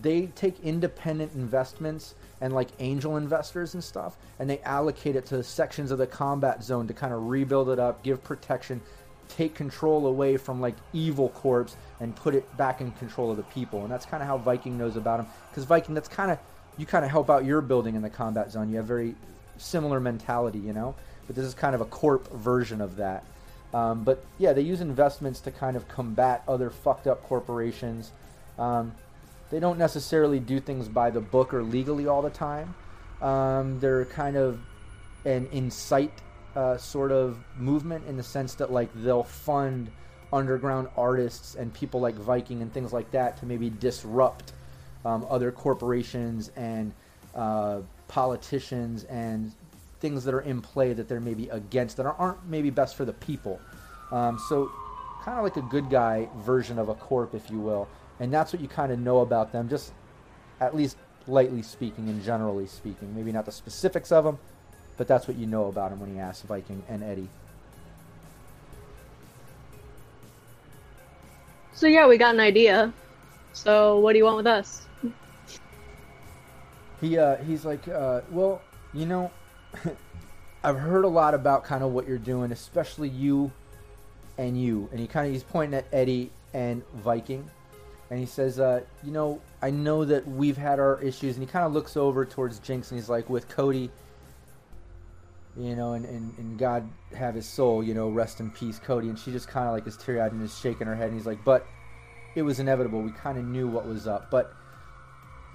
they take independent investments and like angel investors and stuff, and they allocate it to sections of the combat zone to kind of rebuild it up, give protection, take control away from like evil corps, and put it back in control of the people. And that's kind of how Viking knows about them, because Viking, that's kind of you kind of help out your building in the combat zone. You have very similar mentality, you know. But this is kind of a corp version of that. Um, but yeah, they use investments to kind of combat other fucked up corporations. Um, they don't necessarily do things by the book or legally all the time. Um, they're kind of an incite uh, sort of movement in the sense that like they'll fund underground artists and people like Viking and things like that to maybe disrupt um, other corporations and uh, politicians and things that are in play that they're maybe against that aren't maybe best for the people. Um, so, kind of like a good guy version of a corp, if you will. And that's what you kind of know about them, just at least lightly speaking and generally speaking. Maybe not the specifics of them, but that's what you know about them when you ask Viking and Eddie. So yeah, we got an idea. So what do you want with us? He uh, he's like, uh, well, you know, I've heard a lot about kind of what you're doing, especially you and you. And he kind of he's pointing at Eddie and Viking, and he says, uh, you know, I know that we've had our issues. And he kind of looks over towards Jinx, and he's like, with Cody, you know, and, and, and God have his soul, you know, rest in peace, Cody. And she just kind of like is teary eyed and is shaking her head, and he's like, but it was inevitable. We kind of knew what was up, but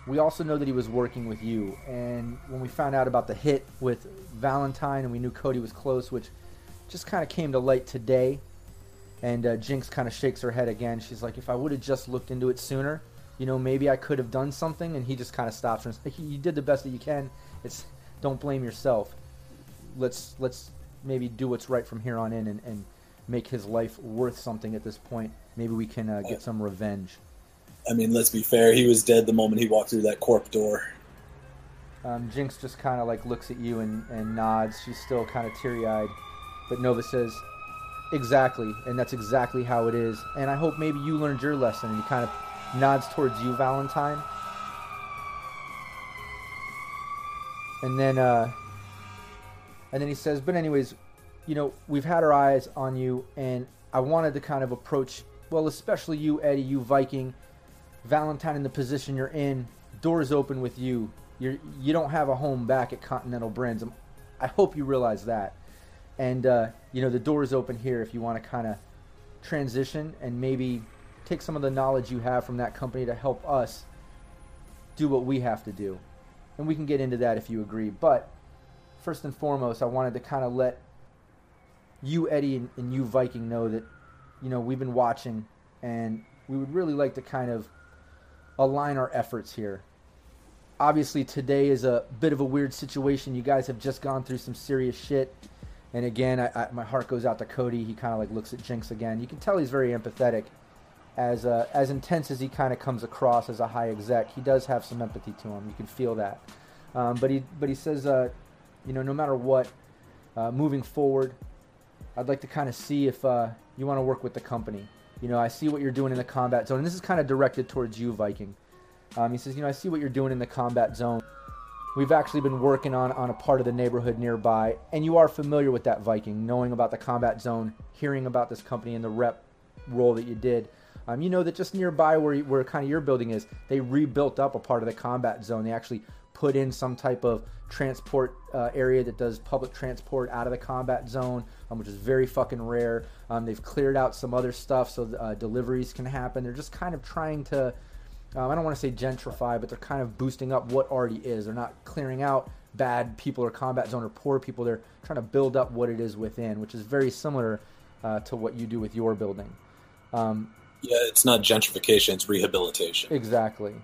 we also know that he was working with you. And when we found out about the hit with Valentine and we knew Cody was close, which just kind of came to light today, and uh, Jinx kind of shakes her head again. She's like, if I would have just looked into it sooner, you know, maybe I could have done something. And he just kind of stops her and says, you did the best that you can. It's don't blame yourself. Let's let's maybe do what's right from here on in and, and make his life worth something at this point. Maybe we can uh, get some revenge. I mean, let's be fair. He was dead the moment he walked through that corp door. Um, Jinx just kind of like looks at you and, and nods. She's still kind of teary eyed. But Nova says, Exactly, and that's exactly how it is. And I hope maybe you learned your lesson. And he kind of nods towards you, Valentine. And then, uh, and then he says, "But anyways, you know, we've had our eyes on you, and I wanted to kind of approach, well, especially you, Eddie, you Viking, Valentine, in the position you're in. Doors open with you. You're you don't have a home back at Continental Brands. I'm, I hope you realize that. And uh, you know, the doors open here if you want to kind of transition and maybe take some of the knowledge you have from that company to help us do what we have to do. And we can get into that if you agree. But first and foremost, I wanted to kind of let you, Eddie, and, and you, Viking, know that, you know, we've been watching and we would really like to kind of align our efforts here. Obviously, today is a bit of a weird situation. You guys have just gone through some serious shit. And again, I, I, my heart goes out to Cody. He kind of like looks at Jinx again. You can tell he's very empathetic. As uh, as intense as he kind of comes across as a high exec, he does have some empathy to him. You can feel that. Um, but he but he says, uh, you know, no matter what, uh, moving forward, I'd like to kind of see if uh, you want to work with the company. You know, I see what you're doing in the combat zone, and this is kind of directed towards you, Viking. Um, he says, you know, I see what you're doing in the combat zone. We've actually been working on, on a part of the neighborhood nearby, and you are familiar with that Viking, knowing about the combat zone, hearing about this company and the rep role that you did. Um, you know that just nearby where, where kind of your building is, they rebuilt up a part of the combat zone. They actually put in some type of transport uh, area that does public transport out of the combat zone, um, which is very fucking rare. Um, they've cleared out some other stuff so uh, deliveries can happen. They're just kind of trying to um, I don't want to say gentrify, but they're kind of boosting up what already is. They're not clearing out bad people or combat zone or poor people. They're trying to build up what it is within, which is very similar uh, to what you do with your building. Um, yeah, it's not gentrification; it's rehabilitation. Exactly.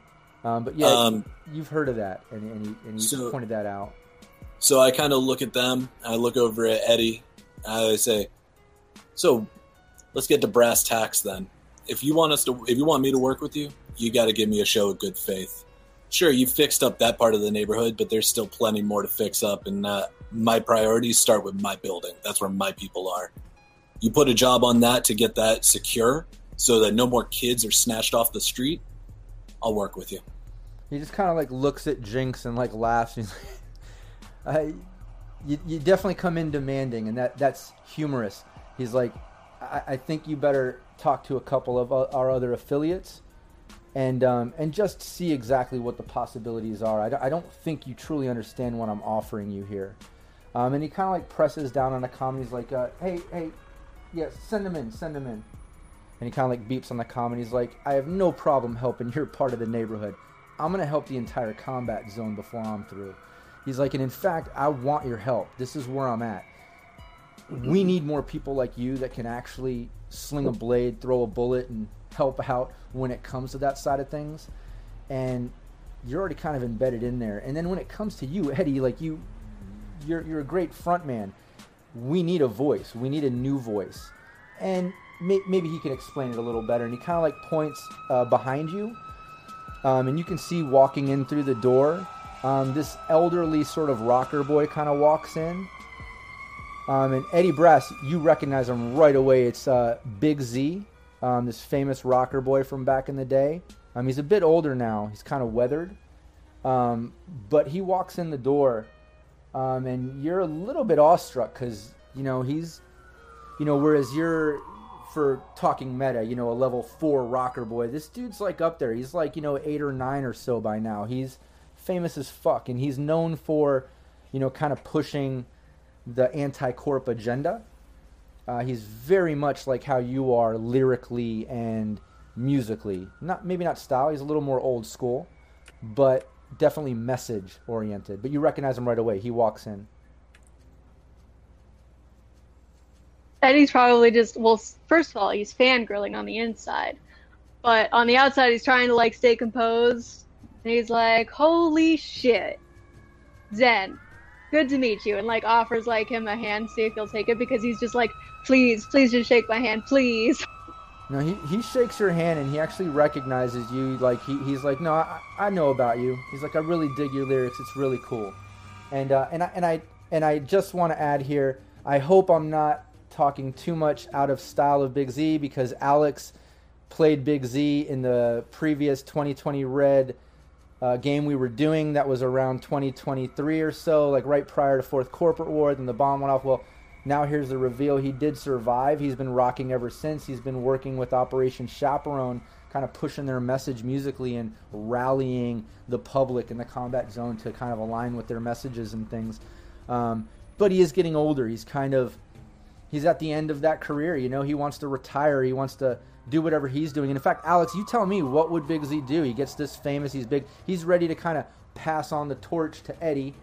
Um, but yeah, um, you've heard of that, and, and you, and you so, pointed that out. So I kind of look at them. I look over at Eddie. I say, "So, let's get to brass tacks then. If you want us to, if you want me to work with you, you got to give me a show of good faith. Sure, you fixed up that part of the neighborhood, but there's still plenty more to fix up. And uh, my priorities start with my building. That's where my people are. You put a job on that to get that secure so that no more kids are snatched off the street. I'll work with you. He just kind of like looks at Jinx and like laughs. He's like, I, you, you definitely come in demanding, and that that's humorous. He's like, I, I think you better talk to a couple of our other affiliates and um, and just see exactly what the possibilities are. I, I don't think you truly understand what I'm offering you here. Um, and he kind of like presses down on the comm. He's like, uh, "Hey, hey, yeah, send him in, send him in." And he kind of like beeps on the comm. And he's like, "I have no problem helping your part of the neighborhood. I'm gonna help the entire combat zone before I'm through." He's like, "And in fact, I want your help. This is where I'm at. We need more people like you that can actually sling a blade, throw a bullet, and help out when it comes to that side of things. And you're already kind of embedded in there. And then when it comes to you, Eddie, like you, you're you're a great front man. We need a voice. We need a new voice. And may, maybe he can explain it a little better. And he kind of like points uh, behind you, um, and you can see walking in through the door. Um, this elderly sort of rocker boy kind of walks in. Um, and Eddie Brass, you recognize him right away. It's uh, Big Z um, this famous rocker boy from back in the day. Um, he's a bit older now. He's kind of weathered, um, but he walks in the door, um, and you're a little bit awestruck because you know he's, you know, whereas you're for talking meta, you know, a level four rocker boy. This dude's like up there. He's like you know eight or nine or so by now. He's famous as fuck, and he's known for, you know, kind of pushing the anti-corp agenda uh, he's very much like how you are lyrically and musically. Not maybe not style. He's a little more old school, but definitely message oriented. But you recognize him right away. He walks in. Eddie's probably just well. First of all, he's fangirling on the inside, but on the outside, he's trying to like stay composed. And he's like, "Holy shit, Zen, good to meet you," and like offers like him a hand, see if he'll take it because he's just like please, please just shake my hand, please. No, he, he shakes your hand and he actually recognizes you. Like he, he's like, no, I, I know about you. He's like, I really dig your lyrics. It's really cool. And uh, and I and I and I just want to add here. I hope I'm not talking too much out of style of Big Z because Alex played Big Z in the previous 2020 Red uh, game we were doing. That was around 2023 or so, like right prior to Fourth Corporate War. Then the bomb went off. Well, now here's the reveal. He did survive. He's been rocking ever since. He's been working with Operation Chaperone, kind of pushing their message musically and rallying the public in the combat zone to kind of align with their messages and things. Um, but he is getting older. He's kind of he's at the end of that career. You know, he wants to retire. He wants to do whatever he's doing. And in fact, Alex, you tell me what would Big Z do? He gets this famous. He's big. He's ready to kind of pass on the torch to Eddie.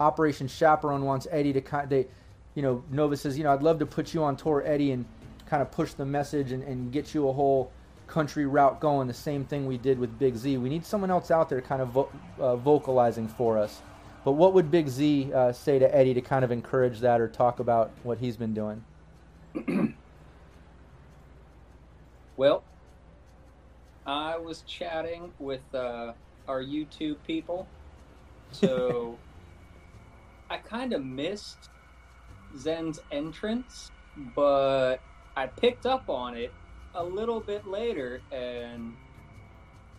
Operation Chaperone wants Eddie to kind. They, you know, Nova says, you know, I'd love to put you on tour, Eddie, and kind of push the message and, and get you a whole country route going. The same thing we did with Big Z. We need someone else out there kind of vo- uh, vocalizing for us. But what would Big Z uh, say to Eddie to kind of encourage that or talk about what he's been doing? well, I was chatting with uh, our YouTube people, so I kind of missed Zen's entrance, but I picked up on it a little bit later, and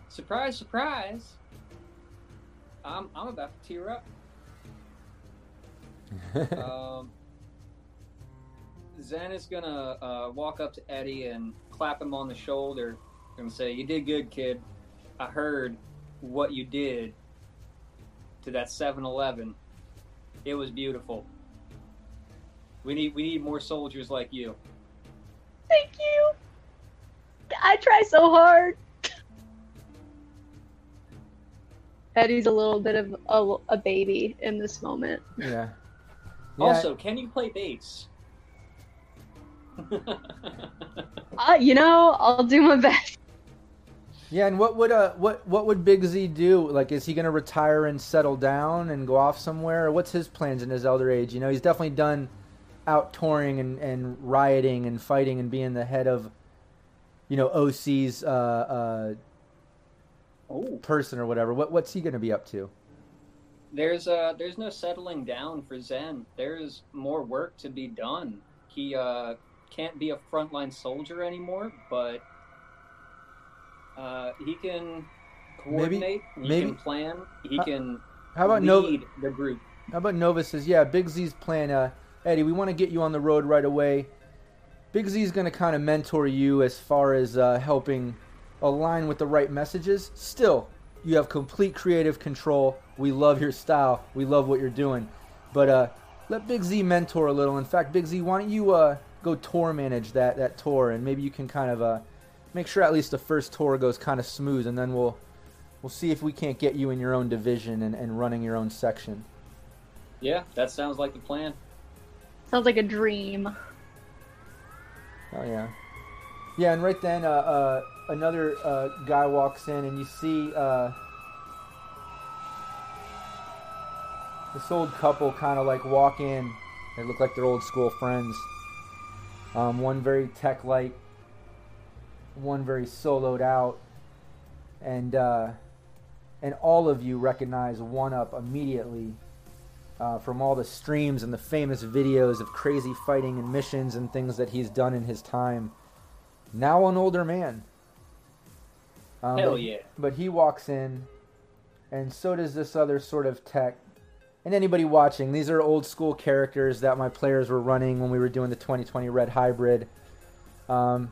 surprise, surprise, I'm I'm about to tear up. um, Zen is gonna uh, walk up to Eddie and clap him on the shoulder and say, "You did good, kid. I heard what you did to that 7-Eleven. It was beautiful. We need we need more soldiers like you." Thank you. I try so hard. Eddie's a little bit of a, a baby in this moment. Yeah. Yeah. Also, can you play bass? uh, you know, I'll do my best. Yeah, and what would uh what what would Big Z do? Like, is he gonna retire and settle down and go off somewhere? What's his plans in his elder age? You know, he's definitely done out touring and, and rioting and fighting and being the head of, you know, OC's uh, uh, oh. person or whatever. What what's he gonna be up to? there's uh there's no settling down for Zen. There's more work to be done. He uh can't be a frontline soldier anymore, but uh he can coordinate, maybe, he maybe, can plan, he how, can how about lead Nova, the group. How about Nova says, yeah, Big Z's plan, uh, Eddie, we want to get you on the road right away. Big Z is going to kind of mentor you as far as uh, helping align with the right messages. Still, you have complete creative control. We love your style. We love what you're doing. But uh, let Big Z mentor a little. In fact, Big Z, why don't you uh, go tour manage that, that tour, and maybe you can kind of uh, make sure at least the first tour goes kind of smooth, and then we'll we'll see if we can't get you in your own division and, and running your own section. Yeah, that sounds like the plan. Sounds like a dream. Oh yeah, yeah, and right then, uh, uh, another uh, guy walks in, and you see uh, this old couple kind of like walk in. They look like they're old school friends. Um, one very tech light, one very soloed out, and uh, and all of you recognize One Up immediately uh, from all the streams and the famous videos of crazy fighting and missions and things that he's done in his time. Now an older man. Um, Hell but, yeah. But he walks in, and so does this other sort of tech. And anybody watching, these are old school characters that my players were running when we were doing the 2020 Red Hybrid. Um,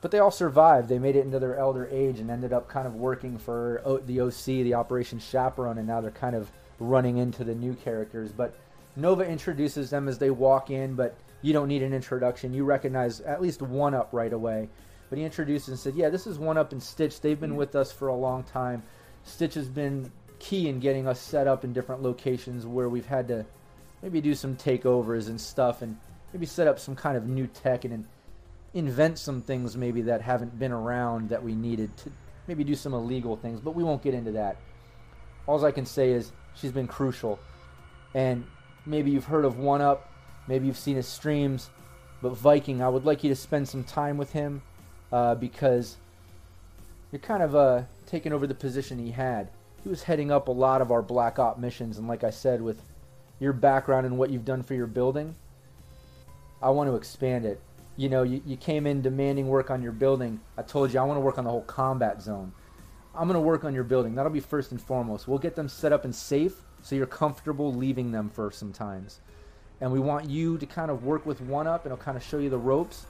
but they all survived. They made it into their elder age and ended up kind of working for o- the OC, the Operation Chaperone, and now they're kind of running into the new characters. But Nova introduces them as they walk in, but you don't need an introduction. You recognize at least one up right away. But he introduced and said, Yeah, this is one up and Stitch. They've been with us for a long time. Stitch has been key in getting us set up in different locations where we've had to maybe do some takeovers and stuff and maybe set up some kind of new tech and invent some things maybe that haven't been around that we needed to maybe do some illegal things, but we won't get into that. All I can say is she's been crucial. And maybe you've heard of One Up, maybe you've seen his streams, but Viking, I would like you to spend some time with him. uh, because you're kind of uh, taking over the position he had. He was heading up a lot of our Black Op missions, and like I said, with your background and what you've done for your building, I want to expand it. You know, you, you came in demanding work on your building. I told you I want to work on the whole combat zone. I'm going to work on your building. That'll be first and foremost. We'll get them set up and safe so you're comfortable leaving them for some times. And we want you to kind of work with one up and it'll kind of show you the ropes.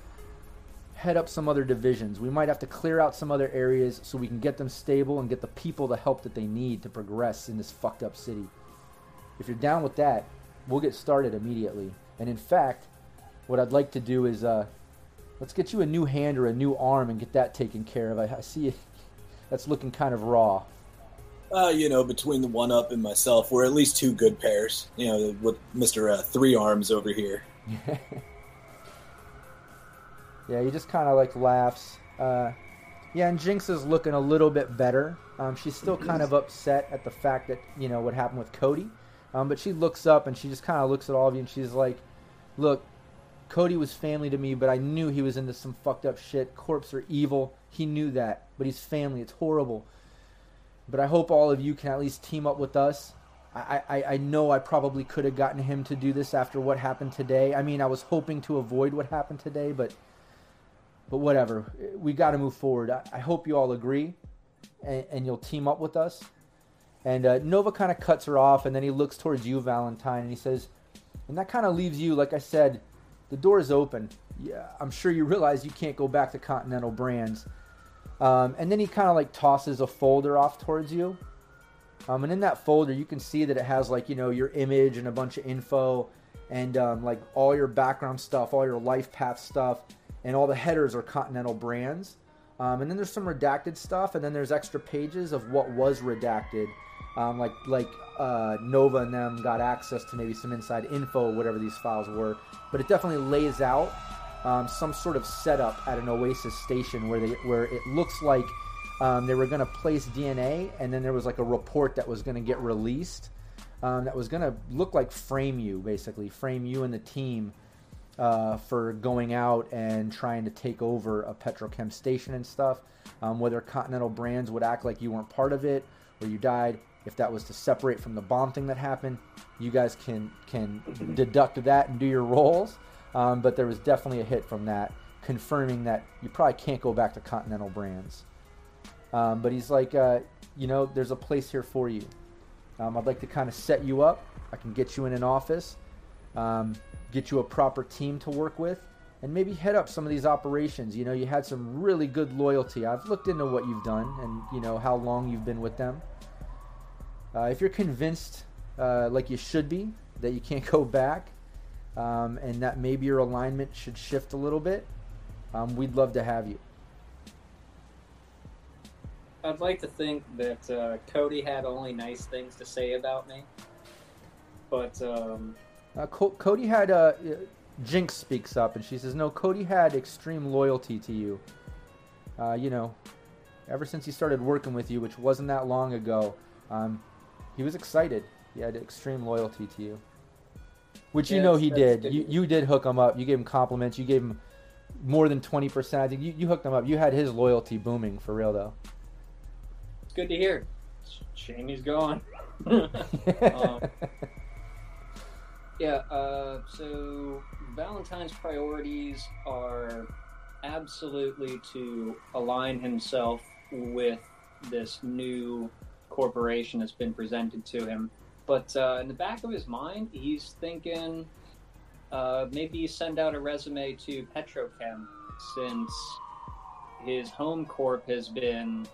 Head up some other divisions. We might have to clear out some other areas so we can get them stable and get the people the help that they need to progress in this fucked up city. If you're down with that, we'll get started immediately. And in fact, what I'd like to do is uh, let's get you a new hand or a new arm and get that taken care of. I, I see it, that's looking kind of raw. Uh, you know, between the one up and myself, we're at least two good pairs. You know, with Mister uh, Three Arms over here. yeah, he just kind of like laughs. Uh, yeah, and Jinx is looking a little bit better. Um, she's still kind of upset at the fact that you know what happened with Cody, um, but she looks up and she just kind of looks at all of you and she's like, "Look, Cody was family to me, but I knew he was into some fucked up shit. Corps are evil. He knew that, but he's family. It's horrible. But I hope all of you can at least team up with us. I, I, I know I probably could have gotten him to do this after what happened today. I mean, I was hoping to avoid what happened today, but but whatever. We got to move forward. I, I, hope you all agree, and, and, you'll team up with us. And uh, Nova kind of cuts her off, and then he looks towards you, Valentine, and he says, and that kind of leaves you, like I said, the door is open. Yeah, I'm sure you realize you can't go back to Continental Brands. Um, and then he kind of like tosses a folder off towards you. Um, and in that folder, you can see that it has like, you know, your image and a bunch of info and um, like all your background stuff, all your life path stuff, and all the headers are Continental brands. Um, and then there's some redacted stuff, and then there's extra pages of what was redacted. Um, like like uh, Nova and them got access to maybe some inside info, whatever these files were. But it definitely lays out um, some sort of setup at an Oasis station where they where it looks like um, they were going to place DNA, and then there was like a report that was going to get released um, that was going to look like frame you, basically frame you and the team uh, for going out and trying to take over a petrochem station and stuff. Um, whether Continental Brands would act like you weren't part of it or you died. If that was to separate from the bomb thing that happened, you guys can can deduct that and do your roles. Um, but there was definitely a hit from that, confirming that you probably can't go back to Continental Brands. Um, but he's like, uh, you know, there's a place here for you. Um, I'd like to kind of set you up. I can get you in an office, um, get you a proper team to work with, and maybe head up some of these operations. You know, you had some really good loyalty. I've looked into what you've done and, you know, how long you've been with them. Uh, if you're convinced, uh, like you should be, that you can't go back, um, and that maybe your alignment should shift a little bit, um, we'd love to have you. I'd like to think that uh, Cody had only nice things to say about me, but um... uh, Co- Cody had uh, Jinx speaks up and she says, "No, Cody had extreme loyalty to you. Uh, you know, ever since he started working with you, which wasn't that long ago, um, he was excited. He had extreme loyalty to you." Which you know he did. You you did hook him up. You gave him compliments. You gave him more than twenty percent. I think you, you hooked him up. You had his loyalty booming for real though. It's good to hear. Shame he's gone. um, yeah. Uh, so Valentine's priorities are absolutely to align himself with this new corporation that's been presented to him but uh, in the back of his mind, he's thinking uh, maybe send out a resume to Petrochem since his home corp has been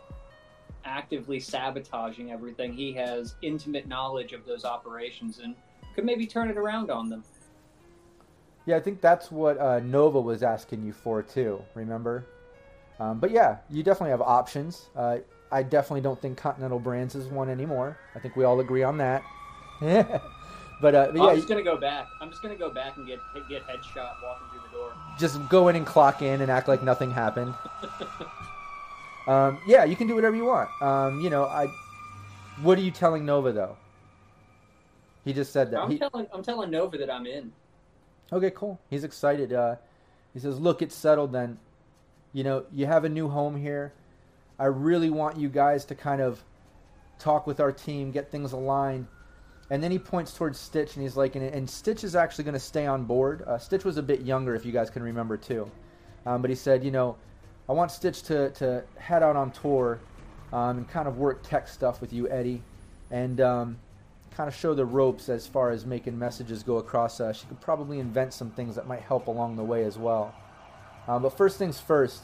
actively sabotaging everything. He has intimate knowledge of those operations and could maybe turn it around on them. Yeah, I think that's what uh, Nova was asking you for too. Remember? Um, but yeah, you definitely have options. Uh, I definitely don't think Continental Brands is one anymore. I think we all agree on that. But, uh, but yeah, I'm just gonna go back. I'm just gonna go back and get get headshot walking through the door. Just go in and clock in and act like nothing happened. um, yeah, you can do whatever you want. Um, you know, I. What are you telling Nova though? He just said that. I'm he, telling I'm telling Nova that I'm in. Okay, cool. He's excited. Uh, he says, "Look, it's settled then. you know, you have a new home here. I really want you guys to kind of talk with our team, get things aligned. And then he points towards Stitch, and he's like, and, and Stitch is actually going to stay on board. Uh, Stitch was a bit younger, if you guys can remember too. Um, but he said, you know, I want Stitch to, to head out on tour um, and kind of work tech stuff with you, Eddie, and um, kind of show the ropes as far as making messages go across. Uh, she could probably invent some things that might help along the way as well. Um, but first things first,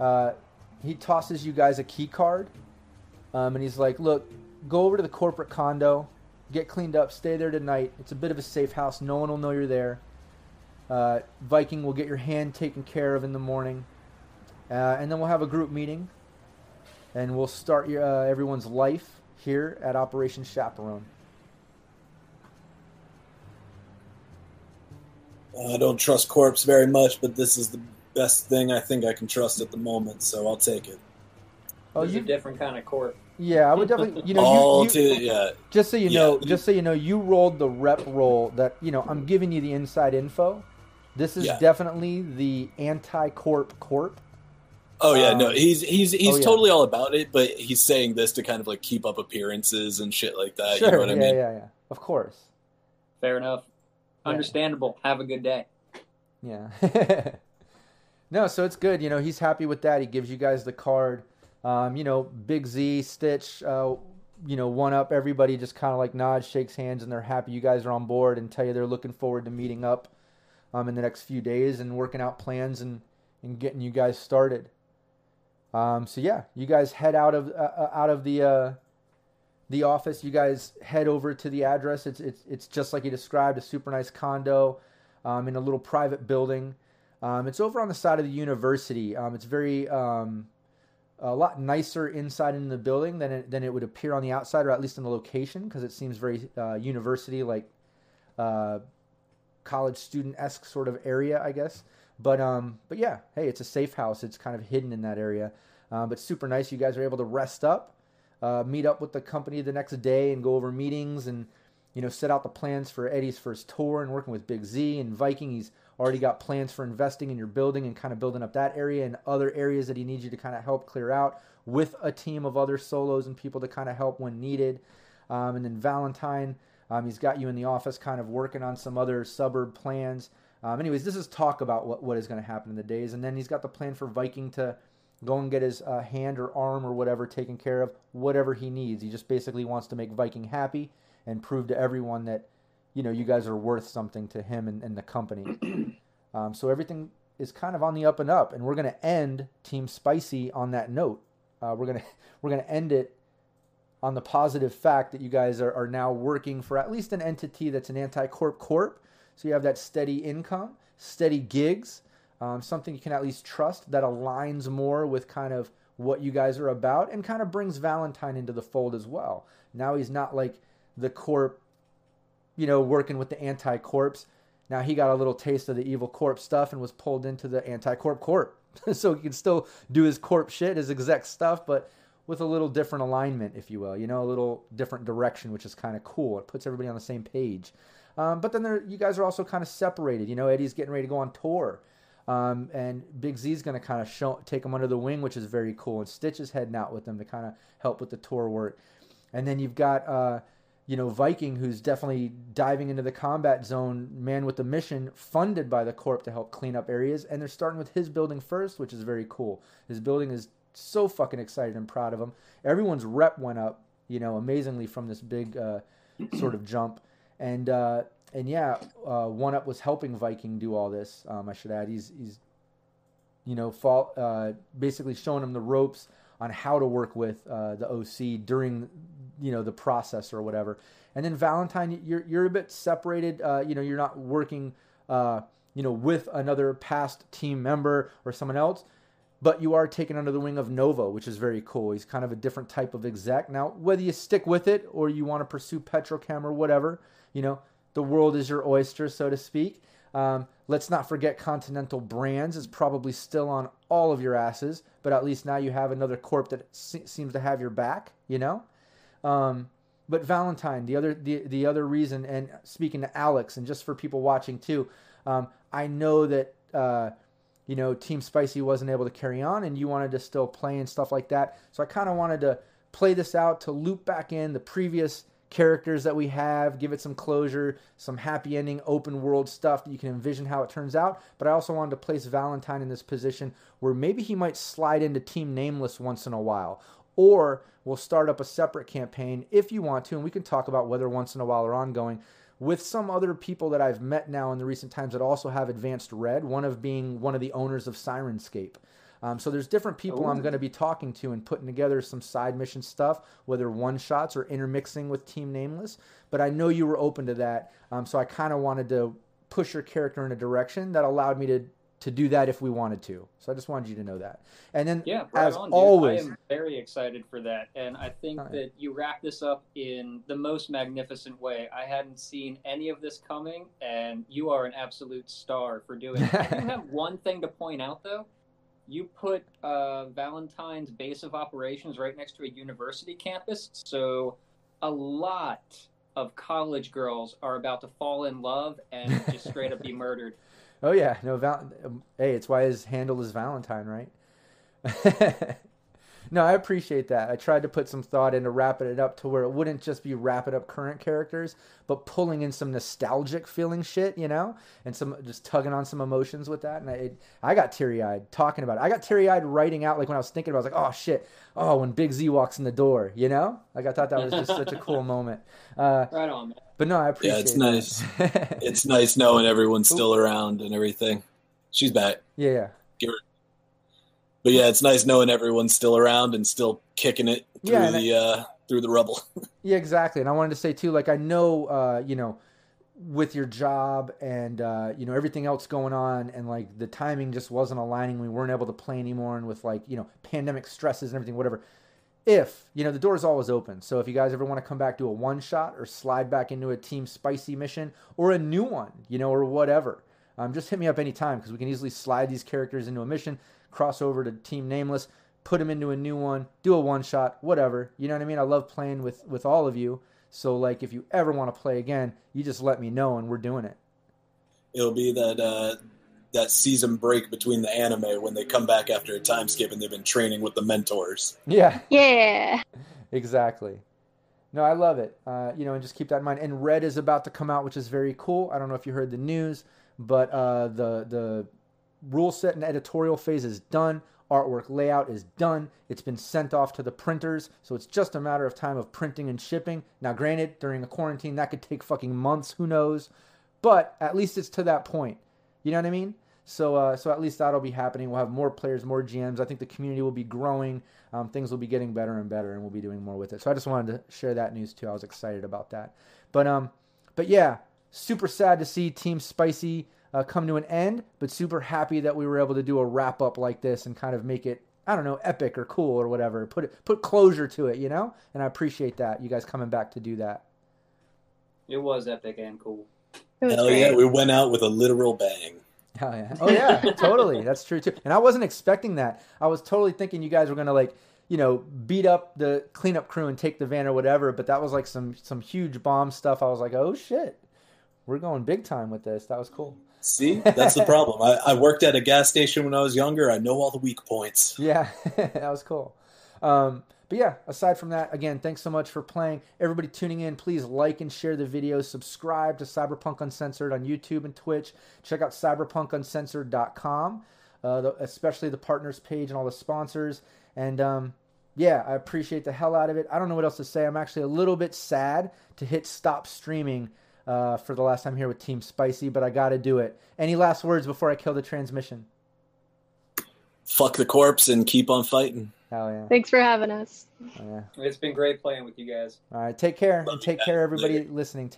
uh, he tosses you guys a key card, um, and he's like, "Look, go over to the corporate condo, get cleaned up, stay there tonight. It's a bit of a safe house. No one will know you're there. Uh, Viking will get your hand taken care of in the morning, uh, and then we'll have a group meeting, and we'll start your, uh, everyone's life here at Operation Chaperone." I don't trust Corpse very much, but this is the best thing I think I can trust at the moment, so I'll take it. Oh, It's you a different kind of court. Yeah, I would definitely. You know, All you, you, to yeah. just so you Yeah, know, just so you know, you rolled the rep roll. That you know, I'm giving you the inside info. This is Yeah. definitely the anti-corp corp. Oh yeah, Um, no, he's he's he's oh, yeah. totally all about it, but he's saying this to kind of like keep up appearances and shit like that. sure, You know what yeah, I mean? yeah, yeah. Of course, Fair enough. Yeah. Understandable. Have a good day. yeah. no, so it's good. You know, he's happy with that. He gives you guys the card. Um, you know, Big Z, Stitch, uh, you know, one up. Everybody just kind of like nods, shakes hands, and they're happy you guys are on board, and tell you they're looking forward to meeting up um, in the next few days and working out plans and and getting you guys started. Um, so yeah, you guys head out of uh, uh, out of the uh, the office. You guys head over to the address. It's it's it's just like you described, a super nice condo um, in a little private building. Um, it's over on the side of the university. Um, it's very um, a lot nicer inside in the building than it, than it would appear on the outside, or at least in the location, because it seems very uh, university like uh, college student esque sort of area, I guess. But um, but yeah, hey, it's a safe house. It's kind of hidden in that area, um, but super nice. You guys are able to rest up, uh, meet up with the company the next day, and go over meetings and you know set out the plans for Eddie's first tour and working with Big Z and Viking. He's already got plans for investing in your building and kind of building up that area and other areas that he needs you to kind of help clear out with a team of other solos and people to kind of help when needed. Um, and then Valentine, um, he's got you in the office kind of working on some other suburb plans. Um, anyways, this is talk about what, what is going to happen in the days. And then he's got the plan for Viking to go and get his uh, hand or arm or whatever taken care of, whatever he needs. He just basically wants to make Viking happy and prove to everyone that, you know, you guys are worth something to him and, and the company. um, so everything is kind of on the up and up. And we're going to end Team Spicy on that note. Uh, we're gonna we're gonna end it on the positive fact that you guys are, are now working for at least an entity that's an anti-corp corp. So you have that steady income, steady gigs, um, something you can at least trust that aligns more with kind of what you guys are about and kind of brings Valentine into the fold as well. Now he's not like the corp, you know, working with the anti-corps. Now he got a little taste of the evil corp stuff and was pulled into the anti-corp corp. so he can still do his corp shit, his exec stuff, but with a little different alignment, if you will, you know, a little different direction, which is kind of cool. It puts everybody on the same page. Um, but then there, you guys are also kind of separated. You know, Eddie's getting ready to go on tour. Um, and Big Z's going to kind of show, take him under the wing, which is very cool. And Stitch is heading out with them to kind of help with the tour work. And then you've got, uh, you know, Viking, who's definitely diving into the combat zone, man with a mission, funded by the Corp to help clean up areas. And they're starting with his building first, which is very cool. His building is so fucking excited and proud of him. Everyone's rep went up, you know, amazingly from this big uh, sort of jump. And uh, and yeah, uh, One Up was helping Viking do all this. Um, I should add, he's he's you know fall, uh, basically showing him the ropes on how to work with uh, the OC during you know the process or whatever. And then Valentine, you're you're a bit separated. Uh, you know, you're not working uh, you know with another past team member or someone else but you are taken under the wing of Nova, which is very cool. He's kind of a different type of exec. Now, whether you stick with it or you want to pursue Petrochem or whatever, you know, the world is your oyster, so to speak. Um, let's not forget Continental Brands is probably still on all of your asses, but at least now you have another corp that se- seems to have your back, you know? Um, but Valentine, the other the the other reason, and speaking to Alex, and just for people watching too, um, I know that uh, you know, Team Spicy wasn't able to carry on and you wanted to still play and stuff like that. So I kind of wanted to play this out to loop back in the previous characters that we have, give it some closure, some happy ending, open world stuff that you can envision how it turns out. But I also wanted to place Valentine in this position where maybe he might slide into Team Nameless once in a while. Or we'll start up a separate campaign if you want to, and we can talk about whether once in a while or ongoing with some other people that I've met now in the recent times that also have advanced red, one of being one of the owners of Syrinscape. Um, so there's different people Ooh. I'm going to be talking to and putting together some side mission stuff, whether one shots or intermixing with Team Nameless. But I know you were open to that, um, so I kind of wanted to push your character in a direction that allowed me to to do that if we wanted to. So I just wanted you to know that. And then, yeah, right as on, always, I am very excited for that, and I think right. that you wrap this up in the most magnificent way. I hadn't seen any of this coming, and you are an absolute star for doing it. I do have one thing to point out, though you put uh, Valentine's base of operations right next to a university campus, so a lot of college girls are about to fall in love and just straight up be murdered. Oh yeah, no Val- um, Hey, it's why his handle is Valentine, right? no, I appreciate that. I tried to put some thought into wrapping it up to where it wouldn't just be wrapping up current characters, but pulling in some nostalgic feeling shit, you know, and some just tugging on some emotions with that. And I, I got teary eyed talking about it. I got teary eyed writing out like when I was thinking about. it, I was like, oh shit, oh when Big Z walks in the door, you know, like I thought that was just such a cool moment. Uh, right on, man. But no, I appreciate. Yeah, it's nice. it's nice knowing everyone's still around and everything. She's back. Yeah, yeah. Give her but yeah, it's nice knowing everyone's still around and still kicking it through yeah, the I, uh, through the rubble. yeah, exactly. And I wanted to say too, like I know, uh, you know, with your job and uh, you know everything else going on, and like the timing just wasn't aligning. We weren't able to play anymore, and with like you know pandemic stresses and everything, whatever. If you know the door is always open, so if you guys ever want to come back do a one shot or slide back into a team spicy mission or a new one, you know, or whatever, um, just hit me up anytime because we can easily slide these characters into a mission cross over to Team Nameless, put them into a new one, do a one shot, whatever. You know what I mean? I love playing with with all of you. So like, if you ever want to play again, you just let me know, and we're doing it. It'll be that uh, that season break between the anime when they come back after a time skip and they've been training with the mentors. Yeah. Yeah. exactly. No, I love it. Uh, you know, and just keep that in mind. And Red is about to come out, which is very cool. I don't know if you heard the news, but uh, the the rule set and editorial phase is done. Artwork layout is done. It's been sent off to the printers, so it's just a matter of time of printing and shipping. Now, granted, during a quarantine, that could take fucking months. Who knows? But at least it's to that point. You know what I mean? So, uh, so at least that'll be happening. We'll have more players, more GMs. I think the community will be growing. Um, things will be getting better and better, and we'll be doing more with it. So I just wanted to share that news too. I was excited about that. But um, but yeah, super sad to see Team Spicy uh, come to an end, but super happy that we were able to do a wrap up like this and kind of make it I don't know epic or cool or whatever. Put it put closure to it, you know. And I appreciate that you guys coming back to do that. It was epic and cool. Hell great. yeah, we went out with a literal bang. Hell yeah! Oh yeah, totally. That's true too. And I wasn't expecting that. I was totally thinking you guys were gonna like you know, beat up the cleanup crew and take the van or whatever. But that was like some some huge bomb stuff. I was like, oh shit, we're going big time with this. That was cool. See, that's the problem. I, I, worked at a gas station when I was younger. I know all the weak points. Yeah, that was cool. Um, but yeah, aside from that, again, thanks so much for playing. Everybody tuning in, please like and share the video. Subscribe to Cyberpunk Uncensored on YouTube and Twitch. Check out cyberpunkuncensored.com, uh, the, especially the partners page and all the sponsors. And um, yeah, I appreciate the hell out of it. I don't know what else to say. I'm actually a little bit sad to hit stop streaming uh, for the last time here with Team Spicy, but I got to do it. Any last words before I kill the transmission? Fuck the corpse and keep on fighting. Hell yeah. Thanks for having us. Oh, yeah. It's been great playing with you guys. All right. Take care. Love and take care, everybody Later. listening.